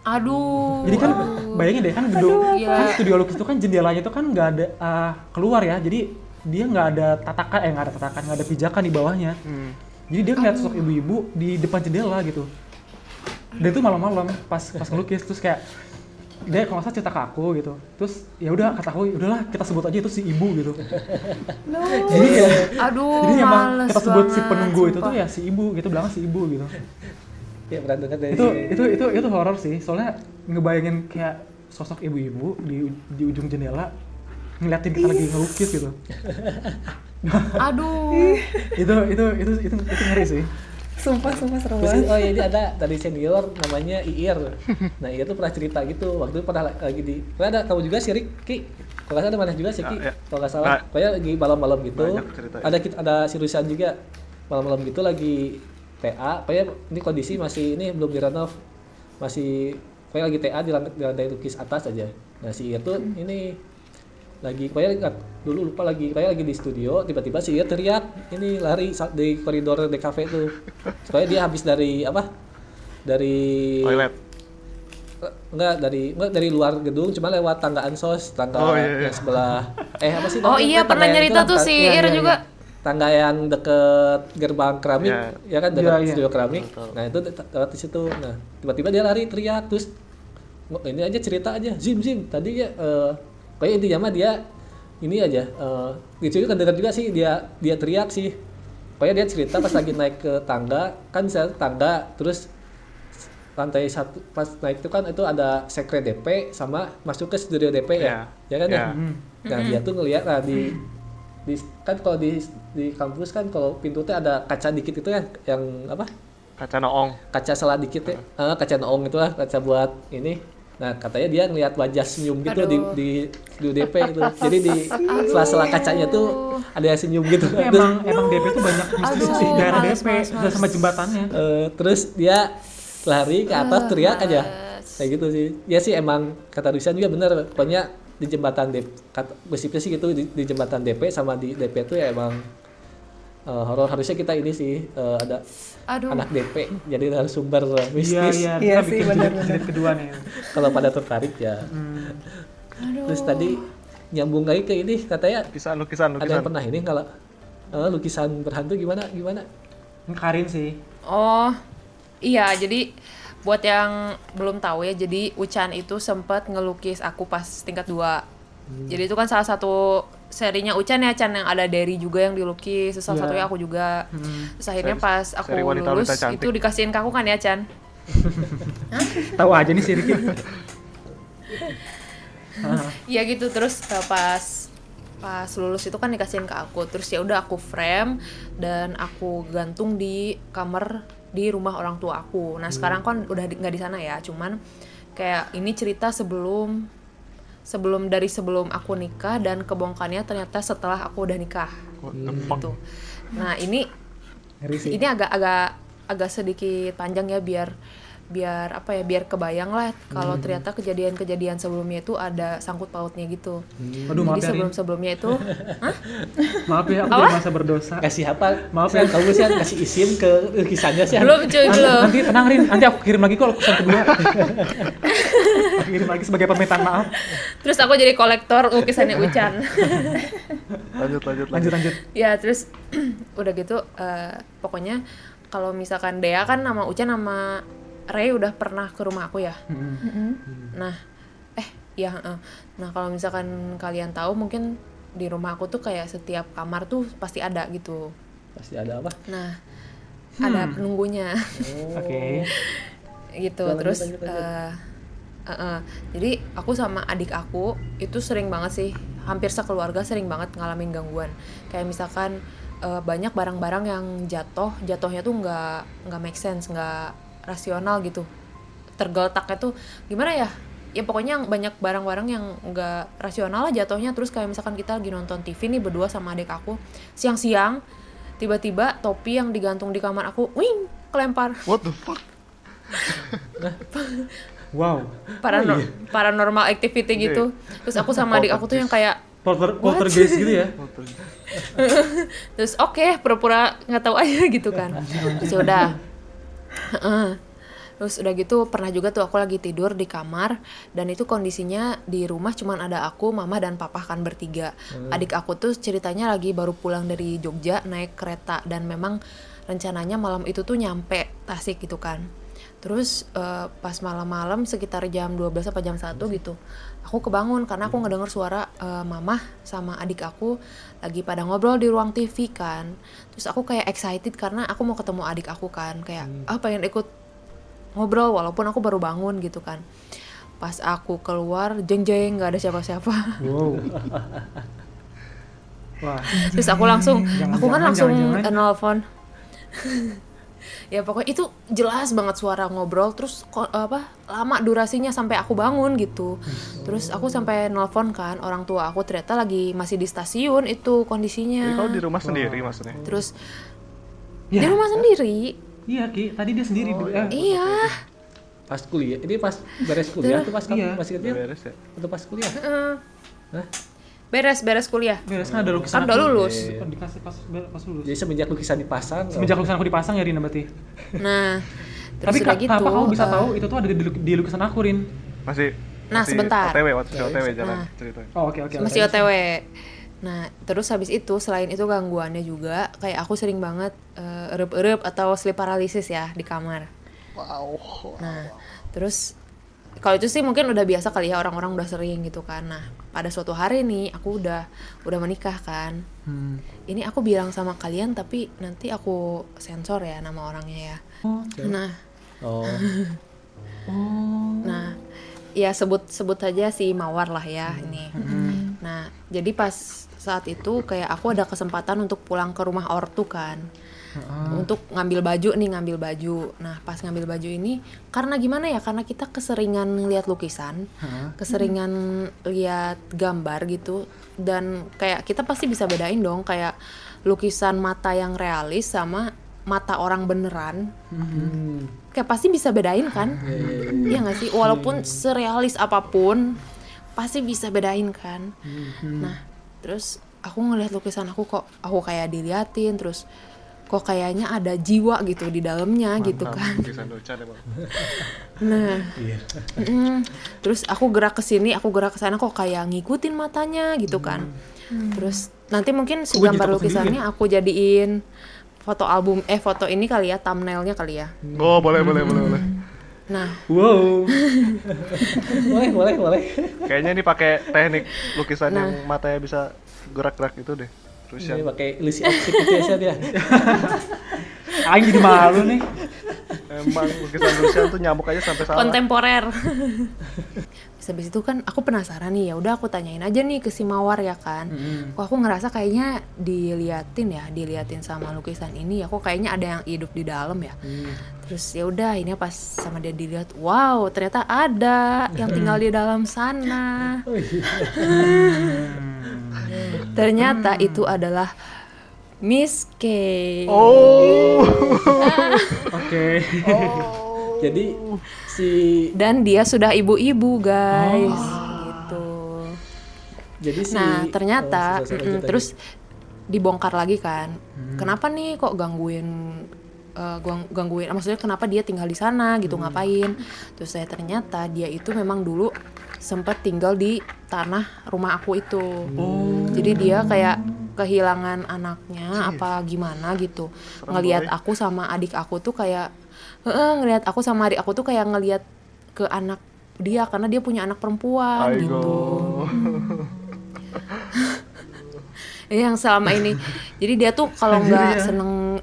[SPEAKER 2] aduh.
[SPEAKER 1] Jadi kan bayangin deh kan gedung
[SPEAKER 2] Iya.
[SPEAKER 1] kan studio lukis itu kan jendelanya itu kan nggak ada ah, keluar ya. Jadi dia nggak ada tatakan eh nggak ada tatakan nggak ada pijakan di bawahnya.
[SPEAKER 3] Hmm.
[SPEAKER 1] Jadi dia ngeliat sosok ibu-ibu di depan jendela gitu. Dan itu malam-malam pas pas ngelukis terus kayak dia kalau salah cerita ke aku gitu terus ya udah kata aku udahlah kita sebut aja itu si ibu gitu jadi ya
[SPEAKER 2] Aduh,
[SPEAKER 1] jadi emang
[SPEAKER 2] males
[SPEAKER 1] kita sebut si
[SPEAKER 2] banget,
[SPEAKER 1] penunggu itu tuh
[SPEAKER 2] sumpah.
[SPEAKER 1] ya si ibu gitu belakang si ibu gitu
[SPEAKER 4] ya dari
[SPEAKER 1] itu itu itu itu horor sih soalnya ngebayangin kayak sosok ibu-ibu di di ujung jendela ngeliatin kita lagi ngelukis gitu
[SPEAKER 2] Aduh.
[SPEAKER 1] itu itu itu itu itu ngeri sih
[SPEAKER 5] Sumpah, sumpah
[SPEAKER 4] Terus
[SPEAKER 5] banget.
[SPEAKER 4] oh ya ini ada dari senior namanya Iir. Nah Iir tuh pernah cerita gitu waktu itu pernah lagi di pernah ada kamu juga sih Ki. Kalau nggak salah ada mana juga sih Ki.
[SPEAKER 3] Ya, ya.
[SPEAKER 4] Kalau nggak salah,
[SPEAKER 3] Nah,
[SPEAKER 4] pokoknya lagi malam-malam gitu.
[SPEAKER 3] cerita ya.
[SPEAKER 4] Ada kita ada si juga malam-malam gitu lagi TA. Pokoknya ini kondisi masih ini belum direnov masih pokoknya lagi TA di lantai, di lantai lukis atas aja. Nah si Iir tuh ini lagi pokoknya ingat dulu lupa lagi kayak lagi di studio tiba-tiba si Iir teriak ini lari di koridor di cafe tuh supaya dia habis dari apa dari
[SPEAKER 3] toilet
[SPEAKER 4] enggak dari enggak dari luar gedung cuma lewat tangga ansos tangga
[SPEAKER 3] Oh, iya, iya.
[SPEAKER 4] yang sebelah eh apa sih
[SPEAKER 2] Oh iya, pernah nyerita
[SPEAKER 4] itu
[SPEAKER 2] tuh si
[SPEAKER 4] iya,
[SPEAKER 2] Ir
[SPEAKER 4] iya,
[SPEAKER 2] juga.
[SPEAKER 4] Tangga yang deket gerbang keramik
[SPEAKER 3] Iya.
[SPEAKER 4] ya kan? Dekat
[SPEAKER 1] Iya, iya.
[SPEAKER 4] studio keramik. Nah itu lewat di situ. Nah tiba-tiba dia lari teriak terus "Nggak, ini aja cerita aja. Zim zim. Tadi ya eh kayak intinya mah dia ini aja eh gitu kan dengar juga sih. Dia dia teriak sih. Pokoknya dia cerita pas lagi naik ke tangga. Kan bisa tangga terus lantai satu pas naik itu kan itu ada sekre DP sama masuk ke studio DP ya? Ya. Kan ya?
[SPEAKER 3] Iya.
[SPEAKER 1] Hmm.
[SPEAKER 4] nah dia tuh ngelihat nah di di kan kalau di di kampus kan kalau pintu teh ada kaca dikit itu ya yang apa?
[SPEAKER 3] Kaca noong.
[SPEAKER 4] Kaca salah dikit ya Ah, kaca noong itu lah kaca buat ini. Nah katanya dia ngelihat wajah senyum gitu di
[SPEAKER 2] Aduh.
[SPEAKER 4] di di DP itu jadi di sela-sela kacanya tuh ada yang senyum gitu.
[SPEAKER 1] Tapi
[SPEAKER 4] Terus,
[SPEAKER 1] emang emang DP tuh banyak mistis di daerah DP udah sama jembatannya.
[SPEAKER 4] Eh, terus dia lari ke atas teriak aja. kayak gitu sih. Ya sih emang kata Rusian juga bener. Pokoknya di jembatan DP kata gosipnya sih gitu di, di jembatan DP sama di DP itu ya emang eh, horor harusnya kita ini sih eh, ada
[SPEAKER 2] Aduh.
[SPEAKER 4] anak DP jadi harus sumber
[SPEAKER 1] iya
[SPEAKER 4] mistis
[SPEAKER 1] iya
[SPEAKER 5] Iya
[SPEAKER 1] kita
[SPEAKER 5] sih,
[SPEAKER 1] bikin
[SPEAKER 5] benar,
[SPEAKER 1] kedua nih
[SPEAKER 4] kalau pada tertarik ya
[SPEAKER 1] Hmm.
[SPEAKER 2] Aduh.
[SPEAKER 4] terus tadi nyambung lagi ke ini katanya
[SPEAKER 3] lukisan lukisan
[SPEAKER 4] ada
[SPEAKER 3] lukisan
[SPEAKER 4] yang pernah ini kalau eh, lukisan berhantu gimana gimana
[SPEAKER 1] Karin sih
[SPEAKER 2] Oh, iya. Jadi buat yang belum tahu ya, jadi Ucan itu sempat ngelukis aku pas tingkat 2.
[SPEAKER 1] Hmm.
[SPEAKER 2] Jadi itu kan salah satu serinya Ucan ya, Chan yang ada Derry juga yang dilukis, terus salah
[SPEAKER 1] Iya.
[SPEAKER 2] satunya aku juga.
[SPEAKER 1] Hmm.
[SPEAKER 2] Terus akhirnya
[SPEAKER 3] Seri-
[SPEAKER 2] pas aku
[SPEAKER 3] seri wanita-wanita
[SPEAKER 2] lulus
[SPEAKER 3] cantik.
[SPEAKER 2] itu dikasihin ke aku kan ya, Chan.
[SPEAKER 1] tahu aja nih si Ricky
[SPEAKER 2] Iya gitu terus uh, pas pas lulus itu kan dikasihin ke aku terus ya udah aku frame dan aku gantung di kamar di rumah orang tua aku. Nah sekarang kan udah nggak di sana ya cuman kayak ini cerita sebelum sebelum dari sebelum aku nikah dan kebongkarnya ternyata setelah aku udah nikah.
[SPEAKER 3] Fuck?
[SPEAKER 2] gitu. Nah ini ini agak agak agak sedikit panjang ya biar biar apa ya biar kebayang lah kalau
[SPEAKER 1] Hmm.
[SPEAKER 2] ternyata kejadian-kejadian sebelumnya itu ada sangkut pautnya gitu.
[SPEAKER 1] aduh maaf
[SPEAKER 2] Jadi
[SPEAKER 1] ya
[SPEAKER 2] sebelum-sebelumnya itu Hah?
[SPEAKER 1] maaf ya aku jadi merasa berdosa
[SPEAKER 4] kasih apa
[SPEAKER 1] Maaf ya.
[SPEAKER 4] kamu sih kasih izin ke lukisannya sih
[SPEAKER 2] belum cuy belum.
[SPEAKER 1] nanti tenang Rin, nanti aku kirim lagi kok lukisan kedua. aku kirim lagi sebagai permintaan maaf.
[SPEAKER 2] Terus aku jadi kolektor lukisannya Ucan.
[SPEAKER 3] lanjut lanjut
[SPEAKER 1] Lanjut lanjut.
[SPEAKER 2] ya terus udah gitu eh, pokoknya kalau misalkan Dea kan nama Ucan sama Ray udah pernah ke rumah aku ya.
[SPEAKER 1] Hmm.
[SPEAKER 2] Nah, eh ya, heeh. nah kalau misalkan kalian tahu mungkin di rumah aku tuh kayak setiap kamar tuh pasti ada gitu.
[SPEAKER 4] pasti ada apa
[SPEAKER 2] Nah, ada penunggunya
[SPEAKER 4] oh.
[SPEAKER 1] Oke.
[SPEAKER 2] gitu.
[SPEAKER 4] Lanjut,
[SPEAKER 2] Terus
[SPEAKER 4] lanjut, lanjut.
[SPEAKER 2] eh, eh, eh. jadi aku sama adik aku itu sering banget sih, hampir sekeluarga sering banget ngalamin gangguan. Kayak misalkan eh, banyak barang-barang yang jatuh, jatuhnya tuh nggak nggak make sense, nggak rasional gitu. Tergeletaknya tuh gimana ya? Ya pokoknya yang banyak barang-barang yang nggak rasional lah jatuhnya. Terus kayak misalkan kita lagi nonton TV nih berdua sama adik aku, siang-siang tiba-tiba topi yang digantung di kamar aku, wing, kelempar.
[SPEAKER 3] what the fuck
[SPEAKER 1] Wow.
[SPEAKER 2] Paranor- paranormal activity gitu. Terus aku sama adik aku tuh yang kayak
[SPEAKER 1] Polter poltergeist gitu ya.
[SPEAKER 2] Terus oke pura-pura nggak tahu aja gitu kan. Terus ya udah. Heeh. Terus udah gitu pernah juga tuh aku lagi tidur di kamar dan itu kondisinya di rumah cuman ada aku, mama dan papa kan bertiga. Adik aku tuh ceritanya lagi baru pulang dari Jogja naik kereta dan memang rencananya malam itu tuh nyampe Tasik gitu kan. terus eh, pas malam-malam sekitar jam 12 apa jam 1 gitu aku kebangun karena aku ngedenger suara eh, mamah sama adik aku lagi pada ngobrol di ruang TV kan. Terus aku kayak excited karena aku mau ketemu adik aku kan. Kayak ah pengen ikut ngobrol walaupun aku baru bangun gitu kan. Pas aku keluar jeng jeng nggak ada siapa-siapa.
[SPEAKER 1] Wow. Wah.
[SPEAKER 2] terus aku langsung aku kan
[SPEAKER 1] Jangan-jangan,
[SPEAKER 2] langsung nelfon ya pokoknya itu jelas banget suara ngobrol terus kok apa lama durasinya sampai aku bangun gitu terus aku sampai nelfon kan orang tua aku ternyata lagi masih di stasiun itu
[SPEAKER 3] Jadi
[SPEAKER 2] kondisinya
[SPEAKER 3] kalau di rumah sendiri maksudnya.
[SPEAKER 2] terus
[SPEAKER 1] Ya.
[SPEAKER 2] di rumah sendiri
[SPEAKER 1] Iya Ki, tadi dia sendiri.
[SPEAKER 3] Oh,
[SPEAKER 1] eh,
[SPEAKER 2] iya
[SPEAKER 4] Pas kuliah. Ini pas beres kuliah tuh pas kamu
[SPEAKER 1] Iya.
[SPEAKER 4] masih kecil
[SPEAKER 3] beres ya.
[SPEAKER 4] atau pas kuliah?
[SPEAKER 2] Heeh.
[SPEAKER 4] Hah?
[SPEAKER 2] Beres beres kuliah
[SPEAKER 1] Beres kan ada lukisan.
[SPEAKER 2] kan udah lulus
[SPEAKER 1] Oh, dikasih pas pas lulus.
[SPEAKER 4] Jadi semenjak lukisan dipasang.
[SPEAKER 1] Semenjak lukisan aku dipasang ya Rina berarti.
[SPEAKER 2] nah terus
[SPEAKER 1] Tapi
[SPEAKER 2] udah
[SPEAKER 1] ka-
[SPEAKER 2] gitu
[SPEAKER 1] kenapa kamu bisa
[SPEAKER 2] eh,
[SPEAKER 1] tahu itu tuh ada di, luk- di lukisan aku Rin?
[SPEAKER 3] Masih
[SPEAKER 2] Nah,
[SPEAKER 3] masih
[SPEAKER 2] sebentar.
[SPEAKER 3] OTW waktu si OTW jalan
[SPEAKER 2] Nah.
[SPEAKER 3] ceritanya.
[SPEAKER 1] Oh oke oke.
[SPEAKER 2] masih. OTW. Nah, terus habis itu selain itu gangguannya juga kayak aku sering banget eh, erup-erup atau sleep paralysis ya di kamar.
[SPEAKER 3] Wow.
[SPEAKER 2] Nah, terus kalau itu sih mungkin udah biasa kali ya orang-orang udah sering gitu kan. Nah, pada suatu hari nih aku udah udah menikah kan.
[SPEAKER 1] Hmm.
[SPEAKER 2] Ini aku bilang sama kalian tapi nanti aku sensor ya nama orangnya ya.
[SPEAKER 1] Oh,
[SPEAKER 2] Nah,
[SPEAKER 4] Oh.
[SPEAKER 1] oh.
[SPEAKER 2] Nah, ya sebut sebut saja si Mawar lah ya ini. Nah, jadi pas saat itu kayak aku ada kesempatan untuk pulang ke rumah ortu kan. Untuk ngambil baju nih, ngambil baju. Nah, pas ngambil baju ini karena gimana ya? Karena kita keseringan lihat lukisan,
[SPEAKER 1] Hah?
[SPEAKER 2] keseringan lihat gambar gitu dan kayak kita pasti bisa bedain dong kayak lukisan mata yang realis sama mata orang beneran.
[SPEAKER 4] Hmm.
[SPEAKER 2] Kayak pasti bisa bedain kan? Iya nggak sih? Walaupun serealis apa pun, pasti bisa bedain kan. Nah, terus aku ngelihat lukisan aku kok aku kayak diliatin, terus kok kayaknya ada jiwa gitu di dalamnya gitu kan. Nah,
[SPEAKER 4] Iya.
[SPEAKER 2] mm, terus aku gerak ke sini, aku gerak ke sana kok kayak ngikutin matanya gitu kan. Terus nanti mungkin si gambar lukisannya aku jadiin foto album eh foto ini kali ya thumbnailnya kali ya.
[SPEAKER 3] Oh, boleh boleh boleh boleh.
[SPEAKER 2] Nah,
[SPEAKER 1] Wow.
[SPEAKER 4] boleh, boleh, boleh.
[SPEAKER 3] Kayaknya ini pakai teknik lukisan
[SPEAKER 2] Nah.
[SPEAKER 3] yang matanya bisa gerak-gerak itu deh. Terus
[SPEAKER 4] Ini
[SPEAKER 3] yang
[SPEAKER 4] pakai ilusi optik gitu ya, Sat, ya.
[SPEAKER 1] Aing jadi malu nih.
[SPEAKER 3] emang lukisan Lucian tuh nyamuk aja sampai salah.
[SPEAKER 2] kontemporer. Habis itu kan aku penasaran nih ya udah aku tanyain aja nih ke si Mawar ya kan.
[SPEAKER 1] Mm-mm.
[SPEAKER 2] Kok aku ngerasa kayaknya diliatin ya, diliatin sama lukisan ini ya kok kayaknya ada yang hidup di dalam ya. Terus ya udah ini pas sama dia dilihat, wow ternyata ada yang tinggal di dalam sana.
[SPEAKER 4] Oh.
[SPEAKER 2] Ternyata itu adalah Miss K.
[SPEAKER 3] Oh.
[SPEAKER 1] Oke.
[SPEAKER 4] Jadi si
[SPEAKER 2] Dan dia sudah ibu-ibu guys, gitu.
[SPEAKER 4] jadi si
[SPEAKER 2] Nah ternyata
[SPEAKER 4] Oh, susah-susah
[SPEAKER 2] mm-mm,
[SPEAKER 4] lanjut
[SPEAKER 2] terus dibongkar lagi kan. Kenapa nih kok gangguin gang- gangguin? Maksudnya kenapa dia tinggal di sana gitu ngapain? Terus saya ternyata dia itu memang dulu sempat tinggal di tanah rumah aku itu. Jadi dia kayak kehilangan anaknya apa gimana gitu. Ngelihat aku sama adik aku tuh kayak Heeh, ngelihat aku sama adik aku tuh kayak ngelihat ke anak dia karena dia punya anak perempuan
[SPEAKER 3] Aigo.
[SPEAKER 2] gitu. yang selama ini jadi dia tuh kalau nggak
[SPEAKER 1] ya.
[SPEAKER 2] seneng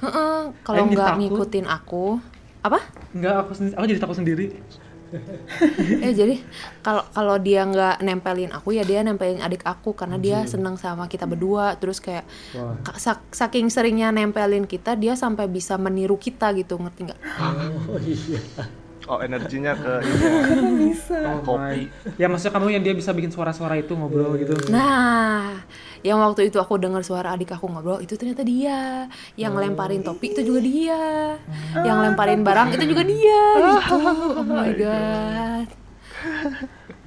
[SPEAKER 2] Heeh, kalau
[SPEAKER 1] Aing jadi
[SPEAKER 2] nggak ngikutin aku apa
[SPEAKER 1] Enggak, aku sendiri, aku jadi takut sendiri.
[SPEAKER 2] eh jadi kalau kalau dia nggak nempelin aku ya dia nempelin adik aku karena dia seneng sama kita berdua terus kayak
[SPEAKER 1] Wah.
[SPEAKER 2] sak- saking seringnya nempelin kita dia sampai bisa meniru kita gitu ngerti nggak
[SPEAKER 4] Oh iya.
[SPEAKER 3] Oh, energinya ke ini ya.
[SPEAKER 5] Bisa?
[SPEAKER 1] Oh my. Ya maksudnya kamu yang dia bisa bikin suara-suara itu ngobrol gitu.
[SPEAKER 2] Nah, yang waktu itu aku dengar suara adik aku ngobrol itu ternyata dia. Yang lemparin topi itu juga dia. Yang lemparin barang itu juga dia gitu. Oh my god.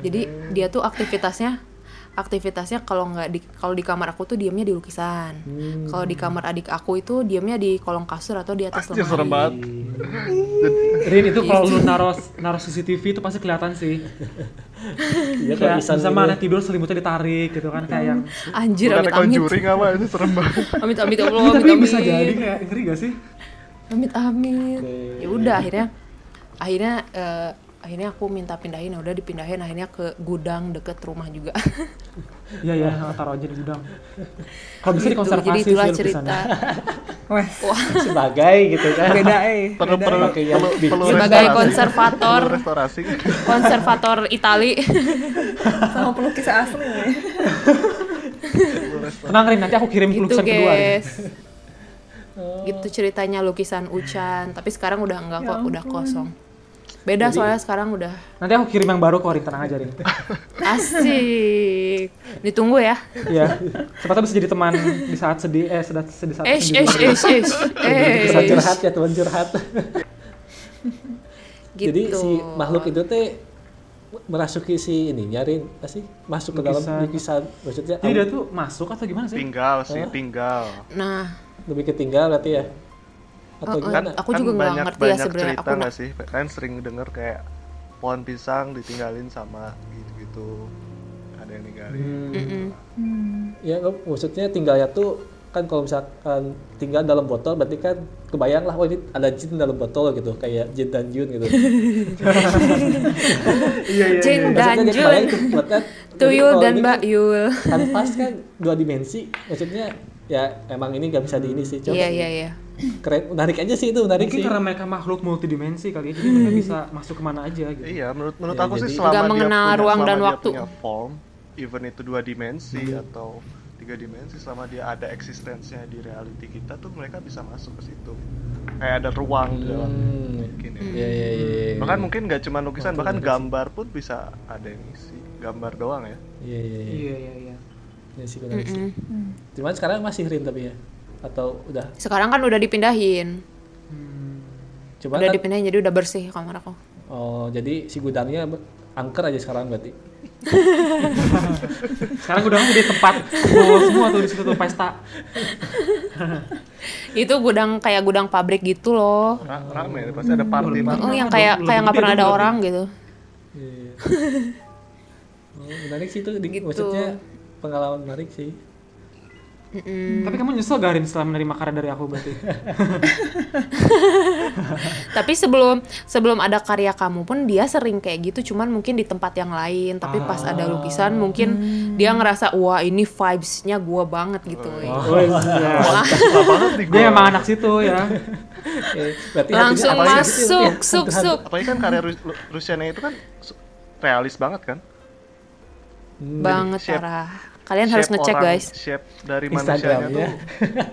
[SPEAKER 2] Jadi dia tuh aktivitasnya aktivitasnya kalau nggak di kalau di kamar aku tuh diamnya di lukisan. Kalau di kamar adik aku itu diamnya di kolong kasur atau di atas
[SPEAKER 3] Anjir, serem
[SPEAKER 2] lemari.
[SPEAKER 3] banget.
[SPEAKER 1] Rin itu kalau lu naruh naruh CCTV itu pasti kelihatan sih.
[SPEAKER 4] Iya kalau
[SPEAKER 1] Kayak
[SPEAKER 4] bisa
[SPEAKER 1] bisa mana tidur selimutnya ditarik gitu kan kayak yang
[SPEAKER 2] Anjir amit amit.
[SPEAKER 3] conjuring apa itu serem banget.
[SPEAKER 2] Amit amit ya Allah,
[SPEAKER 1] Iya,
[SPEAKER 2] amit amit.
[SPEAKER 1] bisa jadi kayak ngeri gak sih?
[SPEAKER 2] amit amit ya udah akhirnya akhirnya eh, akhirnya aku minta pindahin ya udah dipindahin akhirnya ke gudang deket rumah juga
[SPEAKER 1] Iya ya, taruh aja di gudang. Kalau bisa
[SPEAKER 2] Gitu,
[SPEAKER 1] dikonservasi
[SPEAKER 2] jadi itulah
[SPEAKER 1] sih
[SPEAKER 2] cerita.
[SPEAKER 5] Wes,
[SPEAKER 4] sebagai gitu kan
[SPEAKER 5] beda eh.
[SPEAKER 3] perlu perlu
[SPEAKER 5] eh.
[SPEAKER 3] Perlu,
[SPEAKER 2] sebagai
[SPEAKER 3] restorasi.
[SPEAKER 2] konservator
[SPEAKER 3] restorasi
[SPEAKER 2] konservator Itali
[SPEAKER 5] Sama pelukis asli.
[SPEAKER 1] Tenang Rin, nanti aku kirim
[SPEAKER 2] gitu
[SPEAKER 1] lukisan kedua.
[SPEAKER 2] Guys gitu ceritanya lukisan Ucan tapi sekarang udah enggak kok udah kosong beda soalnya sekarang udah
[SPEAKER 1] Nanti aku kirim yang baru kok Rin, tenang aja Rin.
[SPEAKER 2] asik ditunggu ya
[SPEAKER 1] Iya. Siapa tahu bisa jadi teman di saat sedih, eh saat sedih saat
[SPEAKER 2] Eish,
[SPEAKER 1] sendiri.
[SPEAKER 2] eish, eish, eish,
[SPEAKER 4] bisa
[SPEAKER 2] eish.
[SPEAKER 4] curhat ya teman curhat
[SPEAKER 2] Gitu.
[SPEAKER 4] jadi si makhluk itu teh merasuki si ini nyari apa sih masuk ke dalam
[SPEAKER 1] Lukisan.
[SPEAKER 4] lukisan maksudnya
[SPEAKER 1] Jadi dia tuh masuk atau gimana sih?
[SPEAKER 3] tinggal sih tinggal
[SPEAKER 2] Nah,
[SPEAKER 4] lebih ketinggal berarti ya atau
[SPEAKER 2] oh.
[SPEAKER 4] gimana
[SPEAKER 2] Aku juga nggak
[SPEAKER 3] banyak,
[SPEAKER 2] ngerti ya
[SPEAKER 3] banyak
[SPEAKER 2] sebenarnya.
[SPEAKER 3] cerita
[SPEAKER 2] Aku
[SPEAKER 3] nggak sih kalian sering denger kayak pohon pisang ditinggalin sama gitu-gitu ada yang ninggalin
[SPEAKER 2] mm-mm.
[SPEAKER 4] ya lo- maksudnya tinggalnya tuh kan kalau misalkan tinggal dalam botol berarti kan kebayang lah oh ini ada jin dalam botol gitu kayak jin dan jun gitu
[SPEAKER 1] Iya iya.
[SPEAKER 2] Jin dan
[SPEAKER 4] dia kebayang
[SPEAKER 2] Jun,
[SPEAKER 4] kan
[SPEAKER 2] Tuyul dan Mbak
[SPEAKER 4] kan-
[SPEAKER 2] Yul.
[SPEAKER 4] kan pas kan dua dimensi maksudnya ya emang ini nggak bisa di ini sih coba
[SPEAKER 2] Iya, iya, iya.
[SPEAKER 4] Keren menarik aja sih itu menarik
[SPEAKER 1] Mungkin
[SPEAKER 4] sih
[SPEAKER 1] karena mereka makhluk multidimensi kali ya, jadi mereka bisa masuk ke mana aja gitu.
[SPEAKER 3] iya menurut menurut
[SPEAKER 4] Ya,
[SPEAKER 3] aku sih selama dia
[SPEAKER 2] mengenal
[SPEAKER 3] punya,
[SPEAKER 2] ruang
[SPEAKER 3] selama
[SPEAKER 2] dan
[SPEAKER 3] dia
[SPEAKER 2] waktu.
[SPEAKER 3] punya form even itu dua dimensi atau tiga dimensi selama dia ada eksistensinya di reality kita tuh mereka bisa masuk ke situ kayak ada ruang di dalam
[SPEAKER 4] Hmm.
[SPEAKER 3] mungkin ya
[SPEAKER 4] Iya iya iya. iya.
[SPEAKER 3] bahkan mungkin nggak cuma lukisan bahkan gambar pun bisa ada yang isi gambar doang ya
[SPEAKER 4] Iya iya iya.
[SPEAKER 1] Iya iya iya.
[SPEAKER 4] Iya sih menarik sih. Cuman sekarang masih rin tapi ya atau udah
[SPEAKER 2] Sekarang kan udah dipindahin.
[SPEAKER 1] Hmm.
[SPEAKER 4] coba
[SPEAKER 2] Udah
[SPEAKER 4] kan
[SPEAKER 2] dipindahin jadi udah bersih kamar aku.
[SPEAKER 4] oh jadi si gudangnya angker aja sekarang berarti
[SPEAKER 1] Sekarang udah jadi tempat kumpul semua tuh di situ tuh pesta.
[SPEAKER 2] Itu gudang kayak gudang pabrik gitu loh.
[SPEAKER 3] Ra- rame pasti ada party
[SPEAKER 1] Lebih-
[SPEAKER 2] Oh, yang kayak kayak nggak pernah ada orang gitu.
[SPEAKER 4] Iya. oh, menarik sih itu
[SPEAKER 2] Gitu.
[SPEAKER 4] maksudnya pengalaman menarik sih
[SPEAKER 2] Mm-mm.
[SPEAKER 1] Tapi kamu nyesel gak Rin setelah menerima karya dari aku berarti?
[SPEAKER 2] Tapi sebelum sebelum ada karya kamu pun dia sering kayak gitu, cuman mungkin di tempat yang lain. Tapi pas ada lukisan mungkin dia ngerasa wah ini vibes-nya gua banget gitu.
[SPEAKER 1] Oh,
[SPEAKER 3] banget nih
[SPEAKER 1] Dia emang anak situ ya.
[SPEAKER 4] Berarti
[SPEAKER 2] Langsung
[SPEAKER 4] hatinya apa sih?
[SPEAKER 2] masuk,
[SPEAKER 4] Iya,
[SPEAKER 2] suk suk.
[SPEAKER 3] apalagi kan karya Ru- Lu- Luciana itu kan realis banget kan
[SPEAKER 4] Hmm.
[SPEAKER 2] Banget parah. Kalian harus ngecek
[SPEAKER 3] orang-
[SPEAKER 2] guys.
[SPEAKER 3] shape dari
[SPEAKER 4] Instagram,
[SPEAKER 3] manusianya
[SPEAKER 4] ya.
[SPEAKER 3] tuh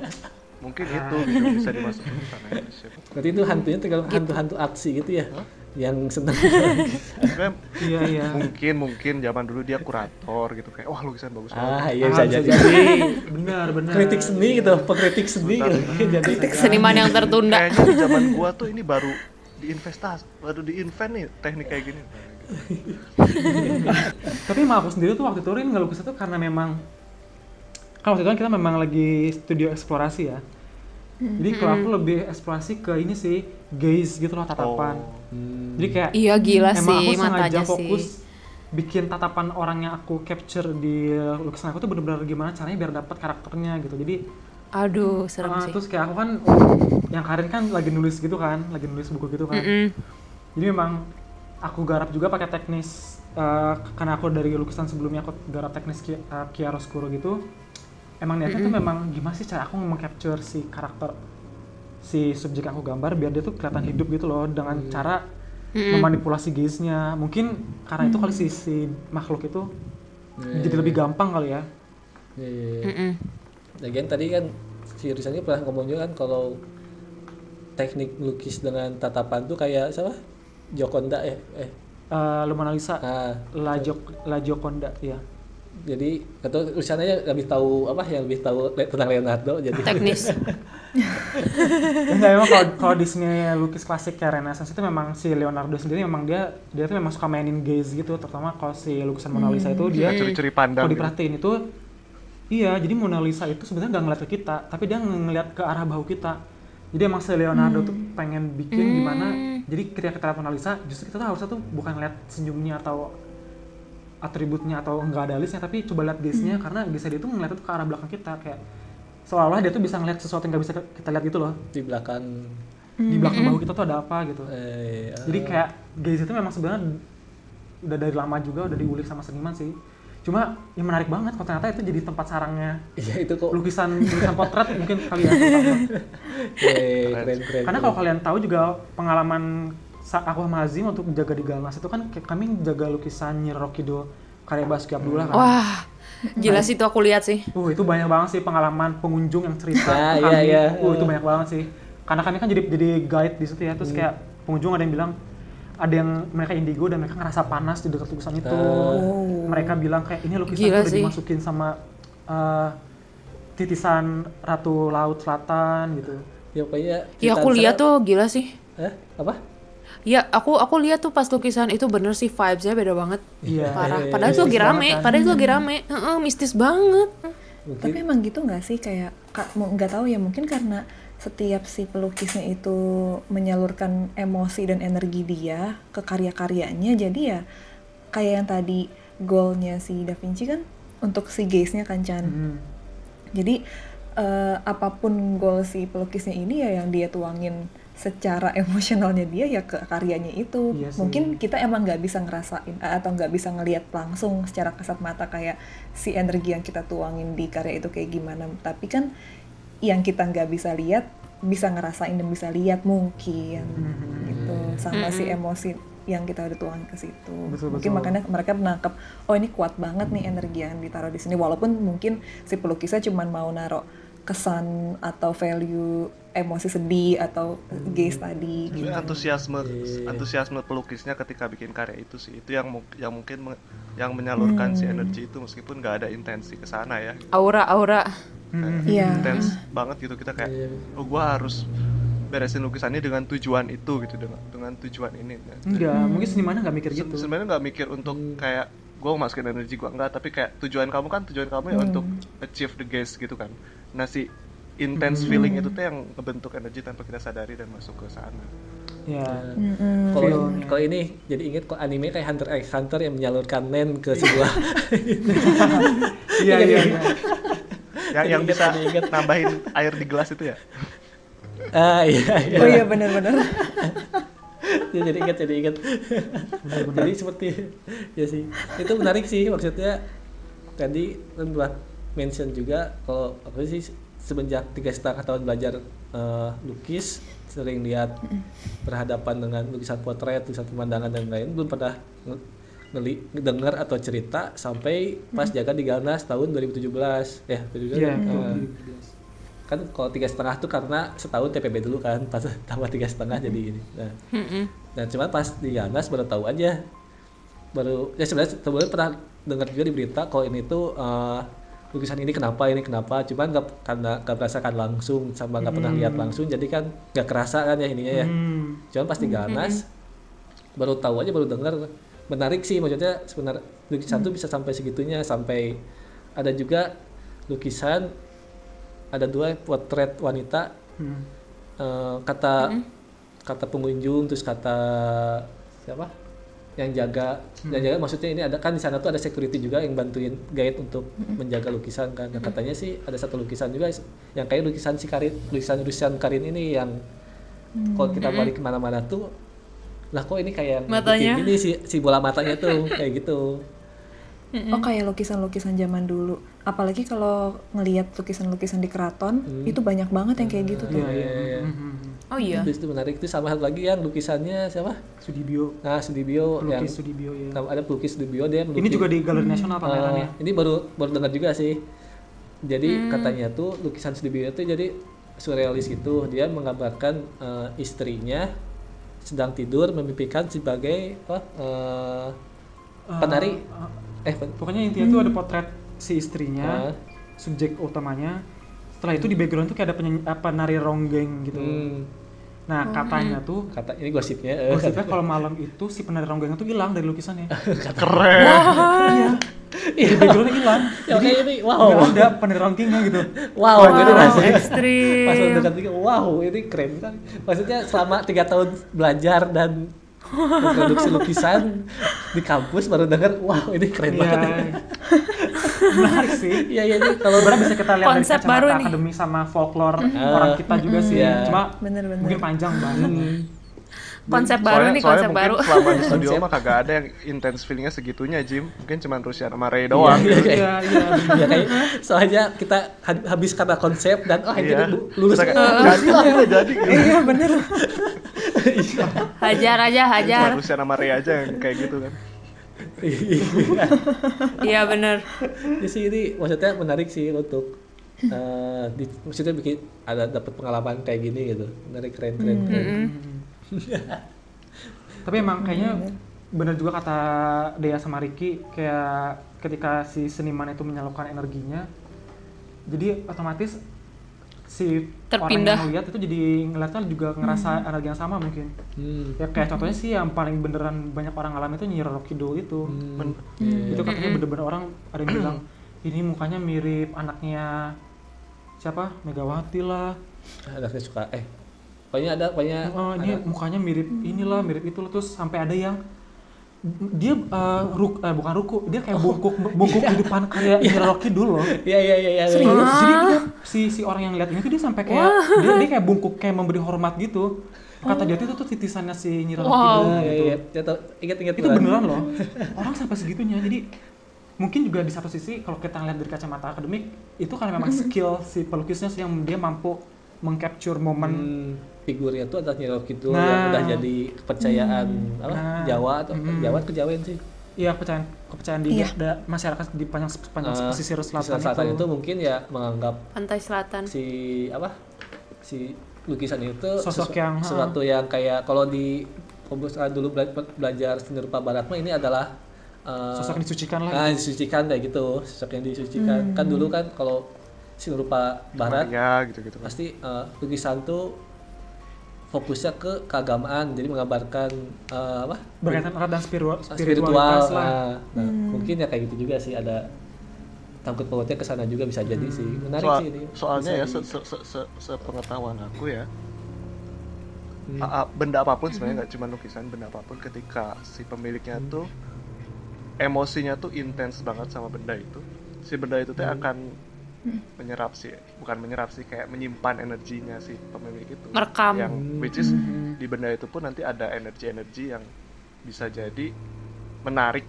[SPEAKER 3] mungkin itu gitu bisa dimasukin ke sana ya,
[SPEAKER 4] berarti itu hantunya tergantung
[SPEAKER 2] Gitu.
[SPEAKER 4] hantu-hantu aksi gitu ya yang seneng
[SPEAKER 3] Sebenarnya
[SPEAKER 1] Iya iya.
[SPEAKER 3] mungkin mungkin zaman dulu dia kurator gitu kayak wah lukisan bagus banget
[SPEAKER 4] ah iya
[SPEAKER 1] Ah,
[SPEAKER 4] bisa jadi
[SPEAKER 1] Benar benar.
[SPEAKER 4] kritik seni gitu pengkritik seni gitu jadi
[SPEAKER 2] Seniman yang tertunda.
[SPEAKER 3] kayaknya di zaman gua tuh ini baru diinvestasi baru diinvent nih teknik kayak gini
[SPEAKER 1] Tapi emang aku sendiri tuh waktu itu Rin ngelukis itu karena memang kan waktu itu kan kita memang lagi studio eksplorasi ya. Jadi kalau aku lebih eksplorasi ke ini sih gaze gitu loh tatapan.
[SPEAKER 3] Oh.
[SPEAKER 4] Hmm.
[SPEAKER 1] Jadi kayak
[SPEAKER 2] Iya gila
[SPEAKER 1] emang aku
[SPEAKER 2] sih
[SPEAKER 1] sengaja
[SPEAKER 2] matanya
[SPEAKER 1] fokus
[SPEAKER 2] sih.
[SPEAKER 1] bikin tatapan orang yang aku capture di lukisan aku tuh bener-bener gimana caranya biar dapat karakternya gitu. Jadi
[SPEAKER 2] Aduh, serem
[SPEAKER 1] ah,
[SPEAKER 2] sih.
[SPEAKER 1] terus kayak aku kan yang Karin kan lagi nulis gitu kan, lagi nulis buku gitu kan. Jadi memang aku garap juga pakai teknis eh, karena aku dari lukisan sebelumnya aku garap teknis ki- eh, chiaroscuro gitu. Emang niatnya tuh memang gimana sih cara aku meng-capture si karakter si subjek yang aku gambar biar dia tuh kelihatan hidup gitu loh dengan cara
[SPEAKER 2] Mm-mm.
[SPEAKER 1] memanipulasi gaze-nya. Mungkin karena itu kali si, si makhluk itu jadi lebih gampang kali ya.
[SPEAKER 4] Iya, iya, iya.
[SPEAKER 2] Mm-mm.
[SPEAKER 4] Lagian tadi kan si Rizani pernah ngomong juga kan kalau teknik melukis dengan tatapan tuh kayak siapa? Jokonda ya? Eh,
[SPEAKER 1] Eh, Le Mona Lisa,
[SPEAKER 4] ah,
[SPEAKER 1] La, Jok, La Gioconda, ya.
[SPEAKER 4] jadi atau Rizani lebih tahu apa yang lebih tahu tentang Leonardo jadi
[SPEAKER 2] Teknis.
[SPEAKER 1] Enggak emang kalau kalau di sini lukis klasik kayak Renaissance itu memang si Leonardo sendiri memang dia dia tuh memang suka mainin gaze gitu terutama kalau si lukisan Mona Lisa itu dia
[SPEAKER 3] curi-curi pandang
[SPEAKER 1] kalau
[SPEAKER 3] gitu.
[SPEAKER 1] diperhatiin itu iya jadi Mona Lisa itu sebenarnya nggak ngeliat ke kita tapi dia ngeliat ke arah bahu kita jadi emang si Leonardo tuh pengen bikin gimana jadi ketika kita lihat Mona Lisa justru kita tuh harusnya tuh bukan lihat senyumnya atau atributnya atau enggak ada alisnya tapi coba lihat gaze-nya karena gaze dia tuh ngeliat tuh ke arah belakang kita kayak seolah-olah dia tuh bisa ngeliat sesuatu yang nggak bisa kita lihat gitu loh.
[SPEAKER 4] Di belakang.
[SPEAKER 1] Di belakang bahu kita tuh ada apa gitu.
[SPEAKER 4] Eh,
[SPEAKER 1] jadi kayak gaze itu memang sebenarnya udah dari lama juga udah diulik sama seniman sih cuma yang menarik banget kalau ternyata itu jadi tempat sarangnya
[SPEAKER 4] iya itu kok
[SPEAKER 1] lukisan lukisan potret mungkin kalian pertama.
[SPEAKER 4] Eh, keren keren
[SPEAKER 1] karena kalau kalian tahu juga pengalaman sa- aku sama Azim untuk menjaga di Galnas itu kan kami jaga lukisan Nyi Rokido karya Basuki Abdullah kan
[SPEAKER 2] Wah, jelas itu aku lihat sih.
[SPEAKER 1] Uh, itu banyak banget sih pengalaman pengunjung yang cerita
[SPEAKER 4] Ah,
[SPEAKER 1] ke
[SPEAKER 4] iya,
[SPEAKER 1] kami.
[SPEAKER 4] iya.
[SPEAKER 1] Uh, itu banyak banget sih. Karena kami kan jadi jadi guide di situ ya, terus kayak pengunjung ada yang bilang ada yang mereka indigo dan mereka ngerasa panas di dekat lukisan itu.
[SPEAKER 5] Oh.
[SPEAKER 1] Mereka bilang kayak ini lukisan
[SPEAKER 2] Gila
[SPEAKER 1] udah
[SPEAKER 2] sih.
[SPEAKER 1] dimasukin sama uh, titisan Ratu Laut Selatan gitu.
[SPEAKER 4] ya pokoknya
[SPEAKER 2] Ya aku lihat tuh gila sih.
[SPEAKER 4] eh apa
[SPEAKER 2] Ya aku aku lihat tuh pas lukisan itu bener sih vibesnya beda banget.
[SPEAKER 1] Iya.
[SPEAKER 2] Parah.
[SPEAKER 4] iya,
[SPEAKER 2] Padahal itu lagi rame.
[SPEAKER 1] kan.
[SPEAKER 2] Padahal itu lagi rame. Heeh, mistis banget.
[SPEAKER 4] mungkin
[SPEAKER 5] Tapi emang gitu nggak sih kayak nggak tahu ya mungkin karena setiap si pelukisnya itu menyalurkan emosi dan energi dia ke karya-karyanya jadi ya kayak yang tadi goalnya si Da Vinci kan untuk si gaze-nya kan Chan.
[SPEAKER 1] Hmm.
[SPEAKER 5] Jadi eh, apa pun goal si pelukisnya ini ya yang dia tuangin secara emosionalnya dia ya ke karyanya itu.
[SPEAKER 1] Iya sih.
[SPEAKER 5] Mungkin kita emang nggak bisa ngerasain eh, atau nggak bisa ngelihat langsung secara kasat mata kayak si energi yang kita tuangin di karya itu kayak gimana. Tapi kan yang kita nggak bisa lihat bisa ngerasain dan bisa lihat mungkin
[SPEAKER 1] Mhm.
[SPEAKER 5] gitu sama si emosi yang kita udah tuangin ke situ.
[SPEAKER 1] Betul,
[SPEAKER 5] mungkin
[SPEAKER 1] betul.
[SPEAKER 5] makanya mereka menangkap oh ini kuat banget nih energi yang ditaruh di sini walaupun mungkin si pelukisnya cuma mau naruh kesan atau value emosi sedih atau gaze tadi gitu.
[SPEAKER 3] antusiasme
[SPEAKER 4] Iya.
[SPEAKER 3] antusiasme pelukisnya ketika bikin karya itu sih itu yang yang mungkin me- yang menyalurkan si energi itu meskipun nggak ada intensi ke sana ya
[SPEAKER 2] Aura aura.
[SPEAKER 1] Hmm.
[SPEAKER 5] Iya.
[SPEAKER 3] intens banget gitu kita kayak
[SPEAKER 4] Iya.
[SPEAKER 3] oh gua harus beresin lukisannya dengan tujuan itu gitu dengan dengan tujuan ini
[SPEAKER 1] Enggak, mungkin senimannya nggak mikir gitu.
[SPEAKER 3] sebenarnya nggak mikir untuk kayak gua mau masukin energi gua enggak tapi kayak tujuan kamu kan tujuan kamu ya untuk achieve the gaze gitu kan nah si intense feeling itu tuh yang ngebentuk energi tanpa kita sadari dan masuk ke sana
[SPEAKER 1] Ya.
[SPEAKER 5] Mm-mm.
[SPEAKER 4] Kalau ini jadi inget kok anime kayak Hunter x Hunter yang menyalurkan nen ke sebuah
[SPEAKER 1] Iya, iya, iya.
[SPEAKER 3] yang yang bisa
[SPEAKER 4] ingat.
[SPEAKER 3] nambahin air di gelas itu ya
[SPEAKER 4] ah iya iya
[SPEAKER 5] Oh iya benar-benar.
[SPEAKER 4] Ya, jadi ingat jadi ingat. Jadi seperti ya sih. Itu menarik sih maksudnya tadi kan buat mention juga kalau aku sih semenjak tiga setengah tahun belajar eh, lukis sering lihat berhadapan dengan lukisan potret lukisan pemandangan dan lain belum pernah nge- ngeli dengar atau cerita sampai pas jaga di Galnas tahun 2017 ya 2017
[SPEAKER 1] Iya,
[SPEAKER 4] eh, kan kalau tiga setengah tuh karena setahun TPB dulu kan pas tambah tiga setengah jadi ini nah. Dan cuman pas di Ganas baru tahu aja. Baru ya sebenarnya sebelumnya pernah dengar juga di berita kalau ini tuh eh, lukisan ini kenapa ini kenapa. Cuman nggak karena nggak merasakan langsung sama nggak pernah lihat langsung. Jadi kan nggak kerasa kan ya ininya ya.
[SPEAKER 1] Hmm.
[SPEAKER 4] cuman pas di Ganas baru tahu aja baru dengar menarik sih maksudnya sebenarnya lukisan tuh bisa sampai segitunya. Sampai ada juga lukisan ada dua potret wanita.
[SPEAKER 1] Hmm.
[SPEAKER 4] Eh, kata kata pengunjung terus kata siapa? Yang jaga. Yang jaga maksudnya ini ada kan di sana tuh ada security juga yang bantuin guide untuk menjaga lukisan kan. Nah, katanya sih ada satu lukisan juga yang kayak lukisan si Karin lukisan lukisan Karin ini yang kalau kita balik ke mana-mana tuh lah kok ini kayak yang
[SPEAKER 2] Matanya.
[SPEAKER 4] ini si si bola matanya tuh kayak gitu
[SPEAKER 5] Oh kayak lukisan-lukisan zaman dulu. Apalagi kalau ngelihat lukisan-lukisan di keraton, itu banyak banget yang kayak gitu tuh.
[SPEAKER 1] Iya, iya.
[SPEAKER 4] Iya.
[SPEAKER 1] Hmm, hmm, hmm.
[SPEAKER 2] Oh iya.
[SPEAKER 4] Terus itu menarik itu sama satu lagi yang lukisannya siapa
[SPEAKER 1] Sudibyo,
[SPEAKER 4] nah Sudibyo yang
[SPEAKER 1] pelukis Sudibyo ya.
[SPEAKER 4] Nah, ada pelukis Sudibyo dia
[SPEAKER 1] Ini
[SPEAKER 4] melukis-
[SPEAKER 1] juga di Galeri Nasional
[SPEAKER 4] Eh,
[SPEAKER 1] pamerannya.
[SPEAKER 4] ini baru baru dengar juga sih. Jadi katanya tuh lukisan Sudibyo itu jadi surrealis gitu. Dia menggambarkan eh, istrinya sedang tidur memimpikan sebagai apa? eh, penari. Eh,
[SPEAKER 1] Pokoknya intinya tuh ada potret si istrinya,
[SPEAKER 4] Ah.
[SPEAKER 1] subjek utamanya. Setelah itu di background tuh kayak ada penyanyi, apa nari ronggeng gitu.
[SPEAKER 4] hmm,
[SPEAKER 1] Nah katanya tuh,
[SPEAKER 4] kata ini gosipnya. eh,
[SPEAKER 1] gosipnya kalau malam itu si penari ronggeng itu hilang dari lukisannya.
[SPEAKER 3] keren
[SPEAKER 1] Iya. Di backgroundnya hilang.
[SPEAKER 4] ya kayak ini
[SPEAKER 1] Nggak
[SPEAKER 4] wow.
[SPEAKER 1] ada penari ronggengnya gitu.
[SPEAKER 4] Wow, gitu
[SPEAKER 2] Wow,
[SPEAKER 4] rasanya.
[SPEAKER 2] ekstrim.
[SPEAKER 4] Pas udah dekat tiga, wow ini keren kan. Maksudnya selama tiga tahun belajar dan memproduksi lukisan di kampus baru denger, wow ini keren
[SPEAKER 1] Iya.
[SPEAKER 4] banget.
[SPEAKER 1] menarik sih
[SPEAKER 4] Iya iya ini kalau
[SPEAKER 1] sebenarnya bisa kita lihat dari
[SPEAKER 2] Konsep
[SPEAKER 1] kacamata
[SPEAKER 2] baru nih.
[SPEAKER 1] akademi sama folklore
[SPEAKER 4] Ah.
[SPEAKER 1] orang kita juga sih
[SPEAKER 4] Iya.
[SPEAKER 1] cuma
[SPEAKER 5] Bener-bener.
[SPEAKER 1] mungkin panjang banget
[SPEAKER 2] konsep baru nih konsep
[SPEAKER 3] mungkin
[SPEAKER 2] baru.
[SPEAKER 3] selama di studio
[SPEAKER 4] Konsep.
[SPEAKER 3] mah kagak ada yang intense feelingnya segitunya Jim. Mungkin cuma Rusia sama Ray doang.
[SPEAKER 4] Iya, iya,
[SPEAKER 1] iya iya.
[SPEAKER 4] ya kayak soalnya kita ha- habis kata konsep dan oh
[SPEAKER 3] Iya.
[SPEAKER 4] jadi lulus
[SPEAKER 3] jadi lah jadi.
[SPEAKER 5] Iya bener.
[SPEAKER 2] hajar aja hajar
[SPEAKER 3] Cuma Rusia sama Ray aja yang kayak gitu kan.
[SPEAKER 2] Iya. Bener.
[SPEAKER 4] Di sini maksudnya menarik sih untuk eh, di, maksudnya bikin ada dapat pengalaman kayak gini gitu. Menarik keren keren keren
[SPEAKER 1] tapi emang kayaknya bener juga kata Dea sama Ricky kayak ketika si seniman itu menyalurkan energinya jadi otomatis si
[SPEAKER 2] Terpindah.
[SPEAKER 1] orang yang lihat itu jadi ngeliatnya juga ngerasa energi yang sama mungkin.
[SPEAKER 4] Hmm.
[SPEAKER 1] ya kayak contohnya sih yang paling beneran banyak orang alami itu Nyi Roro Kidul itu.
[SPEAKER 4] Hmm.
[SPEAKER 1] itu katanya bener-bener orang ada yang bilang ini mukanya mirip anaknya siapa? Megawati lah.
[SPEAKER 4] Ada yang suka eh pokoknya ada pokoknya
[SPEAKER 1] oh, ini
[SPEAKER 4] ada-
[SPEAKER 1] mukanya mirip inilah mirip itu loh. terus sampai ada yang dia eh, ruk eh, bukan ruku dia kayak bungkuk bungkuk di depan kayak Roro Kidul loh
[SPEAKER 4] Iya iya iya iya.
[SPEAKER 1] Serius?
[SPEAKER 4] iya.
[SPEAKER 1] Jadi dia, si si orang yang lihat ini tuh dia sampai kayak dia, dia kayak bungkuk kayak memberi hormat gitu. Kata dia tuh itu tuh titisannya si Nyi Roro
[SPEAKER 2] Wow.
[SPEAKER 1] Kidul
[SPEAKER 4] Ah,
[SPEAKER 1] gitu.
[SPEAKER 4] iya iya. Ya, tau- ingat-ingat
[SPEAKER 1] Itu beneran loh. Orang sampai segitunya. Jadi mungkin juga di satu sisi kalau kita lihat dari kacamata akademik itu karena memang skill si pelukisnya sih yang dia mampu mengcapture momen
[SPEAKER 4] Hmm, figurnya tuh adalah Nyi Roro Kidul
[SPEAKER 1] Nah.
[SPEAKER 4] yang udah jadi kepercayaan apa
[SPEAKER 1] Nah.
[SPEAKER 4] Jawa atau
[SPEAKER 1] Hmm.
[SPEAKER 4] Jawa kejawen sih.
[SPEAKER 1] Iya kepercayaan kepercayaan di
[SPEAKER 5] Iya.
[SPEAKER 1] da- masyarakat di panjang sepanjang
[SPEAKER 4] Eh,
[SPEAKER 1] pesisir selatan,
[SPEAKER 4] selatan
[SPEAKER 1] itu.
[SPEAKER 4] itu mungkin ya menganggap
[SPEAKER 2] pantai selatan
[SPEAKER 4] si apa si lukisan itu
[SPEAKER 1] Sosok
[SPEAKER 4] sesu-
[SPEAKER 1] yang,
[SPEAKER 4] sesuatu yang kayak kalau di kalau dulu bela- belajar seni rupa barat mah ini adalah eh,
[SPEAKER 1] Sosok yang disucikan lah.
[SPEAKER 4] ah,
[SPEAKER 1] gitu.
[SPEAKER 4] disucikan kayak gitu sosok yang disucikan kan dulu kan kalau seni rupa barat
[SPEAKER 3] ya gitu-gitu kan.
[SPEAKER 4] pasti eh, lukisan tuh fokusnya ke keagamaan jadi menggambarkan eh, apa?
[SPEAKER 1] Berkaitan erat dan spiritual,
[SPEAKER 4] spiritual
[SPEAKER 1] spiritualitas lah.
[SPEAKER 4] nah, nah, mungkin ya kayak gitu juga sih ada takut pautnya ke sana juga bisa jadi sih. Menarik
[SPEAKER 3] Soal-
[SPEAKER 4] sih ini.
[SPEAKER 3] soalnya
[SPEAKER 4] Bisa
[SPEAKER 3] ya
[SPEAKER 4] di-
[SPEAKER 3] se, se, se, se, sepengetahuan aku ya.
[SPEAKER 4] Hmm.
[SPEAKER 3] a- a- benda apa pun sebenarnya nggak cuma lukisan benda apa pun ketika si pemiliknya tuh emosinya tuh intens banget sama benda itu si benda itu tuh akan menyerap sih bukan menyerap sih kayak menyimpan energinya si pemilik itu
[SPEAKER 2] Merekam.
[SPEAKER 3] yang which is di benda itu pun nanti ada energi-energi yang bisa jadi menarik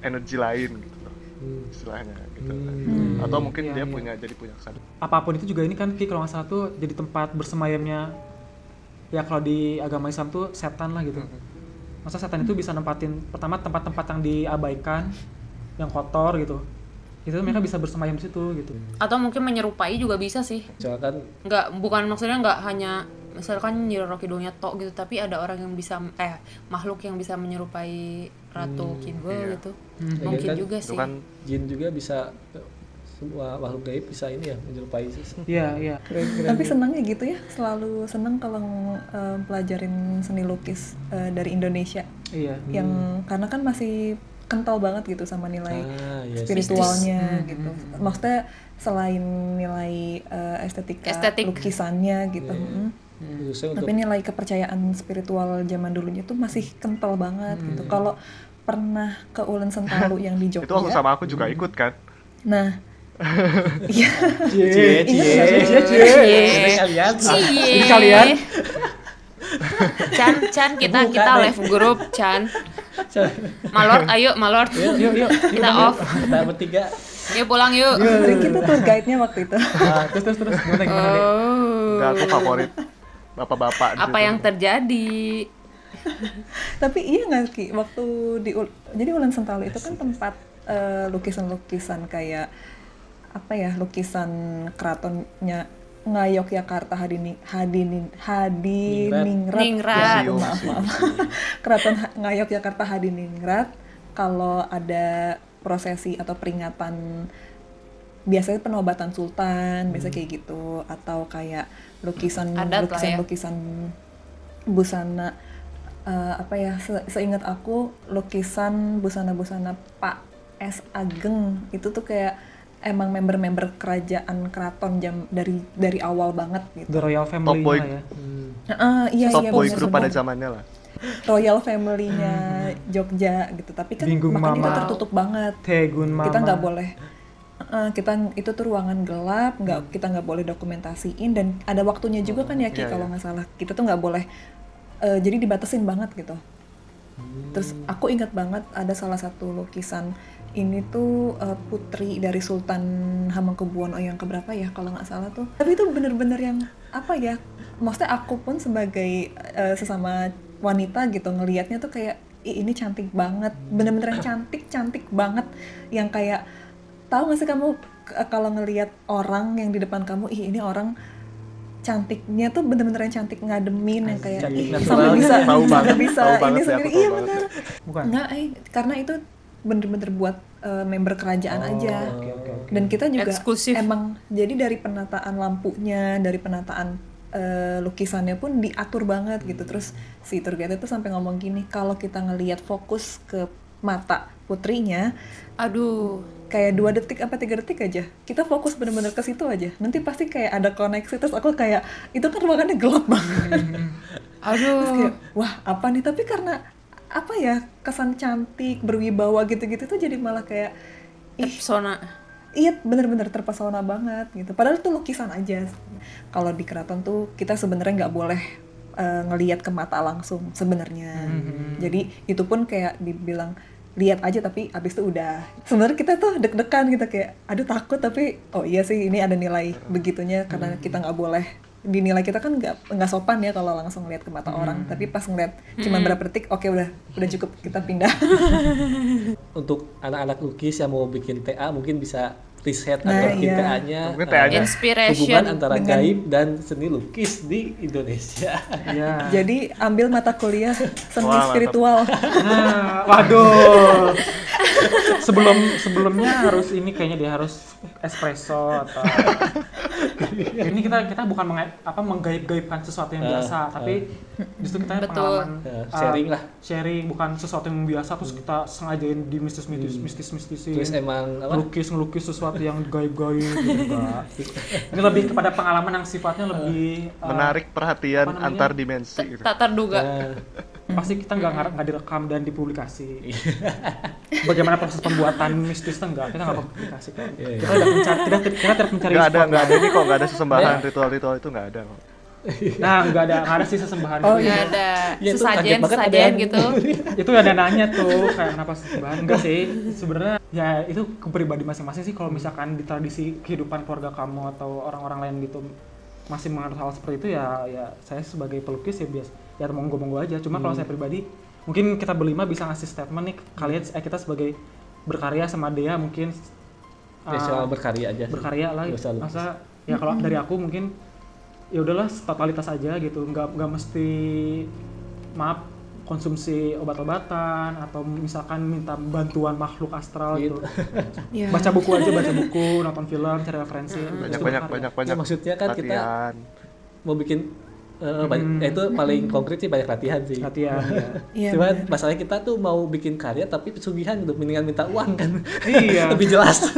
[SPEAKER 3] energi lain gitu loh
[SPEAKER 4] Hmm.
[SPEAKER 3] istilahnya gitu.
[SPEAKER 4] Hmm.
[SPEAKER 3] atau mungkin
[SPEAKER 1] Iya,
[SPEAKER 3] dia
[SPEAKER 1] iya.
[SPEAKER 3] punya jadi punya kesan
[SPEAKER 1] apa pun itu juga ini kan Ki kalau nggak salah tuh jadi tempat bersemayamnya. Ya kalau di agama Islam tuh setan lah gitu. Masa setan itu bisa nempatin pertama tempat-tempat yang diabaikan yang kotor gitu itu mereka bisa bersemayam di situ gitu.
[SPEAKER 2] Atau mungkin menyerupai juga bisa sih.
[SPEAKER 4] Soalnya kan
[SPEAKER 2] nggak bukan maksudnya nggak hanya misalkan Nyi Roro Kidulnya tok gitu tapi ada orang yang bisa eh makhluk yang bisa menyerupai Ratu Kidul
[SPEAKER 3] iya.
[SPEAKER 2] gitu.
[SPEAKER 1] Hmm.
[SPEAKER 2] mungkin
[SPEAKER 4] Lagian kan?
[SPEAKER 2] juga
[SPEAKER 3] itu
[SPEAKER 2] sih.
[SPEAKER 3] kan
[SPEAKER 4] jin juga bisa semua makhluk gaib bisa ini ya menyerupai. Sih
[SPEAKER 1] iya. Iya
[SPEAKER 5] Tapi senangnya gitu ya, selalu seneng kalau eh, pelajarin seni lukis eh, dari Indonesia.
[SPEAKER 1] iya.
[SPEAKER 5] Yang karena kan masih kental banget gitu sama nilai
[SPEAKER 4] ah iya sih.
[SPEAKER 5] spiritualnya gitu. Maksudnya selain nilai eh, estetika
[SPEAKER 2] Estetik.
[SPEAKER 5] lukisannya gitu. mm.
[SPEAKER 4] khususnya untuk
[SPEAKER 5] Tapi nilai kepercayaan spiritual zaman dulunya tuh masih kental banget gitu. Kalau pernah ke Ulen Sentalu yang di Jogja.
[SPEAKER 3] itu waktu sama aku juga ikut kan
[SPEAKER 5] Nah, iya.
[SPEAKER 4] cie cie cie cie
[SPEAKER 2] Cie.
[SPEAKER 4] Ini kalian
[SPEAKER 2] Cie.
[SPEAKER 1] Ini kalian?
[SPEAKER 2] Chan, Chan kita
[SPEAKER 4] Buka
[SPEAKER 2] kita live grup Chan. Malord, ayo Malord.
[SPEAKER 1] yuk yuk
[SPEAKER 2] Kita off.
[SPEAKER 4] kita bertiga
[SPEAKER 2] Yuk pulang yuk.
[SPEAKER 5] Ricky tuh tour guide-nya waktu itu.
[SPEAKER 1] Ah, terus terus terus gimana gimana?
[SPEAKER 2] Oh.
[SPEAKER 3] Enggak, aku favorit bapak-bapak
[SPEAKER 2] Apa yang terjadi?
[SPEAKER 5] Tapi iya nggak Ki, waktu di jadi Ulen Sentalu itu kan tempat eh, lukisan-lukisan kayak apa ya lukisan keratonnya Ngayogyakarta Hadini Hadini Hadiningrat.
[SPEAKER 2] Ningrat.
[SPEAKER 5] Ya, maaf maaf. Keraton Ha- Ngayogyakarta Hadiningrat kalau ada prosesi atau peringatan biasanya penobatan sultan biasa kayak gitu atau kayak lukisan
[SPEAKER 2] Adat lah
[SPEAKER 5] lukisan
[SPEAKER 2] ya.
[SPEAKER 5] lukisan busana eh, apa ya se- seingat aku lukisan busana-busana Pak S Ageng itu tuh kayak emang member-member kerajaan keraton jam dari dari awal banget gitu.
[SPEAKER 1] The Royal Family
[SPEAKER 3] boy.
[SPEAKER 1] lah ya
[SPEAKER 5] Heeh, iya
[SPEAKER 3] top
[SPEAKER 5] iya
[SPEAKER 3] boy
[SPEAKER 5] bener,
[SPEAKER 3] group
[SPEAKER 5] bener.
[SPEAKER 3] pada zamannya lah
[SPEAKER 5] Royal Family-nya Jogja gitu. Tapi kan
[SPEAKER 1] Bingung
[SPEAKER 5] makanya itu
[SPEAKER 1] Mama.
[SPEAKER 5] tertutup banget.
[SPEAKER 1] Tegun Mama
[SPEAKER 5] Kita nggak boleh eh, kita itu tuh ruangan gelap, nggak kita nggak boleh dokumentasiin dan ada waktunya juga kan ya Ki
[SPEAKER 3] Iya,
[SPEAKER 5] kalau
[SPEAKER 3] iya.
[SPEAKER 5] nggak salah. Kita tuh nggak boleh eh, jadi dibatasin banget gitu. Terus aku ingat banget ada salah satu lukisan ini tuh eh, putri dari Sultan Hamengkubuwono yang keberapa ya kalau nggak salah tuh. Tapi itu bener-bener yang apa ya? Maksudnya aku pun sebagai eh, sesama wanita gitu ngelihatnya tuh kayak "Ih, ini cantik banget, bener-bener yang cantik cantik banget. Yang kayak tahu nggak sih kamu kalau ngelihat orang yang di depan kamu, ih ini orang cantiknya tuh bener-bener yang cantik ngademin. Yang kayak
[SPEAKER 4] Cantik
[SPEAKER 5] ih, sampai bisa
[SPEAKER 3] Tahu
[SPEAKER 5] sampai
[SPEAKER 3] banget,
[SPEAKER 5] bisa
[SPEAKER 3] tahu
[SPEAKER 5] ini
[SPEAKER 3] banget sih,
[SPEAKER 5] sendiri iya
[SPEAKER 1] Bukan.
[SPEAKER 5] Enggak, eh, karena itu bener-bener buat eh, member kerajaan
[SPEAKER 4] Oh,
[SPEAKER 5] aja.
[SPEAKER 1] Oke, oke, oke.
[SPEAKER 5] Dan kita juga
[SPEAKER 2] Eksklusif.
[SPEAKER 5] emang jadi dari penataan lampunya, dari penataan eh, lukisannya pun diatur banget gitu. Terus si tour guide itu sampai ngomong gini, kalau kita ngelihat fokus ke mata putrinya,
[SPEAKER 2] Aduh.
[SPEAKER 5] kayak dua detik apa tiga detik aja kita fokus bener-bener ke situ aja nanti pasti kayak ada koneksi terus aku kayak itu kan ruangannya gelap banget Terus
[SPEAKER 2] Aduh.
[SPEAKER 5] kayak wah apa nih tapi karena apa ya kesan cantik berwibawa gitu-gitu tuh jadi malah kayak ih
[SPEAKER 2] Pesona.
[SPEAKER 5] iya bener-bener terpesona banget gitu. Padahal itu lukisan aja. Kalau di keraton tuh kita sebenarnya nggak boleh eh, ngelihat ke mata langsung sebenarnya. Jadi itu pun kayak dibilang lihat aja tapi abis itu udah. Sebenarnya kita tuh deg-degan gitu kayak aduh takut tapi oh iya sih ini ada nilai begitunya karena kita nggak boleh dinilai kita kan nggak nggak sopan ya kalau langsung lihat ke mata orang tapi pas ngeliat cuma berapa detik oke udah udah cukup kita pindah
[SPEAKER 4] Untuk anak-anak lukis yang mau bikin TA mungkin bisa riset
[SPEAKER 5] Nah,
[SPEAKER 4] atau bikin
[SPEAKER 5] iya.
[SPEAKER 4] TA-nya.
[SPEAKER 3] TA-nya.
[SPEAKER 2] Inspiration
[SPEAKER 4] hubungan antara
[SPEAKER 5] dengan-
[SPEAKER 4] gaib dan seni lukis di Indonesia.
[SPEAKER 1] Iya.
[SPEAKER 5] jadi ambil mata kuliah seni
[SPEAKER 3] Wah, mantap.
[SPEAKER 5] spiritual
[SPEAKER 1] Nah, waduh. Sebelum sebelumnya harus ini kayaknya dia harus espresso atau ini kita kita bukan mengai- apa menggaib-gaibkan sesuatu yang
[SPEAKER 4] Ah,
[SPEAKER 1] biasa, tapi justru kita
[SPEAKER 2] Betul.
[SPEAKER 1] pengalaman uh,
[SPEAKER 4] sharing lah.
[SPEAKER 1] Sharing bukan sesuatu yang biasa terus kita sengajain di mistis-mistis mistis-mistisin.
[SPEAKER 4] Terus emang apa?
[SPEAKER 1] ngelukis ngelukis sesuatu yang gaib-gaib gitu. Ini lebih kepada pengalaman yang sifatnya lebih uh,
[SPEAKER 3] menarik perhatian antar dimensi gitu.
[SPEAKER 2] Tak terduga.
[SPEAKER 1] Pasti kita nggak nggak direkam dan dipublikasi. Bagaimana proses pembuatan mistis itu enggak, kita nggak publikasi kok.
[SPEAKER 4] Iya, iya.
[SPEAKER 1] Kita tidak mencari, kita, kita tidak mencari
[SPEAKER 3] Nggak ada, nggak ada ini kok, nggak ada sesembahan ritual-ritual itu nggak ada kok.
[SPEAKER 1] Nah, nggak ada, nggak ada sih sesembahan
[SPEAKER 5] Oh,
[SPEAKER 1] itu.
[SPEAKER 2] Nggak ada
[SPEAKER 4] Iya, tuh
[SPEAKER 2] sesajen sesajen
[SPEAKER 4] yang-
[SPEAKER 2] gitu.
[SPEAKER 1] itu ada nanya tuh kayak kenapa sesembahan enggak sih sebenarnya ya itu ke pribadi masing-masing sih kalau misalkan di tradisi kehidupan keluarga kamu atau orang-orang lain gitu masih menganut hal seperti itu ya ya saya sebagai pelukis ya biasa ya monggo-monggo aja cuma kalau saya pribadi mungkin kita berlima bisa ngasih statement nih kalian eh, kita sebagai berkarya sama Dea mungkin
[SPEAKER 4] ya
[SPEAKER 1] uh,
[SPEAKER 4] soal berkarya aja. sih.
[SPEAKER 1] berkarya lah masa ya kalau dari aku mungkin ya udahlah totalitas aja gitu nggak nggak mesti maaf konsumsi obat-obatan atau misalkan minta bantuan makhluk astral gitu
[SPEAKER 5] ya
[SPEAKER 1] baca buku aja baca buku nonton film cari referensi
[SPEAKER 3] Banyak
[SPEAKER 1] Itu
[SPEAKER 3] banyak
[SPEAKER 1] berkarya.
[SPEAKER 3] banyak banyak.
[SPEAKER 4] Ya, maksudnya kan kita-
[SPEAKER 3] latihan.
[SPEAKER 4] Mau bikin eh, banyak- ya itu paling konkret sih banyak latihan sih.
[SPEAKER 1] latihan ya
[SPEAKER 5] Iya,
[SPEAKER 4] Cuman
[SPEAKER 5] benar.
[SPEAKER 4] masalahnya kita tuh mau bikin karya tapi pesugihan gitu, mendingan minta uang kan.
[SPEAKER 1] Iya.
[SPEAKER 4] Lebih jelas.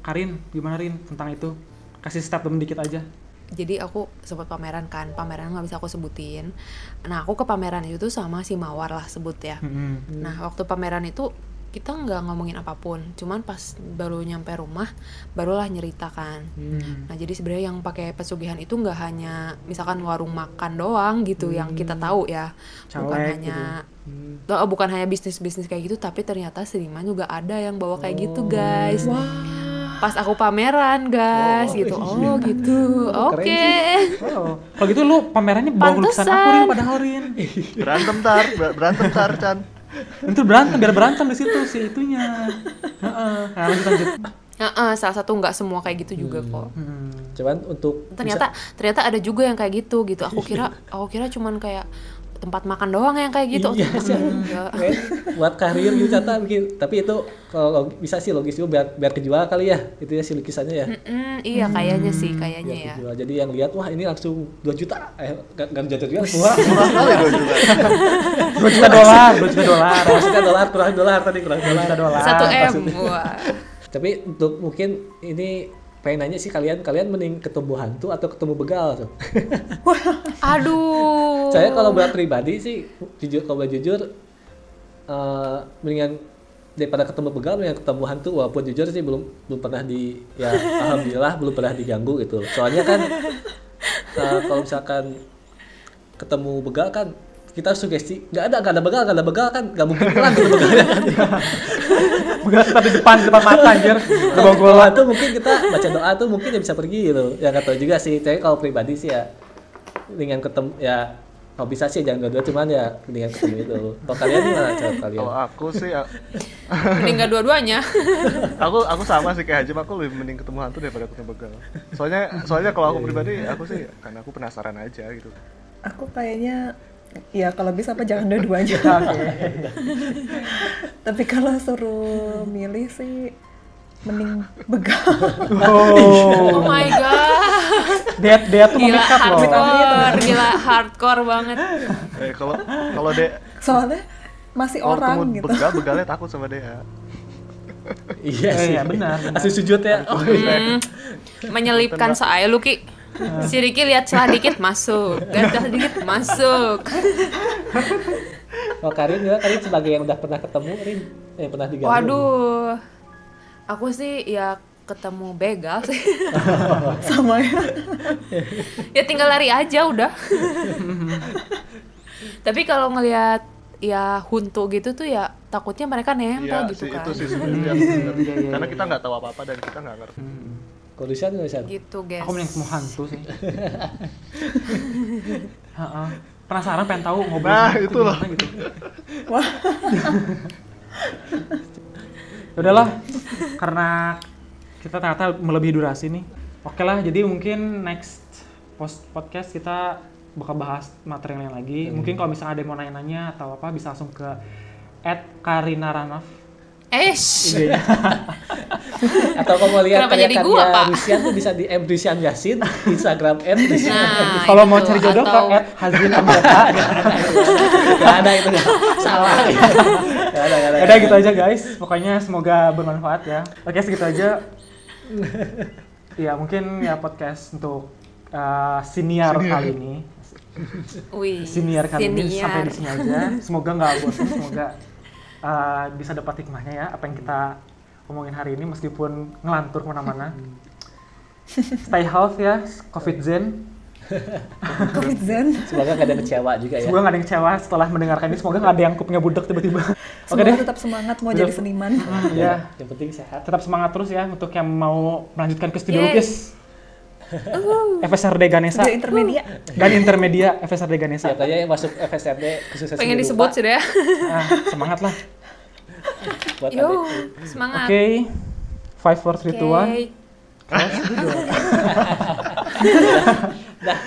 [SPEAKER 1] Karin gimana Rin tentang itu kasih statement dikit aja
[SPEAKER 2] Jadi aku sempat pameran kan, pameran nggak bisa aku sebutin. Nah aku ke pameran itu tuh sama si Mawar lah sebut ya. Nah waktu pameran itu kita nggak ngomongin apa pun, cuman pas baru nyampe rumah barulah nyeritakan. Nah jadi sebenarnya yang pakai pesugihan itu nggak hanya misalkan warung makan doang gitu yang kita tahu ya, bukan
[SPEAKER 1] Caleg
[SPEAKER 2] hanya Oh, bukan hanya bisnis bisnis kayak gitu, tapi ternyata seniman juga ada yang bawa kayak gitu guys. Pas aku pameran guys
[SPEAKER 4] Oh,
[SPEAKER 2] gitu,
[SPEAKER 4] iya.
[SPEAKER 2] oh gitu, oke.
[SPEAKER 4] Keren
[SPEAKER 1] oh. Kalau gitu lu pamerannya bawa lukisan aku Rin padahal Rin.
[SPEAKER 3] Berantem tar, ber- berantem tar Chan.
[SPEAKER 1] Itu berantem biar berantem di situ si itunya Heeh. nah, lanjut lanjut
[SPEAKER 2] Heeh, salah satu nggak semua kayak gitu juga kok.
[SPEAKER 1] Hmm.
[SPEAKER 4] Cuman untuk
[SPEAKER 2] Ternyata ternyata ada juga yang kayak gitu gitu. Aku kira aku kira cuman kayak tempat makan doang yang kayak gitu.
[SPEAKER 4] Iya,
[SPEAKER 2] enggak.
[SPEAKER 4] Eh, buat karir gitu kata bikin tapi itu kalau bisa sih logis juga biar biar kejual kali ya itu ya si lukisannya ya
[SPEAKER 2] Mm-mm, iya kayaknya sih kayaknya
[SPEAKER 4] biar
[SPEAKER 2] ya.
[SPEAKER 4] kejual jadi yang lihat wah ini langsung 2 juta eh nggak nggak jatuh juga
[SPEAKER 3] Murah, murah kali dong juga.
[SPEAKER 1] dua juta dolar dua juta dolar
[SPEAKER 4] maksudnya dolar kurang dolar tadi kurang
[SPEAKER 1] dua juta
[SPEAKER 4] dolar
[SPEAKER 1] dolar
[SPEAKER 2] Satu M.
[SPEAKER 4] maksudnya.
[SPEAKER 2] Wah.
[SPEAKER 4] tapi untuk mungkin ini pengen nanya sih kalian kalian mending ketemu hantu atau ketemu begal tuh?
[SPEAKER 2] Aduh.
[SPEAKER 4] saya kalau buat pribadi sih jujur kalau boleh jujur eh, mendingan daripada ketemu begal yang ketemu hantu. Walaupun jujur sih belum belum pernah di ya alhamdulillah belum pernah diganggu gitu. Soalnya kan eh, kalau misalkan ketemu begal kan kita sugesti nggak ada nggak ada begal nggak ada begal kan? Nggak mungkin hilang gitu begalnya. Kan
[SPEAKER 1] Begal kita di depan depan mata anjir.
[SPEAKER 4] kalau doa tuh mungkin kita baca doa tuh mungkin ya bisa pergi gitu. Ya nggak tahu juga sih. Tapi kalau pribadi sih ya dengan ketemu ya kalau bisa sih jangan dua-dua cuman ya dengan ketemu itu. Kalau kalian gimana cara kalian?
[SPEAKER 3] Kalau aku sih, a-
[SPEAKER 2] Mending nggak dua-duanya.
[SPEAKER 3] aku aku sama sih kayak Hajim, aku lebih mending ketemu hantu daripada ketemu begal. Soalnya soalnya kalau aku pribadi, aku sih karena aku penasaran aja gitu.
[SPEAKER 5] Aku kayaknya ya kalau bisa apa jangan dua-duanya. Tapi kalau suruh milih sih mending begal.
[SPEAKER 2] Oh
[SPEAKER 1] Oh,
[SPEAKER 2] my god.
[SPEAKER 1] dia dia tuh
[SPEAKER 2] Gila
[SPEAKER 1] memikat loh.
[SPEAKER 2] hardcore, gila hardcore banget.
[SPEAKER 3] Eh kalau kalau dia
[SPEAKER 5] Soalnya masih
[SPEAKER 3] kalau
[SPEAKER 5] orang gitu.
[SPEAKER 3] begal, begalnya takut sama dia.
[SPEAKER 4] iya sih
[SPEAKER 1] iya, benar, benar.
[SPEAKER 4] asli sujud ya oh, iya.
[SPEAKER 2] Hmm, menyelipkan saya lu Ki. Si Riki lihat celah dikit masuk, lihat celah dikit masuk.
[SPEAKER 4] kalau Karin juga Karin sebagai yang udah pernah ketemu Rin yang pernah diganggu
[SPEAKER 2] Waduh, aku sih ya ketemu begal sih.
[SPEAKER 5] Sama ya.
[SPEAKER 2] ya tinggal lari aja udah. Tapi kalau ngelihat ya huntu gitu tuh ya takutnya mereka nempel
[SPEAKER 3] Iya
[SPEAKER 2] gitu
[SPEAKER 3] sih
[SPEAKER 2] kan.
[SPEAKER 3] itu sih sebenarnya. benar. Karena kita nggak tahu apa-apa dan kita nggak ngerti.
[SPEAKER 4] Kalau Lucian nggak bisa
[SPEAKER 2] Gitu, guys.
[SPEAKER 1] Aku mending ketemu hantu sih. Heeh. Penasaran pengen tahu ngobrol
[SPEAKER 3] Nah, itu loh.
[SPEAKER 1] gitu.
[SPEAKER 5] Wah,
[SPEAKER 1] Ya udahlah, karena kita ternyata melebihi durasi nih. Oke lah, jadi mungkin next post podcast kita bakal bahas materi yang lain lagi. Mungkin kalau misalnya ada yang mau nanya-nanya atau apa bisa langsung ke Karina Ranaf.
[SPEAKER 2] Eish.
[SPEAKER 1] IG-nya.
[SPEAKER 4] atau kalau mau lihat
[SPEAKER 2] Kenapa jadi gua, Pak?
[SPEAKER 4] tuh bisa di M Rusian Yasin Instagram M Rusian
[SPEAKER 2] Nah,
[SPEAKER 1] kalau mau cari jodoh
[SPEAKER 2] atau-
[SPEAKER 1] ke Hazin Amrata.
[SPEAKER 4] nggak ada itu nggak salah nggak ada ada
[SPEAKER 1] Udah gitu aja guys. Pokoknya semoga bermanfaat ya. Oke segitu aja. ya mungkin ya podcast untuk uh, senior, kali ini.
[SPEAKER 2] Wih.
[SPEAKER 1] Senior kali ini
[SPEAKER 2] senior.
[SPEAKER 1] sampai di sini aja. Semoga nggak bosan. Semoga uh, bisa dapat hikmahnya ya apa yang kita omongin hari ini meskipun ngelantur ke mana-mana. Stay healthy ya, COVID Zen.
[SPEAKER 5] Covid Zen.
[SPEAKER 4] semoga nggak ada kecewa juga ya
[SPEAKER 1] Semoga nggak ada yang kecewa setelah mendengarkan ini. Semoga nggak ada yang kupingnya budek tiba-tiba. Oke
[SPEAKER 5] Semoga
[SPEAKER 1] deh.
[SPEAKER 5] tetap semangat mau jadi seniman.
[SPEAKER 1] Hmm, ya.
[SPEAKER 4] yang penting sehat
[SPEAKER 1] tetap semangat terus ya untuk yang mau melanjutkan ke studio
[SPEAKER 2] Yeay.
[SPEAKER 1] Lukis. FSRD Ganesha
[SPEAKER 5] Studio intermedia.
[SPEAKER 1] dan intermedia FSRD Ganesha.
[SPEAKER 4] katanya yang masuk FSRD khususnya
[SPEAKER 2] Pengen disebut
[SPEAKER 4] rupa,
[SPEAKER 2] sudah.
[SPEAKER 1] Ah, semangat lah.
[SPEAKER 4] buat
[SPEAKER 2] Yo,
[SPEAKER 4] adik.
[SPEAKER 2] semangat.
[SPEAKER 1] Oke. Five, four, three, two, one.
[SPEAKER 2] Oke.
[SPEAKER 1] Close.
[SPEAKER 4] Dah.